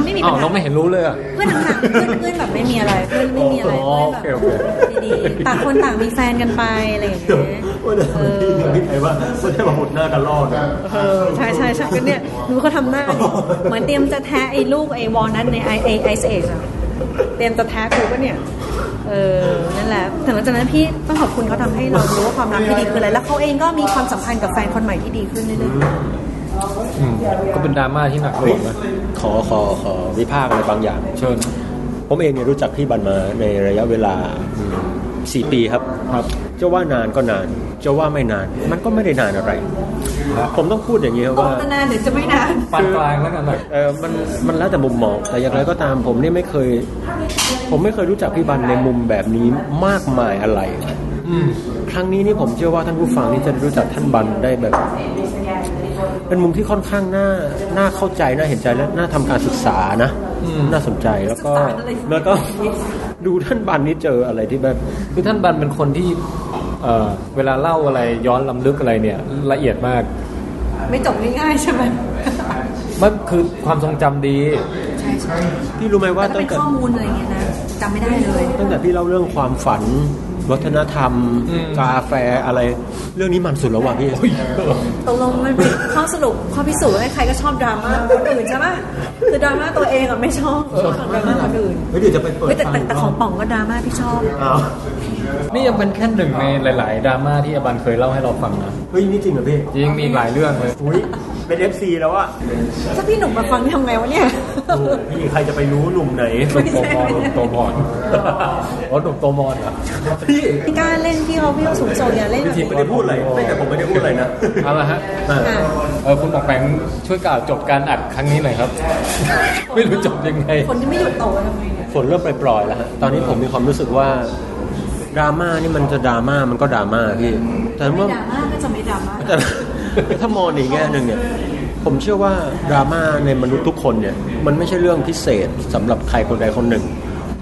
ไม่มี
อ้า
ปั
ว
ญหา
เราไม่เห็นรู้เลยอะ
เพื่อนห่างๆเพื่อนเพื่อนแบบไม่มีอะไรเพื่อนไม่มีอะไร
อ๋อ
เพื่อนแบบ
โอเคโอเค
ดีๆต่างคนต่างมีแฟนกันไปอะไรอย่างเงี้ย
ว่าแต่
เออ
พี่พี่ไทยว่าไม่ได้มาหดหน้ากันรอด
เออใช่ใช่ใช่ก็เนี่ยดูเขาทำหน้าดิเหมือนเตรียมจะแทะไอ้ลูกไอ้วอลนัทในไอไอไอเอชอะเตรียมจะแทะกูก็เนี่ยเออ นั่นแหละแต่หลังจากนั้นพี่ต้องขอบคุณเขาทำให้เรารู้ว่าความรักที่ดีคืออะไร แล้วเขาเองก็มีความสัมพันธ์กับแฟนคนใหม่ที่ดีขึ้นเรื่อย
อืมก็เป็นดราม่าที่หนักหน่วงนะ
ขอขอขอวิพากษ์อะไรบางอย่าง
เชิญ
ผมเองเนี่ยรู้จักพี่บันมาในระยะเวลาอืมสี่ปีครับ
ครับ
จะว่านานก็นานจะว่าไม่นาน มันก็ไม่ได้นานอะไร ผมต้องพูดอย่างนี้ครับ
ๆตก
ว่า
นานหรือจะไม่นาน
ปานกลางแล้วกันหน่อย
เออมันมันแล้วแต่มุมมองแต่อย่างไรก็ตามผมนี่ไม่เคย ผมไม่เคยรู้จักพี่บันในมุมแบบนี้มากมายอะไร
อืม
ครั้งนี้นี่ผมเชื่อว่าท่านผู้ฟังนี่จะรู้จักท่านบันได้แบบ เป็นมุมที่ค่อนข้างน่าน่าเข้าใจน่าเห็นใจและน่าทำการศึกษานะ
อืม
น่าสนใจแล้วก็แล้วก็ดูท่านบันนี่เจออะไรที่แบบ
คือท่านบันเป็นคนที่เอ่อเวลาเล่าอะไรย้อนลำลึกอะไรเนี่ย ละเอียดมาก
ไม่จบง่ายๆใช่ไหม
มันคือความทรงจำดี
ใช่ใช่
พี่รู้ไหมว่า
แต่ถ้า
ตั้
เป็
ง
น
แต่
ข้อมูลอะไรอย่างเงี้ยนะจำไม่ได้เลย
ตั้งแต่พี่เล่าเรื่องความฝัน วัฒนธรรม
อืม
กาแฟอะไร เรื่องนี้มันสุดแล้วว่ะพี่
ตกลงมันเป็นข้อสรุปข้อพิสูจน์ว่าใครก็ชอบดราม่าคนอื่นใช่ปะคือดราม่าตัวเองอะไม่ชอบชอบดราม่าคนอื่น
เฮ้ยเดี๋ยวจะไปเปิด
เฮ้ยแต่แต่
ฟัง
แต่ของป่องก็ดราม่าพี่ชอบ
อ้าว
นี่ยังเป็นแค่หนึ่งในหลาย ๆ ดราม่าที่อบันเคยเล่าให้เราฟังนะ
เฮ้ยนี่จริงเหรอพี่
จริงมีอีกหลายเรื่องเลย
อุ้ยเป็น FC แล้วอะ
ถ้าพี่หนุ่มมาฟังทำไงวะเนี่ย
โอ้พี่ใครจะไปรู้หนุ่มไหน
หนุ่มโตมอนหนุ่มโตมอนอ๋อหนุ่มโตมอนเหรอ
พี่
ไม่กล้าเล่นพี่เขาพี่เขาสูงส่งอย่าเล่น
วิธี
ไม่ได้พูดอะไรไม่แต่ผมไม่ได้พูดอะไรนะ
เอาละฮะ
เออ
ค่ะ
เออคุณหมอกแปงช่วยกล่าวจบการอัดครั้งนี้หน่อยครับ ไม่รู้จบยังไง
คนที่ไม่หยุดโตทำไงเนี่ย
ฝนเริ่มปล่อยๆแล้วฮะตอนนี้ผมมีความรู้สึกว่า ดราม่านี่มันจะดราม่ามันก็ดราม่าพี่แต่
ไม่
เมื่อ
ดราม่าก็จะไม่ดราม่า
แต่ถ้ามองในอีกแง่หนึ่งเนี่ย ผมเชื่อว่าดราม่าในมนุษย์ทุกคนเนี่ย มันไม่ใช่เรื่องพิเศษสำหรับใครคนใดคนหนึ่ง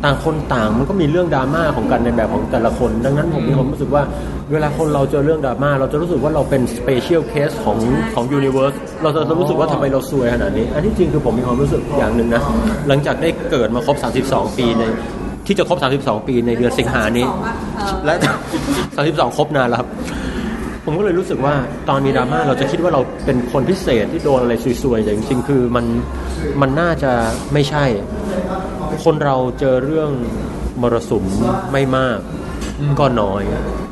ต่างคนต่างมันก็มีเรื่องดราม่าของกันในแบบของแต่ละคน ดังนั้นผมมีความรู้สึกว่า เวลาคนเราเจอเรื่องดราม่าเราจะรู้สึกว่าเราเป็น special case ของของ universe เราจะรู้สึกว่าทำไมเราซวยขนาดนี้ อันที่จริงคือผมมีความรู้สึกอย่างหนึ่งนะหลังจากได้เกิดมาครบ 32 ปีใน ที่จะครบ 32 ปีในเดือนสิงหานี้ และ 32 ครบนานแล้วครับ ผมก็เลยรู้สึกว่าตอนมีดราม่าเราจะคิดว่าเราเป็นคนพิเศษที่โดนอะไรซวยๆแต่จริงๆ คือมันมันน่าจะไม่ใช่ คนเราเจอเรื่องมรสุมไม่มากก็น้อย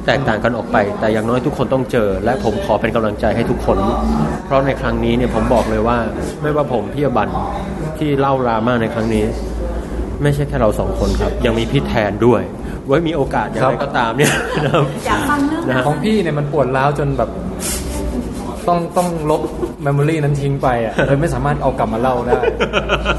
แตกต่างกันออกไป แต่อย่างน้อยทุกคนต้องเจอ และผมขอเป็นกำลังใจให้ทุกคน เพราะในครั้งนี้เนี่ยผมบอกเลยว่า ไม่ว่าผมพี่อบันที่เล่าดราม่าในครั้งนี้ ไม่ใช่แค่เราสองคนครับ ยังมีพี่แทนด้วย ไว้มีโอกาสอย่างไรก็ตามเนี่ยนะครับ
อยากฟังเรื่อง
นะฮะ
ของพี่เนี่ยมันปวดร้าวจนแบบ ต้องต้องลบ memory นั้นทิ้งไปอะเลยไม่สามารถเอากลับมาเล่าได้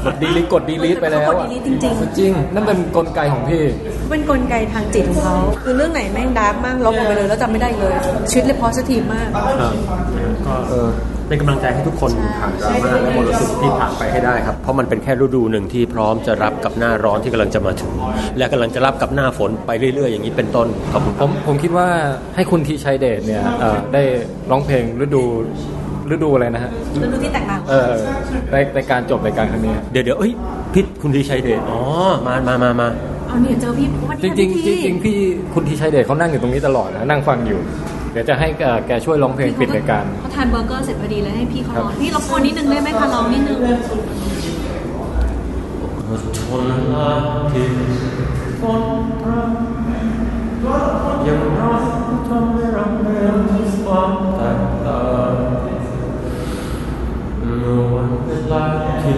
กด delete กด delete ไปแล้ว
กด
อะ
delete จริง
จริง นั่นเป็นกลไกของพี่
ๆเป็นกลไกทางจิตของเขาคือเรื่องไหนแม่ง dark มากลบออกไปเลยแล้วจำไม่ได้เลยชีวิตเลย positive มาก
ครับก็เออเป็นกำลังใจให้ทุกคนผ่านดราม่าและมรสุมที่ผ่านไปให้ได้ครับ เพราะมันเป็นแค่ฤดูหนึ่งที่พร้อมจะรับกับหน้าร้อนที่กำลังจะมาถึง และกำลังจะรับกับหน้าฝนไปเรื่อย ๆ อย่างนี้เป็นต้นขอบคุณค
ผ
รับ
มผมคิดว่าให้คุณทีชัยเดชเนี่ยเอ่อได้ร้องเพลงฤดู ฤดูอะไรนะฮะ
ฤดูที่แตกต่าง
เออในในการจบรายการครั้งนี้
เดี๋ยวเดี๋ยวเอ้ยพิษคุณทีชัยเดชอ๋อมามามามา
เอาเนี่ยเจอพี่วัน
จ
นี้
ริง
พี่
ๆจริงๆพี่คุณทีชัยเดชเขานั่งอยู่ตรงนี้ตลอดนะนั่งฟังอยู่ เดี๋ยวจะให้เอ่อแกช่วยร้องเพลงปิดรายการ
เขาทานเบอร์เกอร์เสร็จพอดีเลยให้พี่เขา
ครับ
ร้องพี่รบกวนนิดนึงได้ไหมคะร้องนิดนึง
ทนละที่ฝนพรำยังรักทำให้เราเห็นความแตกต่าง เมื่อวันเวลาที่